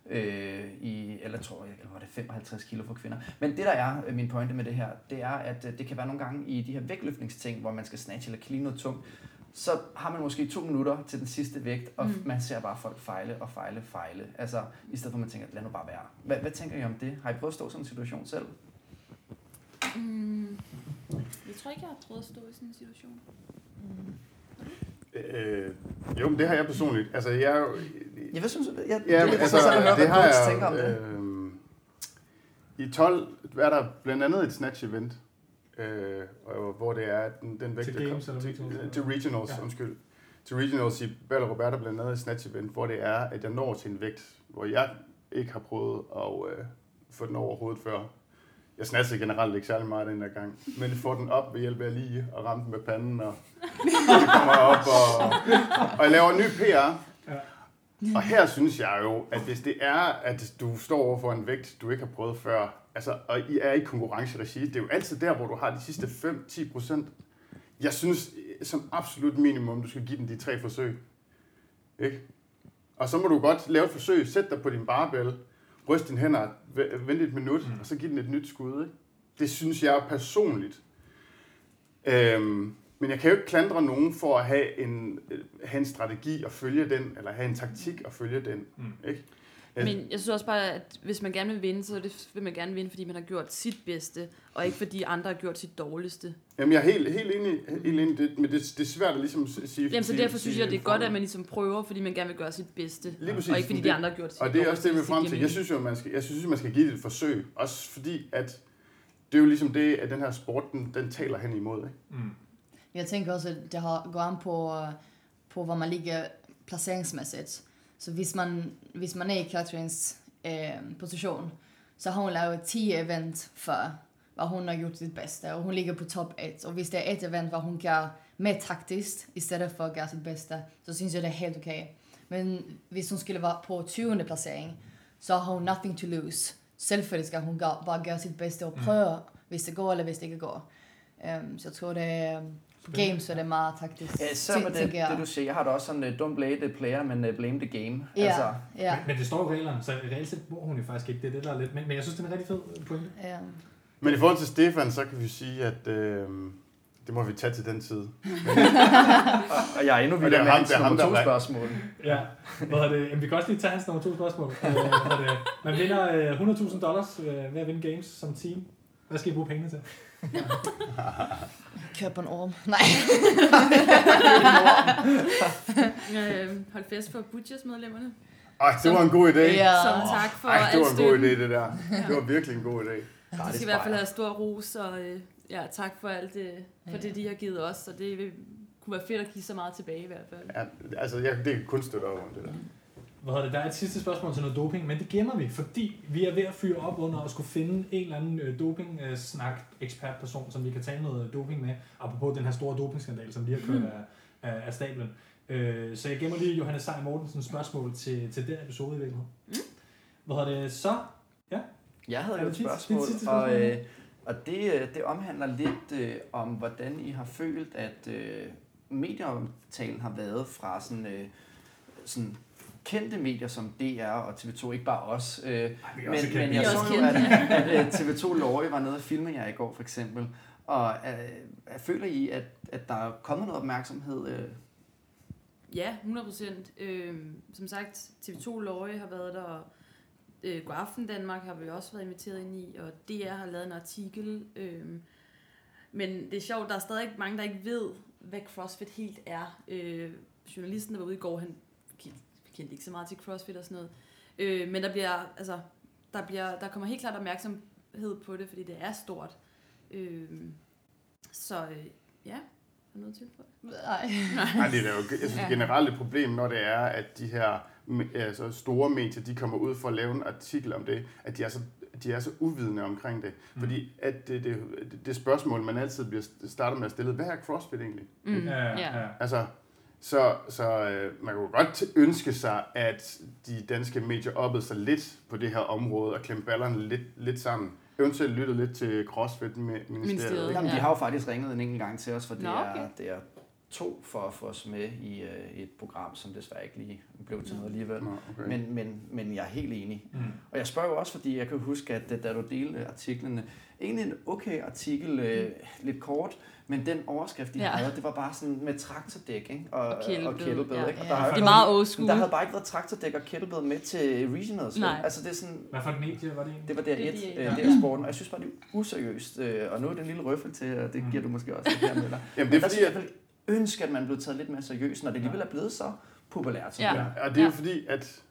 Øh, i, eller tror jeg, var det 55 kilo for kvinder. Men det der er min pointe med det her, det er, at det kan være nogle gange i de her vægtløftningsting, hvor man skal snatche eller clean noget tungt, så har man måske to minutter til den sidste vægt, og mm. man ser bare folk fejle og fejle og fejle. Altså, i stedet for at man tænker, lad nu bare være. Hvad, hvad tænker I om det? Har I prøvet at stå i sådan en situation selv? Mm. Jeg tror ikke, jeg har prøvet at stå i sådan en situation. Mm. Øh, jo, men det har jeg personligt. Altså, jeg er jo... Ja, hvad synes du? Jeg, ja, det, altså, høre, det har jeg, om det. Øh, I 12 er der blandt andet et snatch-event, øh, hvor det er den, den vægt, til, games, kom, til, til, til regionals, ja. undskyld. Til regionals i Bella Roberta blandt andet et snatch event, hvor det er, at jeg når til en vægt, hvor jeg ikke har prøvet at øh, få den over hovedet før. Jeg snatchede generelt ikke særlig meget den der gang, men får den op ved hjælp af lige at ramme den med panden, og det kommer op, og, og jeg laver en ny PR. Ja. Og her synes jeg jo, at hvis det er, at du står over for en vægt, du ikke har prøvet før, altså, og I er i konkurrenceregi, det er jo altid der, hvor du har de sidste 5-10 procent. Jeg synes, som absolut minimum, du skal give den de tre forsøg. Ikke? Og så må du godt lave et forsøg, sæt dig på din barbell, ryst dine hænder, vent et minut, mm. og så give den et nyt skud. Ikke? Det synes jeg personligt. Øhm, men jeg kan jo ikke klandre nogen for at have en, have en strategi og følge den, eller have en taktik og følge den. Mm. Ikke? Men jeg synes også bare, at hvis man gerne vil vinde, så det, vil man gerne vinde, fordi man har gjort sit bedste, og ikke fordi andre har gjort sit dårligste. Jamen, jeg er helt, helt enig, helt enig det, men det, det er svært at ligesom sige... Jamen, så derfor synes jeg, det er godt, at man ligesom prøver, fordi man gerne vil gøre sit bedste, Lige præcis, og ikke fordi det, de andre har gjort sit Og det er også det, vi er frem til. Jeg synes jo, man skal, jeg synes, man skal give det et forsøg, også fordi, at det er jo ligesom det, at den her sport, den, den taler hen imod. Ikke? Mm. Jeg tænker også, at det har, går an på, på hvor man ligger placeringsmæssigt. Så hvis man, hvis man er i Katrins eh, position så har hun lavet 10 event för vad hon har gjort sitt bästa och hon ligger på topp 1. Och hvis det är ett event vad hon gör mer taktiskt istället för att göra sitt bästa så syns jag det är helt okej. Okay. Men hvis hon skulle vara på 20 placering så har hon nothing to lose. Selvfølgelig skal hun bare gøre sit bedste og prøve, mm. hvis det går eller hvis det ikke går. Um, så jeg tror, det på games er det meget taktisk. Ja, så med det, det, du siger. Jeg har da også sådan, uh, don't blame the player, men uh, blame the game. Ja, altså. ja. Men, men, det står i reglerne, så reelt set bruger hun jo faktisk ikke. Det er det, der er lidt... Men, men jeg synes, det er en rigtig fed pointe. Ja. Men i forhold til Stefan, så kan vi sige, at øh, det må vi tage til den tid. og, og jeg er endnu vildere med hans nummer to spørgsmål. Ja, hvad er det? Jamen, vi kan også lige tage hans nummer to spørgsmål. Øh, hvad det? Man vinder 100.000 dollars ved at vinde games som team. Hvad skal I bruge pengene til? Kør på en orm. Nej. øh, hold fest for Butchers medlemmerne. Ej, det var en god idé. Ja. Som tak for Ej, det var en god idé, det der. Det var virkelig en god idé. De skal i hvert fald have stor ros, og øh, ja, tak for alt det, for det, de har givet os, og det kunne være fedt at give så meget tilbage i hvert fald. Ja, altså, jeg, det kan kun støtte over det der. Hvad hedder det? Der er et sidste spørgsmål til noget doping, men det gemmer vi, fordi vi er ved at fyre op under at skulle finde en eller anden øh, doping-snak ekspertperson, som vi kan tage noget doping med, apropos den her store dopingskandal, som lige har kørt mm. af, af, af stablen. Øh, så jeg gemmer lige Johannes Sej Mortensens spørgsmål til, til den episode i virkeligheden. Mm. Hvad hedder det? Så, ja. Jeg havde jo et spørgsmål, og, øh, og det, øh, det omhandler lidt øh, om, hvordan I har følt, at øh, medieomtalen har været fra sådan, øh, sådan kendte medier som DR og TV2, ikke bare os. Øh, Ej, men, men jeg så jo, at, at TV2 Lorge var nede og filme jer i går, for eksempel. Og øh, føler I, at, at der er kommet noget opmærksomhed? Øh? Ja, 100 procent. Øh, som sagt, TV2 Lorge har været der, øh, God Aften Danmark har vi også været inviteret ind i, og DR har lavet en artikel. Øh, men det er sjovt, der er stadig mange, der ikke ved, hvad CrossFit helt er. Øh, journalisten, der var ude i går, han kendte ikke så meget til CrossFit og sådan noget. Øh, men der bliver, altså, der, bliver, der kommer helt klart opmærksomhed på det, fordi det er stort. Øh, så øh, ja, har noget til for det? Nej. Nej, det er jo jeg synes, generelt et problem, når det er, at de her altså store medier, de kommer ud for at lave en artikel om det, at de er så de er så uvidende omkring det. Mm. Fordi at det, det, det spørgsmål, man altid bliver startet med at stille, hvad er CrossFit egentlig? Mm. Ja, ja, ja. Altså, så, så øh, man kunne godt ønske sig, at de danske medier oppede sig lidt på det her område og klemte ballerne lidt, lidt sammen. Eventuelt lyttede lidt til CrossFit-ministeriet. Jamen, de har jo faktisk ringet en enkelt gang til os, for det, Nå, okay. er, det er to for at få os med i øh, et program, som desværre ikke lige blev til noget alligevel. Nå, okay. men, men, men jeg er helt enig. Mm. Og jeg spørger jo også, fordi jeg kan huske, at da du delte artiklerne, egentlig en okay artikel, øh, mm. lidt kort, men den overskrift, de ja. havde, det var bare sådan med traktordæk ikke? Og, og kettlebell. Og kettlebell ja. ikke? Og der ja. det er meget old school. Der havde bare ikke været traktordæk og kettlebell med til regionals. Nej. Altså, det er sådan, Hvad for et medie var det Det var der et, det, øh, det er sporten. Og jeg synes bare, det er useriøst. Øh, og nu er det en lille røffel til, og det giver du måske også dig. Jamen, det er fordi, jeg ønsker, at man blev taget lidt mere seriøst, når det alligevel er blevet så populært. ja. ja, og det er jo fordi, at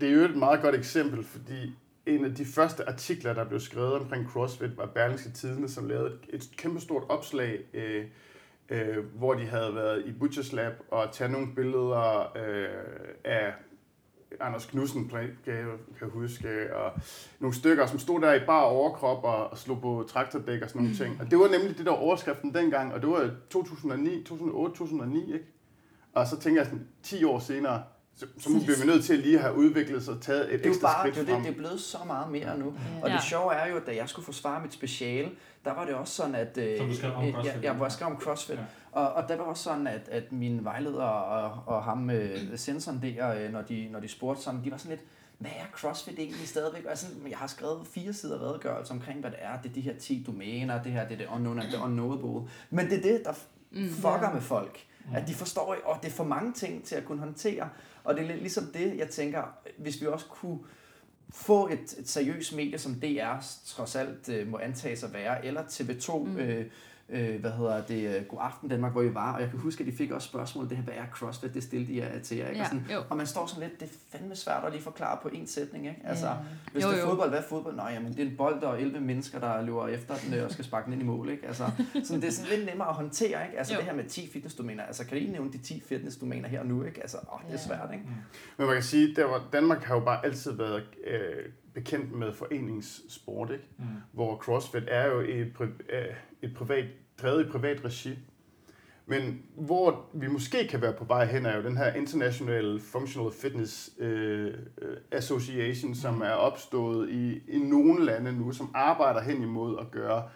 det er jo et meget godt eksempel, fordi en af de første artikler, der blev skrevet omkring CrossFit, var Berlingske Tidene, som lavede et, et kæmpestort opslag, øh, øh, hvor de havde været i Butchers Lab og taget nogle billeder øh, af Anders Knudsen, kan jeg, kan huske, og nogle stykker, som stod der i bare overkrop og, og slog på traktordæk og sådan nogle ting. Og det var nemlig det der overskriften dengang, og det var 2009, 2008, 2009, ikke? Og så tænker jeg sådan, 10 år senere, så, så bliver vi nødt til at lige have udviklet sig og taget et det ekstra bare, skridt det, frem. Det er blevet så meget mere nu. Ja. Og det sjove er jo, at da jeg skulle forsvare mit speciale, der var det også sådan, at... Øh, Som du skrev om CrossFit. Jeg, jeg, jeg skrev om CrossFit. Ja. Og, og der var også sådan, at, at mine vejledere og, og ham med sensoren der, øh, når de, når de spurgte sådan, de var sådan lidt, hvad er CrossFit egentlig stadigvæk? Altså, jeg har skrevet fire sider redegørelse omkring, hvad det er. Det er de her 10 domæner, det her det er det unknown the unknowable. Men det er det, der mm, fucker ja. med folk. At de forstår, at det er for mange ting til at kunne håndtere. Og det er lidt ligesom det, jeg tænker, hvis vi også kunne få et, et seriøst medie, som DR trods alt øh, må antages at være, eller TV2, mm. øh, øh, hvad hedder det, øh, God Aften Danmark, hvor I var, og jeg kan huske, at de fik også spørgsmål, det her, hvad er CrossFit, det stillede de til jer, ikke? Ja, og, sådan, og man står sådan lidt, det er fandme svært at lige forklare på en sætning, ikke? Altså, ja. hvis jo, det er fodbold, hvad er fodbold? Nå, jamen, det er en bold og 11 mennesker, der løber efter den øh, og skal sparke den ind i mål, ikke? Altså, sådan, det er sådan lidt nemmere at håndtere, ikke? Altså, jo. det her med 10 fitnessdomæner, altså, kan I nævne de 10 fitnessdomæner her og nu, ikke? Altså, åh, det er svært, ikke? Men man kan sige, der var, Danmark har jo bare altid været øh, bekendt med foreningssport, ikke? Mm. Hvor CrossFit er jo et, øh, et privat drevet i privat regi. Men hvor vi måske kan være på vej hen, er jo den her International Functional Fitness uh, Association, som mm. er opstået i, i nogle lande nu, som arbejder hen imod at gøre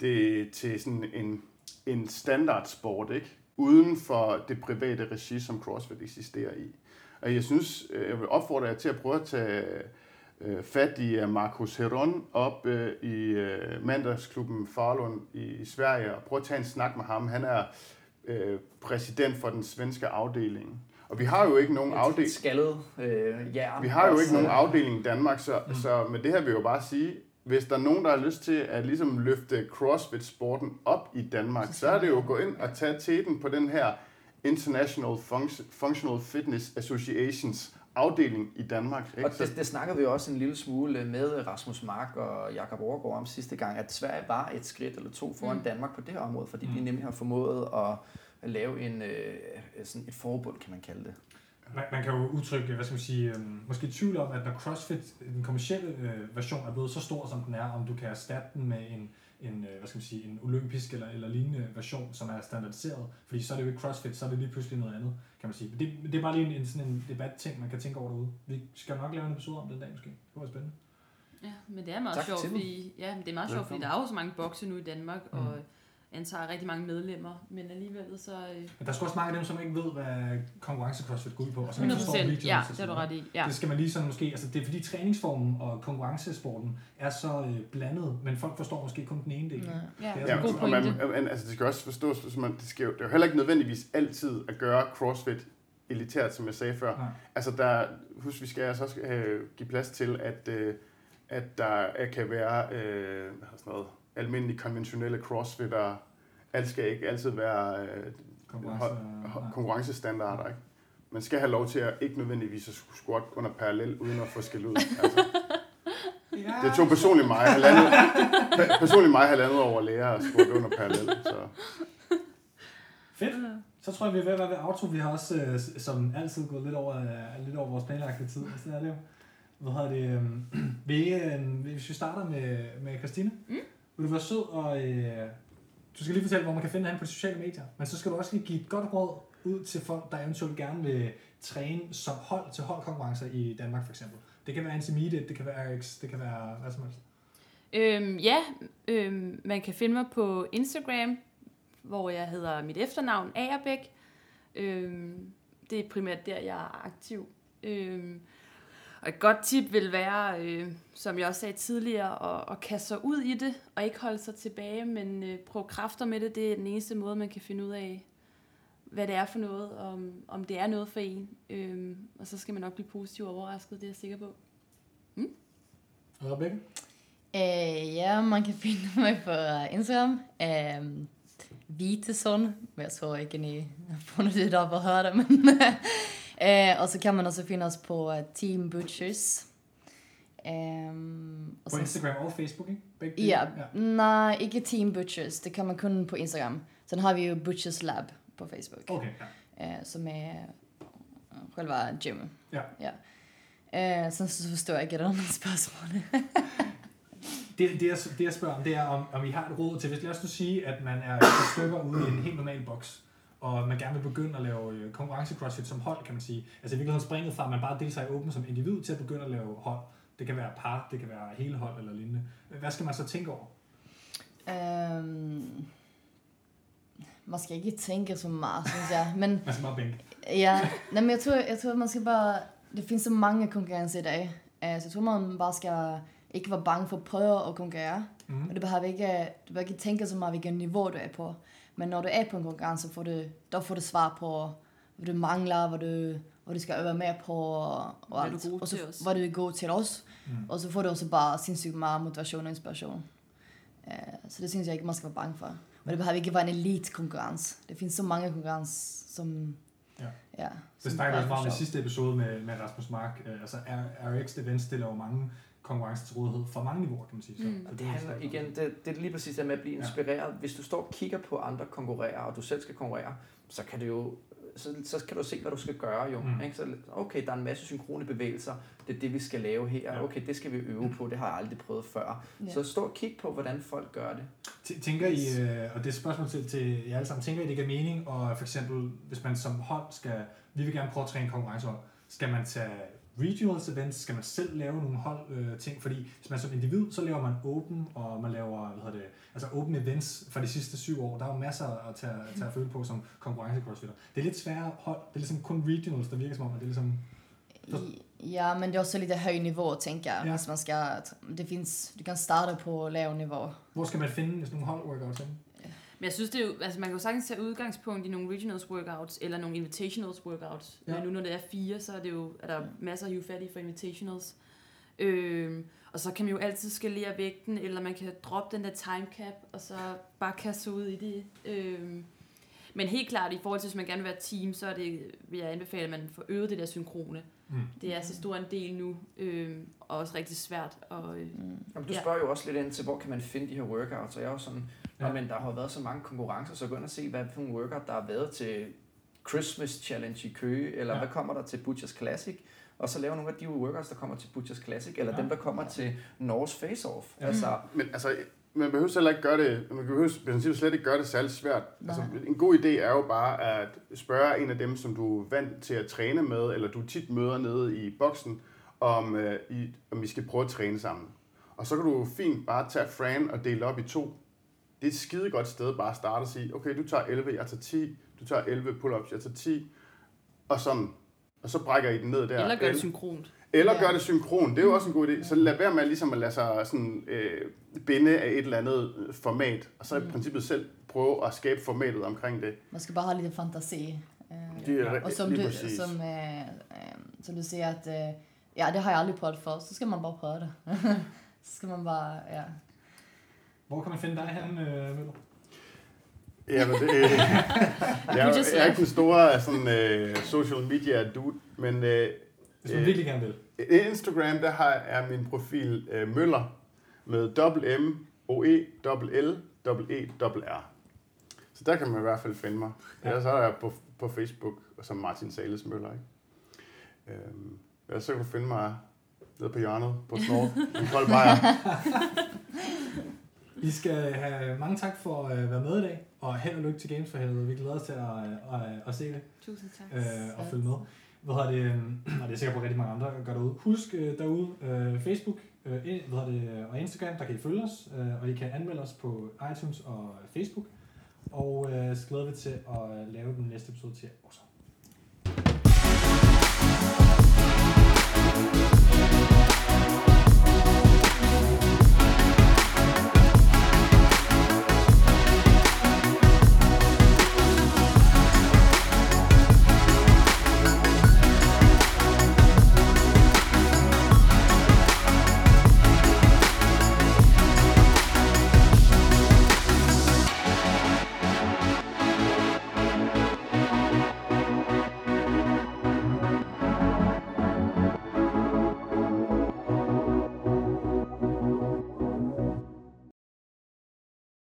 det til sådan en, en standardsport, ikke? uden for det private regi, som CrossFit eksisterer i. Og jeg synes, øh, jeg vil opfordre jer til at prøve at tage øh, fat i Marcus Heron op øh, i øh, mandagsklubben Farlund i, i Sverige og prøve at tage en snak med ham. Han er øh, præsident for den svenske afdeling. Og vi har jo ikke nogen afdeling. Skaldet øh, Vi har jo ikke nogen afdeling i Danmark, så, mm. så med det her vil jeg jo bare sige, hvis der er nogen, der har lyst til at ligesom løfte CrossFit-sporten op i Danmark, så er det jo at gå ind og tage teten på den her International Functional Fitness Associations afdeling i Danmark. Ikke? Og det, det snakker vi også en lille smule med Rasmus Mark og Jakob Overgaard om sidste gang, at Sverige var et skridt eller to foran mm. Danmark på det her område, fordi mm. de nemlig har formået at, at lave en, øh, sådan et forbund, kan man kalde det. Man, man kan jo udtrykke, hvad skal man sige, øh, måske tvivl om, at når CrossFit, den kommercielle øh, version, er blevet så stor, som den er, om du kan erstatte den med en, en, øh, hvad skal man sige, en olympisk eller, eller lignende version, som er standardiseret. Fordi så er det jo ikke CrossFit, så er det lige pludselig noget andet, kan man sige. Det, det er bare lige en, en, sådan en debat-ting, man kan tænke over derude. Vi skal nok lave en episode om den dag måske. Det var spændende. Ja, men det er meget tak sjovt, fordi, ja, det er meget sjovt, fordi der er jo så mange bokse nu i Danmark, mm. og antager rigtig mange medlemmer, men alligevel så... Øh... Men der er sgu også mange af dem, som ikke ved, hvad konkurrence CrossFit går ud på, og som ikke forstår videoen. Ja, det er du ret i. Ja. Det skal man lige sådan måske... Altså det er fordi træningsformen og konkurrencesporten er så øh, blandet, men folk forstår måske kun den ene del. Ja, ja. Det er ja, god og man, man, altså det skal også forstås, så man, det, skal jo, det er jo heller ikke nødvendigvis altid at gøre CrossFit elitært, som jeg sagde før. Nej. Altså der, husk, vi skal altså også øh, give plads til, at, øh, at der kan være øh, hvad sådan noget, almindelige konventionelle crossfitter, alt skal ikke altid være øh, Konkurrence, konkurrencestandarder. Ikke? Man skal have lov til at ikke nødvendigvis at squat under parallel, uden at få skæld ud. Altså. Ja. Det tog personligt mig halvandet, personligt mig halvandet over at lære at squat under parallel. Så. Fedt. Så tror jeg, vi er ved at være ved auto. Vi har også, øh, som altid, gået lidt over, øh, lidt over vores planlagte tid. Så er det jo. Hvad hedder det? Øh, vi, hvis vi starter med, med Christine. Mm. Vil du være sød og øh, du skal lige fortælle, hvor man kan finde ham på de sociale medier, men så skal du også lige give et godt råd ud til folk, der eventuelt gerne vil træne som hold til holdkonkurrencer i Danmark for eksempel. Det kan være Antimide, det kan være RX, det kan være hvad som helst. Øhm, ja, øhm, man kan finde mig på Instagram, hvor jeg hedder mit efternavn Agerbæk. Øhm, det er primært der, jeg er aktiv. Øhm, og et godt tip vil være, øh, som jeg også sagde tidligere, at, at kaste sig ud i det, og ikke holde sig tilbage, men øh, prøve kræfter med det. Det er den eneste måde, man kan finde ud af, hvad det er for noget, om, om det er noget for en. Øh, og så skal man nok blive positivt overrasket, det er jeg sikker på. Mm? Rebecca? Øh, ja, man kan finde mig på Instagram. Øh, Viteson, men jeg tror ikke, ni har fundet det op og hørt det, men Eh, og så kan man også finde os på uh, Team Butchers. Um, på Instagram og Facebook, ikke? Begge ja, ja, nej, ikke Team Butchers. Det kan man kun på Instagram. Sen har vi jo Butchers Lab på Facebook. Okay, ja. Uh, som er själva gym. Ja. ja. Uh, sen så forstår jeg ikke det andet spørgsmål. det, det, jeg, det jeg spørger om, det er, om, om I har et råd til, hvis lad os nu sige, at man er et stykker ude i en helt normal boks, og man gerne vil begynde at lave øh, konkurrence CrossFit som hold, kan man sige. Altså i virkeligheden springet fra, at man bare deltager i åben som individ, til at begynde at lave hold. Det kan være par, det kan være hele hold eller lignende. Hvad skal man så tænke over? Um, man skal ikke tænke så meget, synes jeg. Men, man skal bare bænke. ja, nej, men jeg tror, jeg tror, man skal bare... Det findes så mange konkurrencer i dag. Uh, så jeg tror, man bare skal ikke være bange for at prøve at konkurrere. Mm. Og det behøver ikke, du behøver ikke tænke så meget, hvilken niveau du er på. Men når du er på en konkurrence, får du, der får du svar på, hvad du mangler, hvad du, hvad du skal øve mere på, og, og alt. Og så, hvad du er god til også. Mm. Og så får du også bare sindssygt meget motivation og inspiration. Uh, så det synes jeg ikke, man skal være bange for. Og det behøver ikke være en elite konkurrence. Det findes så mange konkurrencer, som... Ja. ja det snakker vi også meget om i sidste episode med, med Rasmus Mark. Uh, altså RX Events stiller jo mange konkurrence til rådighed for mange niveauer, kan man sige. Så, mm. det, det handler igen, det, det er lige præcis det med at blive inspireret. Ja. Hvis du står og kigger på andre konkurrere, og du selv skal konkurrere, så kan det jo så, så kan du se, hvad du skal gøre jo. Mm. Ikke? Så, okay, der er en masse synkrone bevægelser, det er det, vi skal lave her. Ja. Okay, det skal vi øve mm. på, det har jeg aldrig prøvet før. Ja. Så stå og kig på, hvordan folk gør det. Tænker I, øh, og det er et spørgsmål til, til jer alle sammen, tænker I, det giver mening, og for eksempel, hvis man som hold skal, vi vil gerne prøve at træne konkurrencehold, skal man tage regionals events skal man selv lave nogle hold øh, ting, fordi hvis man som individ, så laver man open, og man laver, hvad hedder det, altså open events for de sidste syv år. Der er jo masser at tage, at tage at føle på som konkurrence crossfitter. Det er lidt sværere hold. Det er ligesom kun regionals, der virker som om, at det er ligesom... Ja, men det er også lidt høj niveau, tænker jeg, ja. hvis man skal... Det findes, du kan starte på lav niveau. Hvor skal man nogle hold workouts? Men jeg synes, det er jo, altså man kan jo sagtens tage udgangspunkt i nogle regionals workouts, eller nogle invitationals workouts. Ja. Men nu når det er fire, så er, det jo, er der masser at hive fat i for invitationals. Øhm, og så kan man jo altid skalere vægten, eller man kan droppe den der time cap, og så bare kaste ud i det. Øhm, men helt klart, i forhold til, hvis man gerne vil være team, så er det, vil jeg anbefale, at man får øvet det der synkrone. Mm. Det er så stor en del nu, øh, og også rigtig svært. Og, øh, mm. Jamen, du spørger ja. jo også lidt ind til, hvor kan man finde de her workouts, og jeg er jo sådan, ja. men der har været så mange konkurrencer, så gå ind og se, hvad for en workout, der har været til Christmas Challenge i Køge, eller ja. hvad kommer der til Butchers Classic, og så lave nogle af de workouts, der kommer til Butchers Classic, eller ja. dem, der kommer til Norges Face Off. Ja. Altså, men altså, man behøver heller ikke gøre det, man behøver i princippet slet ikke gøre det særlig svært. Altså, en god idé er jo bare at spørge en af dem, som du er vant til at træne med, eller du tit møder nede i boksen, om, øh, I, om I skal prøve at træne sammen. Og så kan du fint bare tage Fran og dele op i to. Det er et skide godt sted bare at starte og sige, okay, du tager 11, jeg tager 10, du tager 11 pull-ups, jeg tager 10, og sådan. Og så brækker I den ned der. Eller gør det synkront. Eller ja. gør det synkron, det er jo også en god idé. Så lad være med ligesom at lade sig sådan, øh, binde af et eller andet format, og så i mm. princippet selv prøve at skabe formatet omkring det. Man skal bare have lidt fantasi. Øh, det er og som du, som, øh, øh, som du siger, at øh, ja, det har jeg aldrig prøvet før, så skal man bare prøve det. så skal man bare, ja. Hvor kan man finde dig her, øh, Møller? Jamen, det, øh, jeg, jeg, er ikke den store sådan, øh, social media dude, men øh, hvis man virkelig gerne vil. Instagram, der har, er min profil øh, Møller med dobbelt M, O E, dobbelt L, dobbelt E, dobbelt R. Så der kan man i hvert fald finde mig. Ja. Ellers så er jeg på, på Facebook, og som Martin Sales Møller. Ikke? Øhm, ellers så kan du finde mig nede på hjørnet på Snort, en kold bajer. I skal have mange tak for at være med i dag, og held og lykke til Games for helvede. Vi glæder os til at, at, at, at se det. Tusind tak. Øh, og følge med. Hvad hedder det, og det er sikkert på rigtig mange andre, der gør derude. Husk øh, derude, øh, Facebook øh, hvad hedder det, og Instagram, der kan I følge os, øh, og I kan anmelde os på iTunes og Facebook. Og øh, så glæder vi til at lave den næste episode til også.